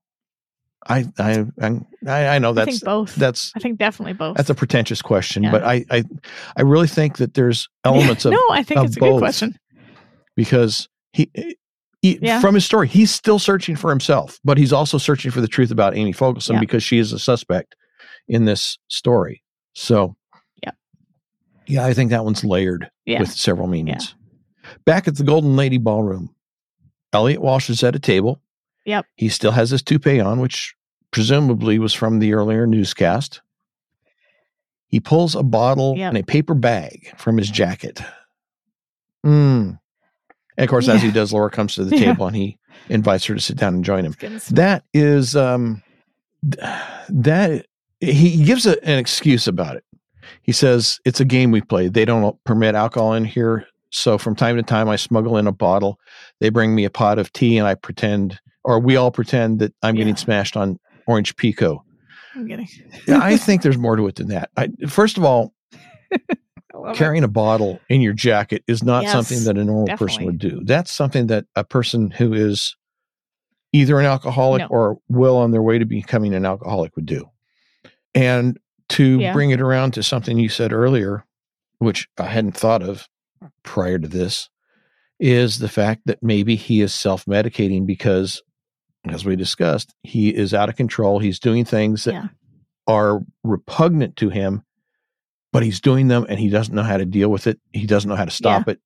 I I I, I know that's
I think both.
That's
I think definitely both.
That's a pretentious question, yeah. but I, I I really think that there's elements of
no. I think it's a good question
because he, he eh, yeah. from his story he's still searching for himself, but he's also searching for the truth about Amy Fogelson yeah. because she is a suspect in this story. So
yeah,
yeah, I think that one's layered with several meanings. Back at the Golden Lady Ballroom, Elliot Walsh is at a table
Yep.
He still has his toupee on, which presumably was from the earlier newscast. He pulls a bottle yep. and a paper bag from his jacket. Mm. And of course, yeah. as he does, Laura comes to the yeah. table and he invites her to sit down and join him. That is, um, that he gives a, an excuse about it. He says, It's a game we play. They don't permit alcohol in here. So from time to time, I smuggle in a bottle. They bring me a pot of tea and I pretend or we all pretend that I'm yeah. getting smashed on Orange Pekoe.
I'm getting.
I think there's more to it than that. I, first of all, carrying it. a bottle in your jacket is not yes, something that a normal definitely. person would do. That's something that a person who is either an alcoholic no. or well on their way to becoming an alcoholic would do. And to yeah. bring it around to something you said earlier, which I hadn't thought of prior to this, is the fact that maybe he is self medicating because as we discussed, he is out of control. He's doing things that yeah. are repugnant to him, but he's doing them and he doesn't know how to deal with it. He doesn't know how to stop yeah. it.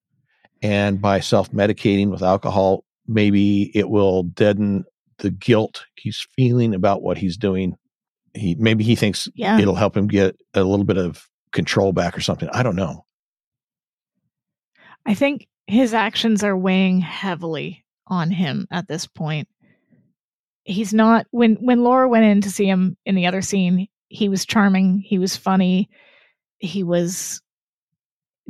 And by self medicating with alcohol, maybe it will deaden the guilt he's feeling about what he's doing. He maybe he thinks yeah. it'll help him get a little bit of control back or something. I don't know.
I think his actions are weighing heavily on him at this point he's not when when Laura went in to see him in the other scene, he was charming, he was funny, he was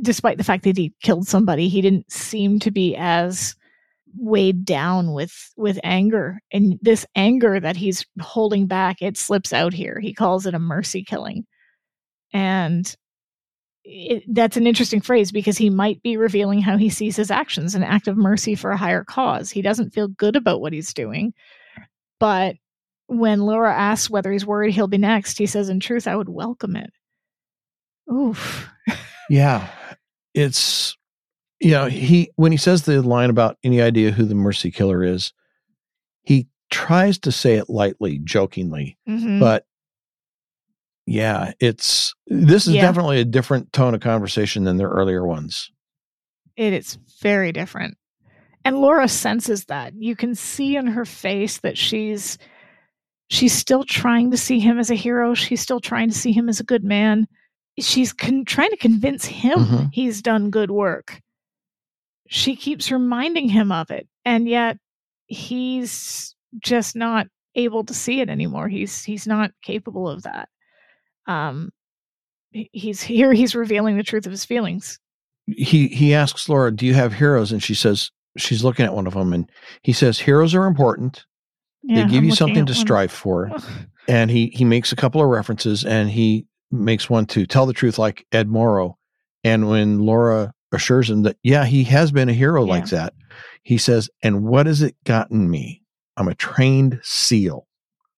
despite the fact that he killed somebody, he didn't seem to be as weighed down with with anger and this anger that he's holding back it slips out here he calls it a mercy killing and it, that's an interesting phrase because he might be revealing how he sees his actions an act of mercy for a higher cause he doesn't feel good about what he's doing but when Laura asks whether he's worried he'll be next, he says, In truth, I would welcome it. Oof.
yeah. It's, you know, he, when he says the line about any idea who the mercy killer is, he tries to say it lightly, jokingly, mm-hmm. but yeah, it's, this is yeah. definitely a different tone of conversation than their earlier ones.
It is very different. And Laura senses that. You can see in her face that she's she's still trying to see him as a hero. She's still trying to see him as a good man. She's con- trying to convince him mm-hmm. he's done good work. She keeps reminding him of it, and yet he's just not able to see it anymore. He's he's not capable of that. Um, he's here. He's revealing the truth of his feelings.
He he asks Laura, "Do you have heroes?" And she says, she's looking at one of them and he says heroes are important yeah, they give I'm you something to one. strive for and he he makes a couple of references and he makes one to tell the truth like Ed Murrow and when laura assures him that yeah he has been a hero yeah. like that he says and what has it gotten me i'm a trained seal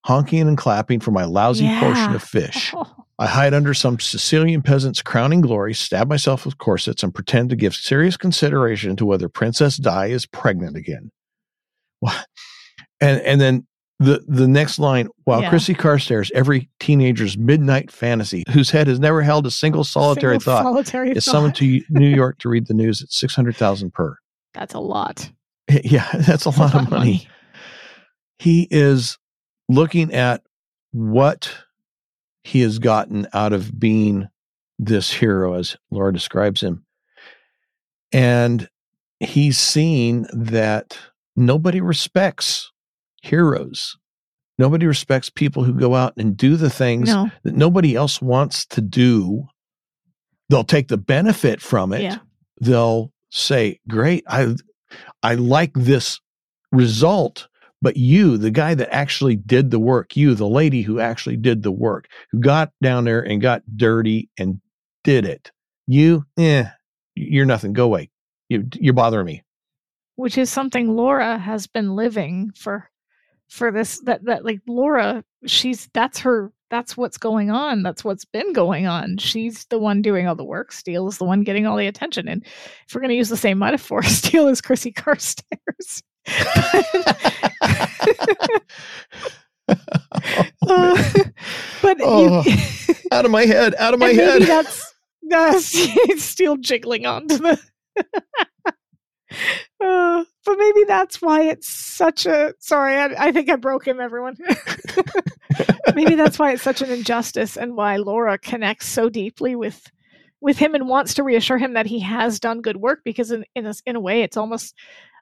honking and clapping for my lousy portion of fish.
Oh,
I hide under some Sicilian peasant's crowning glory, stab myself with corsets, and pretend to give serious consideration to whether Princess Di is pregnant again. Wha- And and then the the next line, while
Yeah.
Chrissy Carstairs, every teenager's midnight fantasy, whose head has never held a single solitary
single
thought,
solitary
is
thought.
summoned to New York to read the news at six hundred thousand per.
That's a lot.
Yeah, that's a
That's
lot of money. He is looking at what he has gotten out of being this hero, as Laura describes him. And he's seeing that nobody respects heroes. Nobody respects people who go out and do the things
No.
that nobody else wants to do. They'll take the benefit from it.
Yeah.
They'll say, "Great, I I like this result." But you, the guy that actually did the work, you, the lady who actually did the work, who got down there and got dirty and did it, you, eh, you're nothing. Go away. You, you're bothering me.
Which is something Laura has been living for for this that that like Laura, she's that's her that's what's going on. That's what's been going on. She's the one doing all the work. Steele is the one getting all the attention. And if we're gonna use the same metaphor, Steele is Chrissy Carstairs. Uh, but
Oh,
you,
out of my head, out of my head.
that's that's still jiggling onto the. Uh, but maybe that's why it's such a. Sorry, I, I think I broke him, everyone. maybe that's why it's such an injustice, and why Laura connects so deeply with with him and wants to reassure him that he has done good work. Because in in a, in a way, it's almost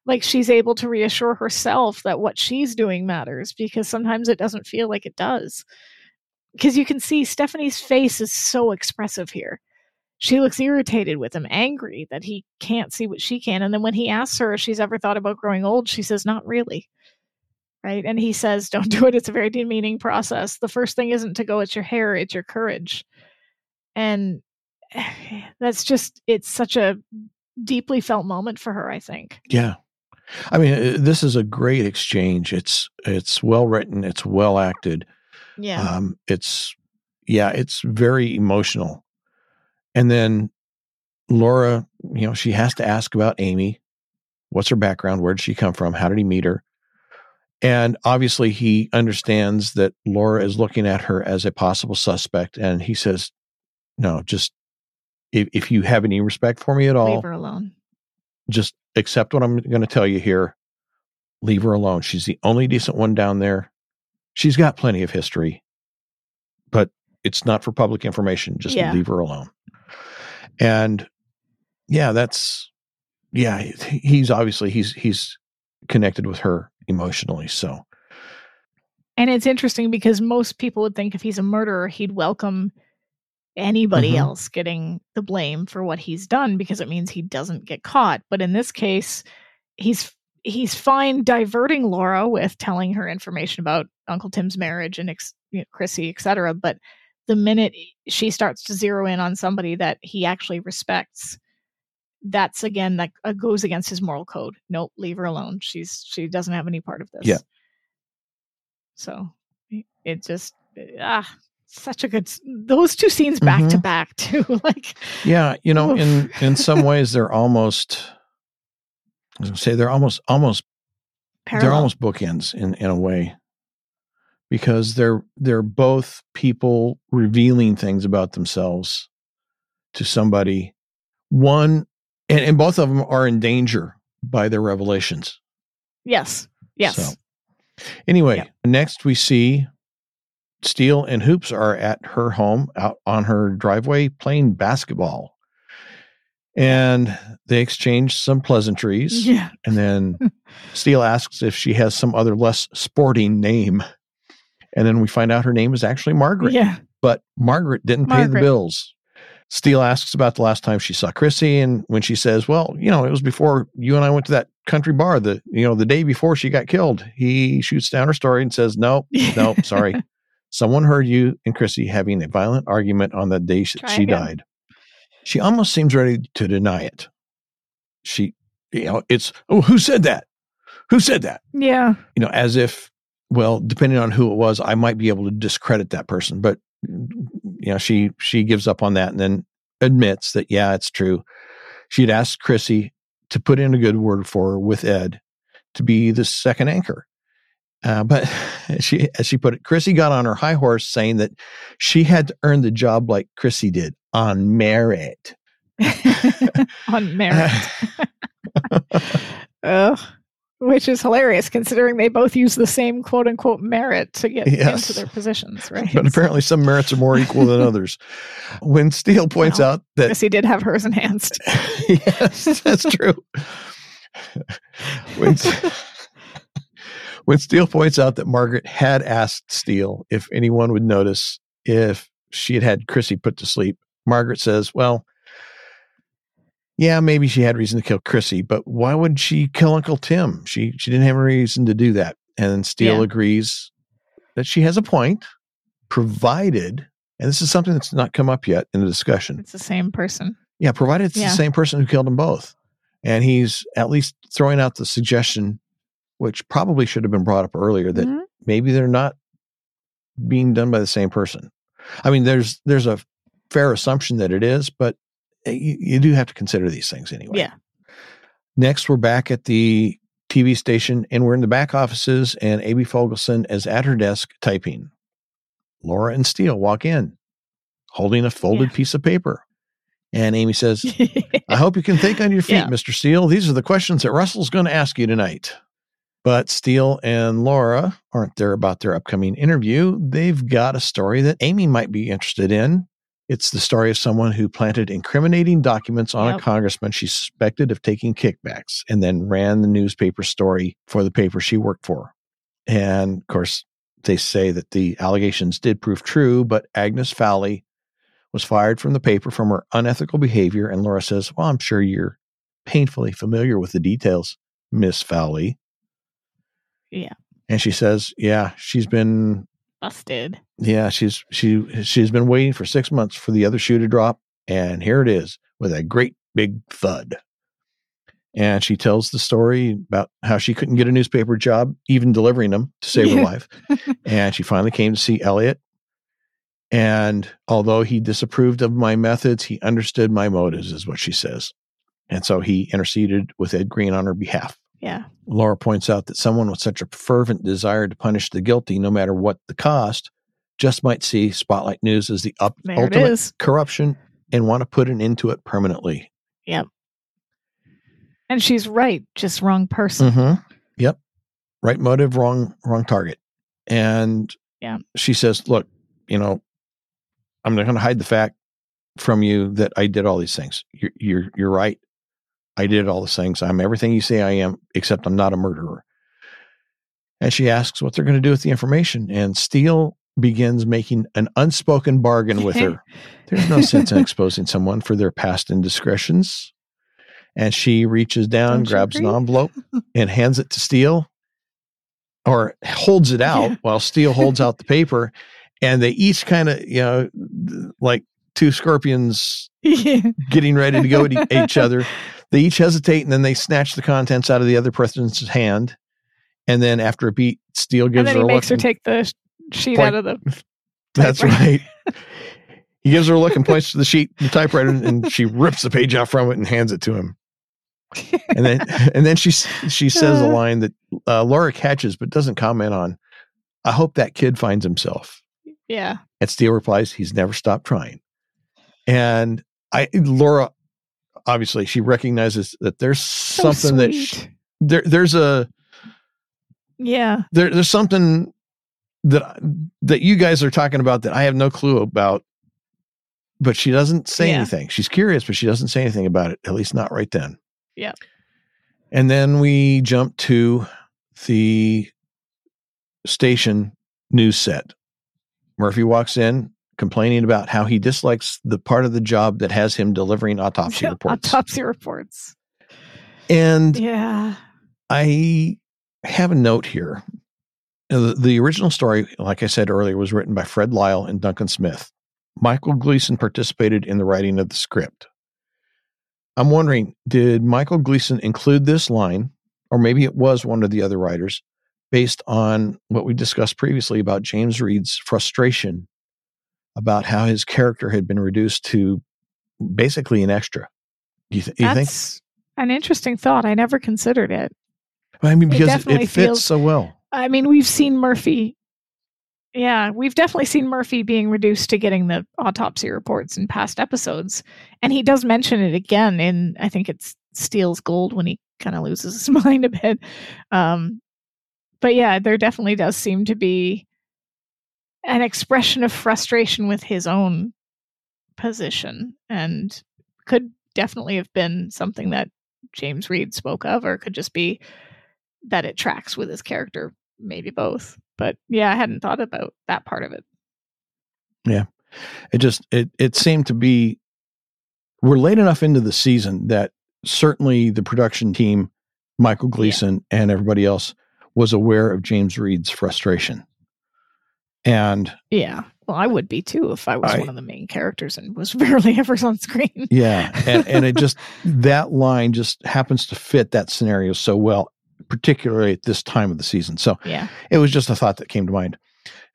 like she's able to reassure herself that what she's doing matters. Because sometimes it doesn't feel like it does because you can see Stephanie's face is so expressive here. She looks irritated with him, angry that he can't see what she can. And then when he asks her if she's ever thought about growing old, she says, Not really. Right. And he says, Don't do it. It's a very demeaning process. The first thing isn't to go, it's your hair, it's your courage. And that's just, it's such a deeply felt moment for her, I think.
Yeah. I mean, uh, this is a great exchange. It's it's well written. It's well acted.
Yeah.
Um, it's yeah, it's very emotional. And then Laura, you know, she has to ask about Amy. What's her background? Where did she come from? How did he meet her? And obviously, he understands that Laura is looking at her as a possible suspect. And he says, No, just if, if you have any respect for me at all,
Leave her alone.
just accept what I'm going to tell you here. Leave her alone. She's the only decent one down there. She's got plenty of history, but it's not for public information. Just
Yeah.
leave her alone. And yeah, that's yeah. He's obviously he's he's connected with her emotionally. So
And it's interesting because most people would think if he's a murderer, he'd welcome anybody
Mhm.
else getting the blame for what he's done because it means he doesn't get caught. But in this case, he's he's fine diverting Laura with telling her information about Uncle Tim's marriage and ex, you know, Chrissy, etc. But the minute she starts to zero in on somebody that he actually respects, that's again that uh, goes against his moral code. Nope, leave her alone. She's she doesn't have any part of this.
Yeah.
So it just ah such a good those two scenes back to
Mhm.
back too like
yeah, you know,
Oof.
in in some ways they're almost I was gonna say they're almost almost
parallel.
they're almost bookends in in a way because they're they're both people revealing things about themselves to somebody. One and, and both of them are in danger by their revelations.
Yes yes.
So, anyway
Yep.
next we see steele and hoops are at her home out on her driveway playing basketball. And they exchange some pleasantries
yeah.
and then Steele asks if she has some other less sporting name. And then we find out her name is actually Margaret.
yeah
But Margaret didn't pay the bills. Steele asks about the last time she saw Chrissy. And when she says, Well, you know, it was before you and I went to that country bar, the you know, the day before she got killed, he shoots down her story and says, No, no, sorry. Someone heard you and Chrissy having a violent argument on the day
Try
she
again.
died. She almost seems ready to deny it. She, you know, it's, oh, who said that? Who said that?
yeah
You know, as if well, depending on who it was, I might be able to discredit that person. But you know, she she gives up on that and then admits that yeah, it's true. She'd asked Chrissy to put in a good word for her with Ed to be the second anchor. Uh, but she, as she put it, Chrissy got on her high horse, saying that she had to earn the job like Chrissy did on merit.
on merit. Ugh which is hilarious considering they both use the same quote unquote merit to get yes. into their positions, right?
But apparently, some merits are more equal than others. When Steele points well, out that
yes, he did have hers enhanced.
yes, that's true. when, when Steele points out that Margaret had asked Steele if anyone would notice if she had had Chrissy put to sleep, Margaret says, "Well." Yeah, maybe she had reason to kill Chrissy, but why would she kill Uncle Tim? She she didn't have a reason to do that. And Steele yeah. agrees that she has a point, provided, and this is something that's not come up yet in the discussion.
It's the same person.
Yeah, provided it's yeah. the same person who killed them both. And he's at least throwing out the suggestion, which probably should have been brought up earlier, that mm-hmm. maybe they're not being done by the same person. I mean, there's there's a fair assumption that it is, but Eh, you, you do have to consider these things anyway.
Yeah.
Next, we're back at the TV station and we're in the back offices, and A.B. Fogelson is at her desk typing. Laura and Steele walk in holding a folded yeah. piece of paper. And Amy says, I hope you can think on your feet, yeah. Mr. Steele. These are the questions that Russell's going to ask you tonight. But Steele and Laura aren't there about their upcoming interview. They've got a story that Amy might be interested in. It's the story of someone who planted incriminating documents on yep. a congressman she suspected of taking kickbacks and then ran the newspaper story for the paper she worked for. And of course, they say that the allegations did prove true, but Agnes Fowley was fired from the paper from her unethical behavior. And Laura says, Well, I'm sure you're painfully familiar with the details, Miss Fowley.
Yeah.
And she says, Yeah, she's been
busted.
Yeah, she's she she's been waiting for six months for the other shoe to drop, and here it is with a great big thud. And she tells the story about how she couldn't get a newspaper job, even delivering them to save her life. And she finally came to see Elliot. And although he disapproved of my methods, he understood my motives, is what she says. And so he interceded with Ed Green on her behalf.
Yeah.
Laura points out that someone with such a fervent desire to punish the guilty, no matter what the cost, just might see Spotlight News as the up- ultimate corruption and want to put an end to it permanently.
Yep. And she's right, just wrong person.
Mm-hmm. Yep. Right motive, wrong wrong target. And
yeah.
she says, "Look, you know, I'm not going to hide the fact from you that I did all these things. You're you're you're right. I did all the things. I'm everything you say I am, except I'm not a murderer. And she asks what they're going to do with the information. And Steele begins making an unspoken bargain with her. There's no sense in exposing someone for their past indiscretions. And she reaches down, Don't grabs an envelope, and hands it to Steele, or holds it out yeah. while Steele holds out the paper. And they each kind of, you know, like two scorpions yeah. getting ready to go at each other. They each hesitate and then they snatch the contents out of the other person's hand. And then after a beat, Steele gives
and then
her
he makes
her
take the sheet point. out of the.
That's right. he gives her a look and points to the sheet, the typewriter, and she rips the page out from it and hands it to him. and then and then she she says a line that uh, Laura catches but doesn't comment on. I hope that kid finds himself.
Yeah.
And Steele replies, "He's never stopped trying." And I Laura obviously she recognizes that there's so something sweet. that she, there there's a
yeah.
there, there's something that that you guys are talking about that I have no clue about but she doesn't say yeah. anything. She's curious but she doesn't say anything about it at least not right then.
Yeah.
And then we jump to the station news set. Murphy walks in complaining about how he dislikes the part of the job that has him delivering autopsy reports.
Autopsy reports.
And
yeah,
I have a note here. The, the original story, like I said earlier, was written by Fred Lyle and Duncan Smith. Michael Gleason participated in the writing of the script. I'm wondering, did Michael Gleason include this line, or maybe it was one of the other writers, based on what we discussed previously about James Read's frustration about how his character had been reduced to basically an extra. Do you, th- you think?
That's an interesting thought. I never considered it.
I mean, because it, it fits
feels-
so well.
I mean, we've seen Murphy. Yeah, we've definitely seen Murphy being reduced to getting the autopsy reports in past episodes. And he does mention it again in, I think it's Steele's Gold when he kind of loses his mind a bit. Um, but yeah, there definitely does seem to be an expression of frustration with his own position and could definitely have been something that James Read spoke of, or could just be that it tracks with his character, maybe both. But yeah, I hadn't thought about that part of it. Yeah.
It just it it seemed to be we're late enough into the season that certainly the production team, Michael Gleason and everybody else was aware of James Read's frustration. And
Yeah. Well, I would be too if I was
I-
one of the main characters and was barely ever on screen.
yeah, and and it just that line just happens to fit that scenario so well, particularly at this time of the season. So
Yeah.
it was just a thought that came to mind.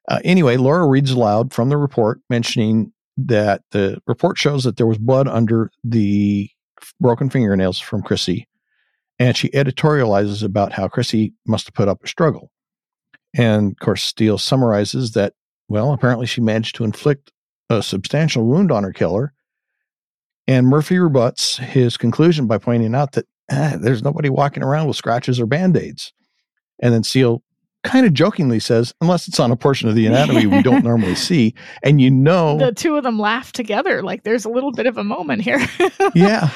Uh, anyway, Laura reads aloud from the report mentioning that the report shows that there was blood under the broken fingernails from Chrissy. And she editorializes about how Chrissy must have put up a struggle. And of course, Steele summarizes that, well, apparently she managed to inflict a substantial wound on her killer. And Murphy rebuts his conclusion by pointing out that ah, there's nobody walking around with scratches or band aids. And then Steele kind of jokingly says, unless it's on a portion of the anatomy we don't normally see. And you know,
The two of them laugh together. Like there's a little bit of a moment here.
yeah.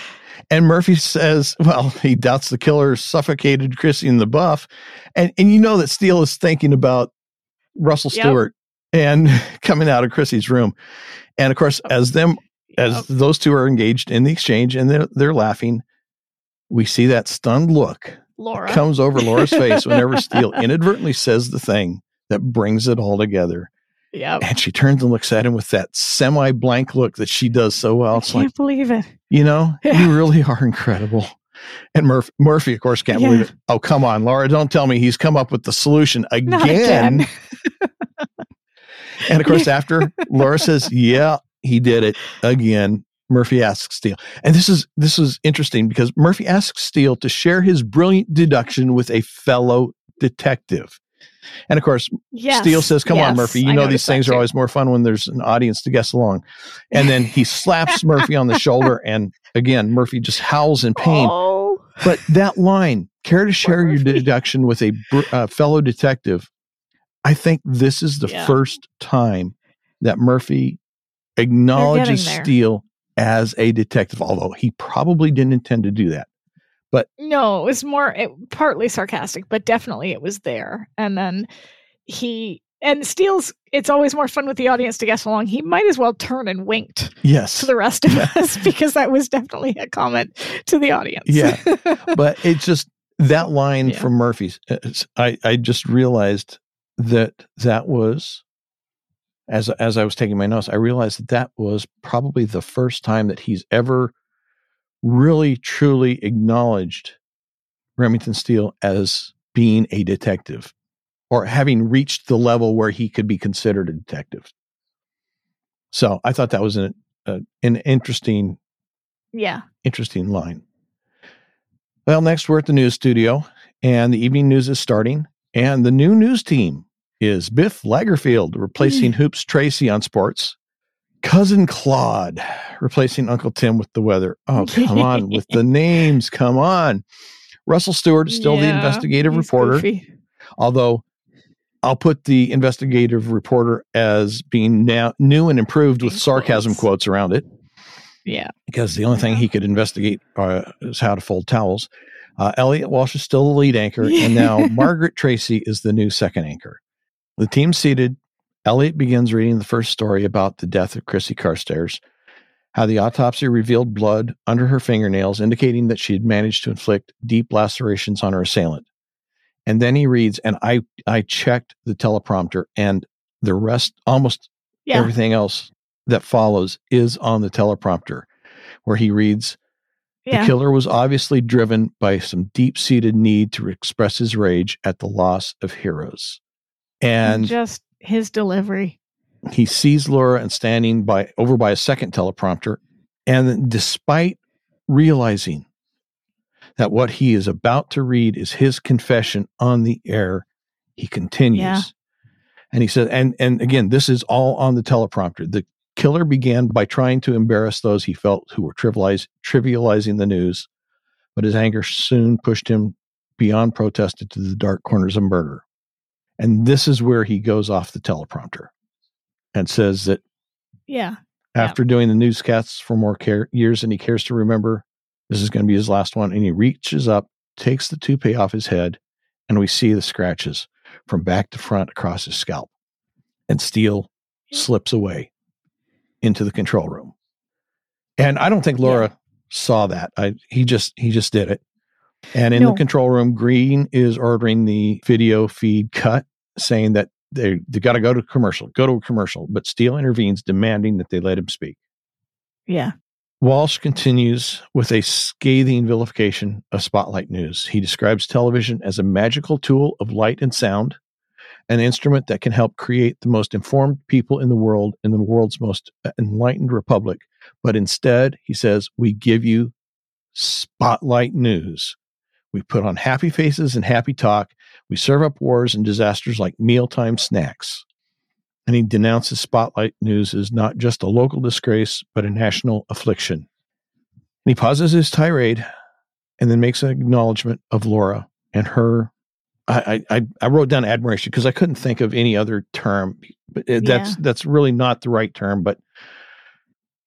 And Murphy says, well, he doubts the killer suffocated Chrissy in the buff. And and you know that Steele is thinking about Russell
Yep.
Stewart and coming out of Chrissy's room. And of course, as them as those two are engaged in the exchange and they're they're laughing, we see that stunned look
Laura.
comes over Laura's face whenever Steele inadvertently says the thing that brings it all together.
Yeah.
And she turns and looks at him with that semi blank look that she does so well.
I can't
like,
believe it.
you know,
Yeah.
you really are incredible. And Murphy, Murphy, of course, can't
Yeah.
believe it. Oh, come on, Laura, don't tell me he's come up with the solution again.
Again.
And of course, after Laura says, "Yeah, he did it again," Murphy asks Steele, and this is this is interesting because Murphy asks Steele to share his brilliant deduction with a fellow detective. And of course,
Yes.
Steele says, "Come on, Murphy. You
I
know these things are always more fun when there's an audience to guess along." And then he slaps Murphy on the shoulder, and again, Murphy just howls in pain.
Oh.
But that line, care to share your
Murphy.
deduction with a br- uh, fellow detective, I think this is the
Yeah.
first time that Murphy acknowledges. Steele as a detective, although he probably didn't intend to do that.
But no, it was more it, partly sarcastic, but definitely it was there. And then he and Steele's. It's always more fun with the audience to guess along. He might as well turn and winked
Yes.
to the rest of us because that was definitely a comment to the audience.
Yeah. but it's just that line
Yeah.
from Murphy's. Uh, I, I just realized that that was as as I was taking my notes. I realized that that was probably the first time that he's ever really truly acknowledged Remington Steele as being a detective or having reached the level where he could be considered a detective. So I thought that was an uh, an interesting
yeah.
interesting line. Well, next we're at the news studio, and the evening news is starting, and the new news team is Biff Lagerfield replacing Hoops Tracy on sports, cousin Claude replacing Uncle Tim with the weather. Oh, come on with the names, come on. Russell Stewart is still the investigative reporter,
goofy.
although I'll put the investigative reporter as being now new and improved with sarcasm
quotes.
quotes around it
Yeah.
because the only thing he could investigate uh, is how to fold towels. Uh, Elliot Walsh is still the lead anchor, and now Margaret Tracy is the new second anchor. The team seated. Elliot begins reading the first story about the death of Chrissy Carstairs, how the autopsy revealed blood under her fingernails, indicating that she had managed to inflict deep lacerations on her assailant. And then he reads, and I I checked the teleprompter, and the rest, almost
Yeah.
everything else that follows is on the teleprompter where he reads
Yeah.
The killer was obviously driven by some deep seated need to express his rage at the loss of heroes. And
just his delivery.
he sees Laura and standing by over by a second teleprompter. And despite realizing that what he is about to read is his confession on the air, he continues.
Yeah.
And he says, and and again, this is all on the teleprompter. The killer began by trying to embarrass those he felt who were trivialize, trivializing the news, but his anger soon pushed him beyond protest into the dark corners of murder. And this is where he goes off the teleprompter and says that
Yeah. Yeah.
after doing the newscasts for more care, years than he cares to remember, this is going to be his last one. And he reaches up, takes the toupee off his head, and we see the scratches from back to front across his scalp. And Steele slips away into the control room. And I don't think Laura saw that. I he just he just did it. And in
No.
the control room, Green is ordering the video feed cut, saying that they they got to go to commercial, go to a commercial. But Steele intervenes, demanding that they let him speak.
Yeah.
Walsh continues with a scathing vilification of Spotlight News. He describes television as a magical tool of light and sound, an instrument that can help create the most informed people in the world in the world's most uh, enlightened republic. But instead, he says, we give you Spotlight News. We put on happy faces and happy talk. We serve up wars and disasters like mealtime snacks and he denounces Spotlight News as not just a local disgrace, but a national affliction. And he pauses his tirade and then makes an acknowledgement of Laura and her. I, I, I wrote down admiration because I couldn't think of any other term, but eh, that's
Yeah.
that's really not the right term. But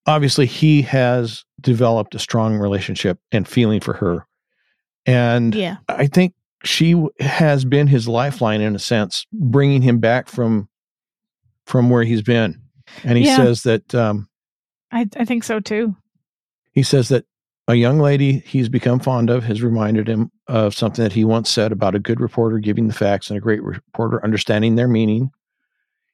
obviously, he has developed a strong relationship and feeling for her, and
Yeah.
I think she has been his lifeline in a sense, bringing him back from from where he's been. And he
Yeah.
says that um,
I, I think so too.
he says that a young lady he's become fond of has reminded him of something that he once said about a good reporter giving the facts and a great reporter understanding their meaning.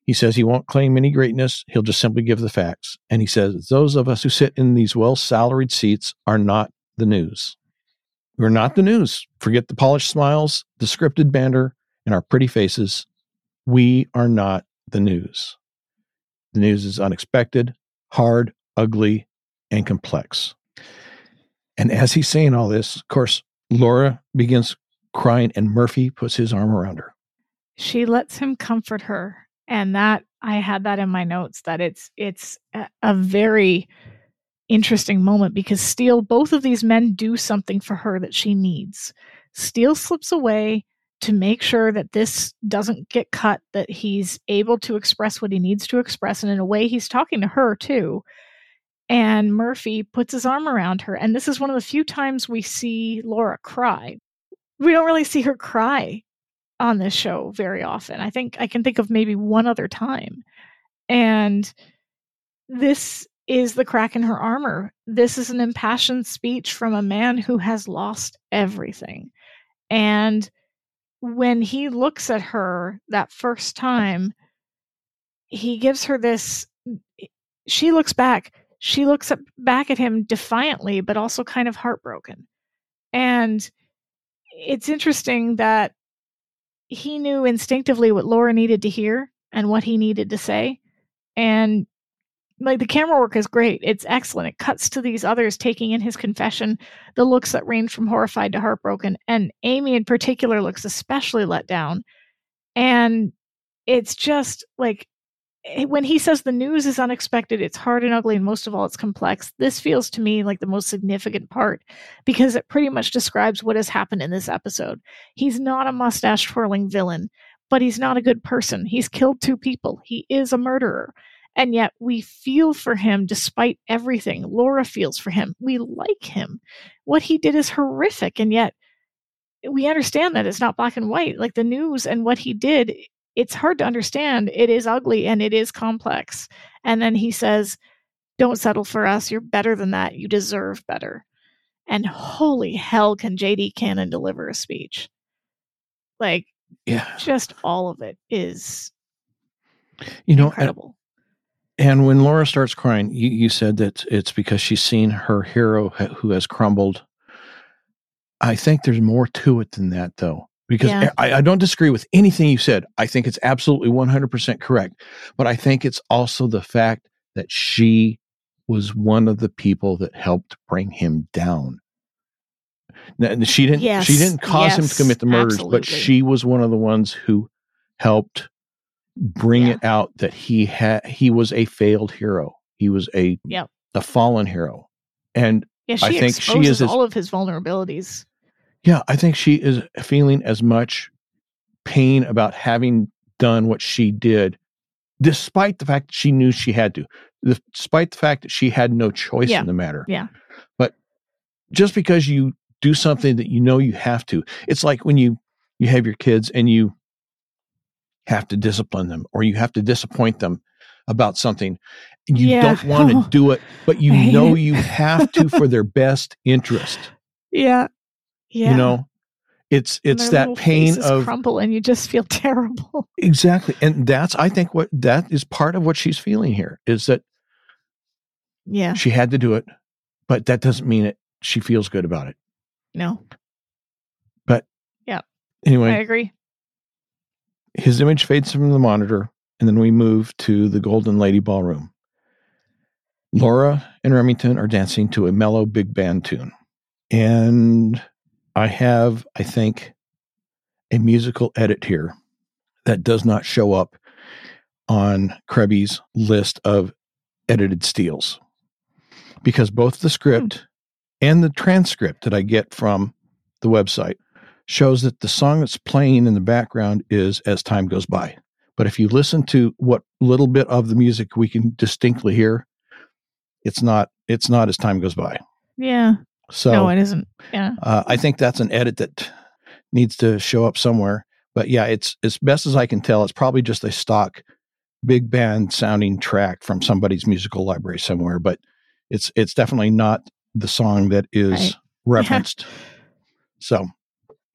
He says he won't claim any greatness; he'll just simply give the facts. And he says those of us who sit in these well salaried seats are not the news. We're not the news. Forget the polished smiles, the scripted banter, and our pretty faces. We are not the news. The news is unexpected, hard, ugly, and complex. And as he's saying all this, of course, Laura begins crying, and Murphy puts his arm around her.
She lets him comfort her. And that I had that in my notes that it's it's a, very interesting moment because Steele, both of these men do something for her that she needs. Steele slips away to make sure that this doesn't get cut, that he's able to express what he needs to express. And in a way, he's talking to her too. And Murphy puts his arm around her. And this is one of the few times we see Laura cry. We don't really see her cry on this show very often. I think I can think of maybe one other time. And this is the crack in her armor. This is an impassioned speech from a man who has lost everything. And when he looks at her that first time, he gives her this. Eh, she looks back. She looks up, back at him defiantly, but also kind of heartbroken. And it's interesting that he knew instinctively what Laura needed to hear and what he needed to say. And like the camera work is great. It's excellent. It cuts to these others taking in his confession, the looks that range from horrified to heartbroken. And Amy in particular looks especially let down. And it's just like eh, when he says the news is unexpected, it's hard and ugly, and most of all, it's complex. This feels to me like the most significant part because it pretty much describes what has happened in this episode. He's not a mustache twirling villain, but he's not a good person. He's killed two people. He is a murderer. And yet we feel for him despite everything. Laura feels for him. We like him. What he did is horrific. And yet we understand that it's not black and white. Like the news and what he did, it's hard to understand. It is ugly and it is complex. And then he says, Don't settle for us. You're better than that. You deserve better. And holy hell, can JD Cannon deliver a speech? Like,
Yeah.
just all of it is
You know,
incredible.
And when Laura starts crying, you, you said that it's because she's seen her hero who has crumbled. I think there's more to it than that, though, because
Yeah.
I, I don't disagree with anything you said. I think it's absolutely 100% correct. But I think it's also the fact that she was one of the people that helped bring him down. Now, She didn't.
Yes,
She didn't cause him to commit the murders, but she was one of the ones who helped bring
Yeah.
it out that he had. He was a failed hero. He was a
Yep.
a fallen hero, and
Yeah,
I think she is as-
all of his vulnerabilities.
yeah, I think she is feeling as much pain about having done what she did, despite the fact that she knew she had to, despite the fact that she had no choice
Yeah.
in the matter.
Yeah.
But just because you do something that you know you have to, it's like when you you have your kids and you have to discipline them or you have to disappoint them about something. You
Yeah.
don't want to do it, but you know
it.
you have to for their best interest.
Yeah. Yeah.
You know, it's it's that pain of
crumple and you just feel terrible.
exactly, and that's I think what that is part of what she's feeling here is that
Yeah.
she had to do it, but that doesn't mean it. She feels good about it.
No. But yeah.
Anyway, I
agree.
His image fades from the monitor, and then we move to the Golden Lady Ballroom. Laura and Remington are dancing to a mellow big band tune. And I have, I think, a musical edit here that does not show up on Krebby's list of edited steals because both the hmm. script and the transcript that I get from the website shows that the song that's playing in the background is As Time Goes By. But if you listen to what little bit of the music we can distinctly hear, it's not it's not as time goes by.
Yeah.
So
no, it isn't. Yeah.
uh, I think that's an edit that needs to show up somewhere. But yeah, it's as best as I can tell, it's probably just a stock big band sounding track from somebody's musical library somewhere. But it's it's definitely not the song that is
Right.
referenced. So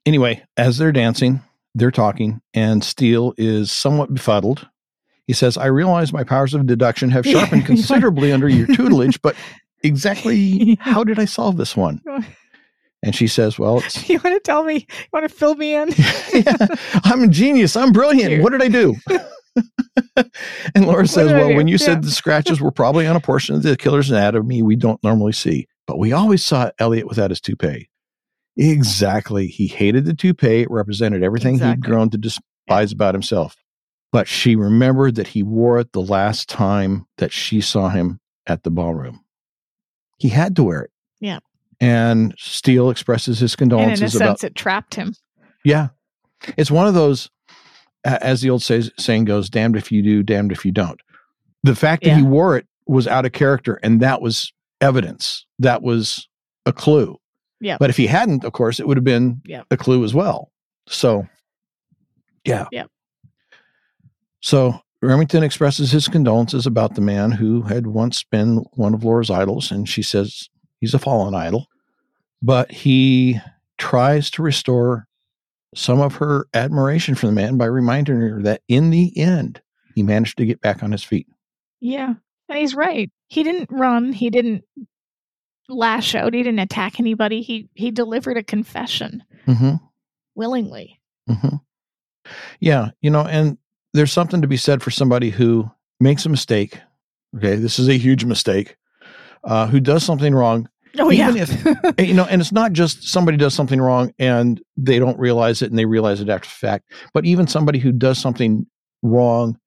anyway, as they're dancing, they're talking, and Steele is somewhat befuddled. He says, I realize my powers of deduction have sharpened considerably under your tutelage, but exactly how did I solve this one? And she says, Well, it's,
You want to tell me? You want to fill me in?
I'm a genius. I'm brilliant.
Here.
What did I do? and Laura says, Well, when you
Yeah.
said the scratches were probably on a portion of the killer's anatomy we don't normally see, but we always saw Elliot without his toupee. Exactly. He hated the toupee. It represented everything he'd grown to despise about himself. But she remembered that he wore it the last time that she saw him at the ballroom. He had to wear it.
Yeah.
And Steele expresses his
and in a
condolences about
sense, it trapped him.
yeah. It's one of those, as the old says, saying goes, damned if you do, damned if you don't. The fact that he wore it was out of character, and that was evidence. That was a clue.
Yeah.
But if he hadn't, of course, it would have been
Yep.
a clue as well. So, yeah.
Yeah.
So Remington expresses his condolences about the man who had once been one of Laura's idols, and she says he's a fallen idol. But he tries to restore some of her admiration for the man by reminding her that in the end, he managed to get back on his feet.
Yeah. And he's right. He didn't run. He didn't lash out. He didn't attack anybody. He he delivered a confession
Mm-hmm.
willingly.
hmm Yeah, you know, and there's something to be said for somebody who makes a mistake. Okay, this is a huge mistake. Uh, who does something wrong,
Oh
Even
yeah.
and, you know, and it's not just somebody does something wrong and they don't realize it and they realize it after the fact, but even somebody who does something wrong,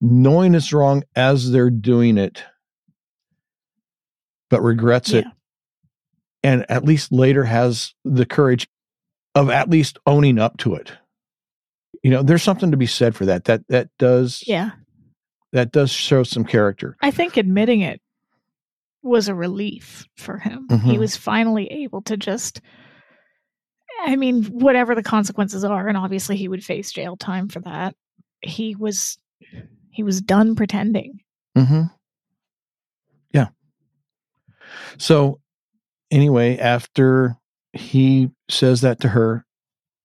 knowing it's wrong as they're doing it, but regrets it, and at least later has the courage of at least owning up to it. You know, there's something to be said for that. That that does
yeah.
that does show some character.
I think admitting it was a relief for him. He
Mhm.
was finally able to just I mean, whatever the consequences are, and obviously he would face jail time for that. He was he was done pretending.
Mm-hmm. So, anyway, after he says that to her,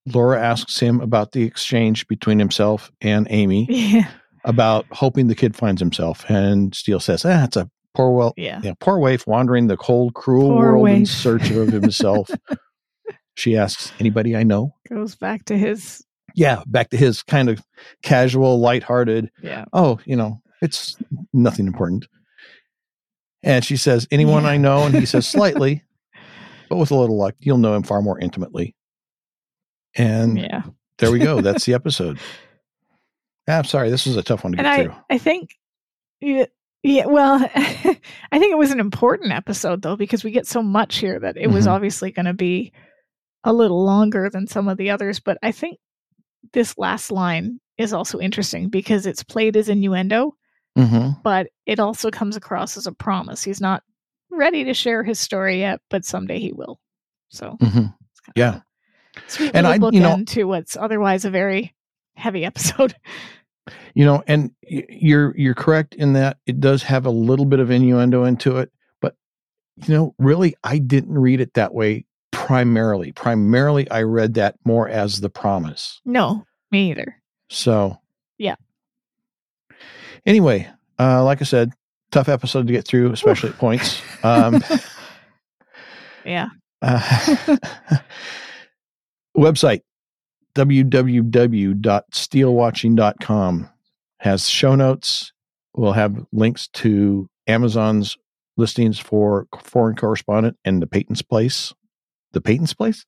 Laura asks him about the exchange between himself and Amy.
Yeah.
about hoping the kid finds himself. And Steele says, ah, it's a poor, well,
Yeah.
yeah, poor waif wandering the cold, cruel
Poor
world in search of himself. she asks, anybody I know?
Goes back to his
Yeah, back to his kind of casual, lighthearted,
yeah.
oh, you know, it's nothing important. And she says, anyone
Yeah.
I know? And he says, slightly, but with a little luck, you'll know him far more intimately. And
Yeah.
there we go. That's the episode. Ah, I'm sorry. This is a tough one to
And
get
I
through.
I think yeah, yeah well I think it was an important episode though because we get so much here that it was
Mhm.
obviously going to be a little longer than some of the others, but I think this last line is also interesting because it's played as innuendo,
Mm-hmm.
but it also comes across as a promise. He's not ready to share his story yet, but someday he will. So
Mm-hmm. Yeah.
sweet
And I- you know-
to what's otherwise a very heavy episode.
You know, and you're you're correct in that it does have a little bit of innuendo into it, but you know, really, I didn't read it that way. Primarily, primarily, I read that more as the promise.
no, me either.
So. Anyway, uh, like I said, tough episode to get through, especially at points. Um,
Yeah.
uh, website www.steelewatching.com has show notes. We'll have links to Amazon's listings for Foreign Correspondent and the Peyton's Place. The Peyton's Place?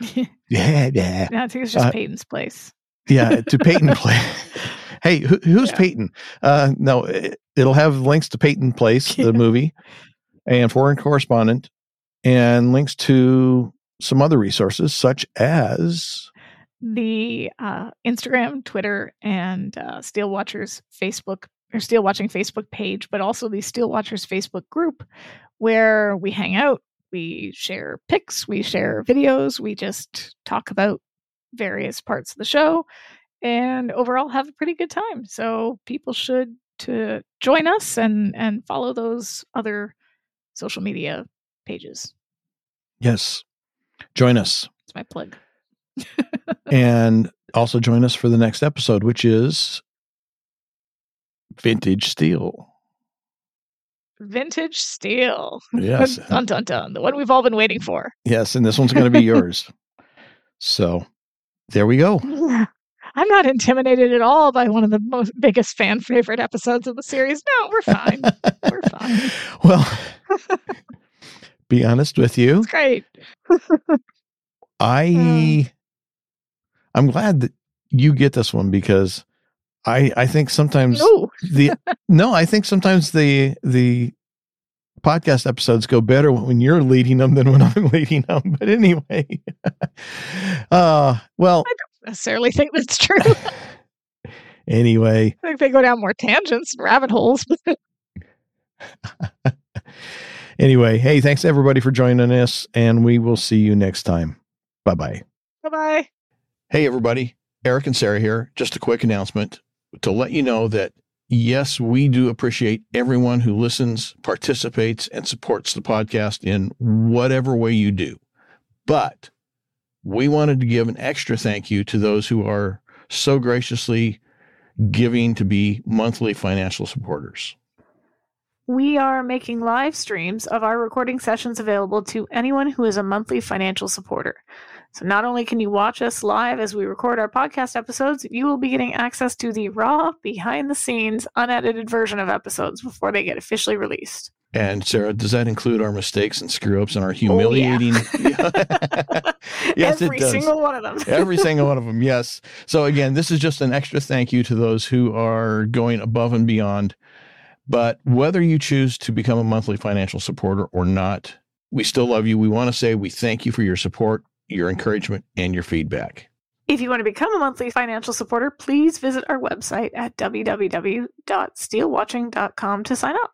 Yeah, yeah.
No, I think it's just
Uh,
Peyton's place.
Yeah, to Peyton Place. Hey, who, who's
Yeah.
Peyton? Uh, no, it, it'll have links to Peyton Place, the movie, and Foreign Correspondent, and links to some other resources such as
The uh, Instagram, Twitter, and uh, Steele Watchers Facebook or Steele Watching Facebook page, but also the Steele Watchers Facebook group where we hang out, we share pics, we share videos, we just talk about various parts of the show, and overall have a pretty good time. So people should to join us and and follow those other social media pages.
yes, join us
It's my plug.
and also join us for the next episode, which is Vintage Steele.
Vintage Steele.
Yes,
Dun dun dun. The one we've all been waiting for.
yes, and this one's going to be yours. So there we go.
I'm not intimidated at all by one of the most biggest fan favorite episodes of the series. No, we're fine. We're fine.
well, be honest with you.
It's great.
I I'm glad that you get this one because I I think sometimes
No,
the no, I think sometimes the the podcast episodes go better when you're leading them than when I'm leading them. But anyway. uh well
necessarily think that's true.
Anyway, I
think they go down more tangents, and rabbit holes.
Anyway, hey, thanks everybody for joining us and we will see you next time. Bye-bye.
bye bye.
Hey, everybody. Eric and Sara here. Just a quick announcement to let you know that, yes, we do appreciate everyone who listens, participates, and supports the podcast in whatever way you do. But we wanted to give an extra thank you to those who are so graciously giving to be monthly financial supporters.
We are making live streams of our recording sessions available to anyone who is a monthly financial supporter. So not only can you watch us live as we record our podcast episodes, you will be getting access to the raw, behind the scenes, unedited version of episodes before they get officially released.
And Sara, does that include our mistakes and screw ups and our oh, humiliating? Yes, it
Every
does.
single one of them.
Every single one of them, yes. So again, this is just an extra thank you to those who are going above and beyond. But whether you choose to become a monthly financial supporter or not, we still love you. We want to say we thank you for your support, your encouragement, and your feedback.
If you want to become a monthly financial supporter, please visit our website at www.steelewatching.com to sign up.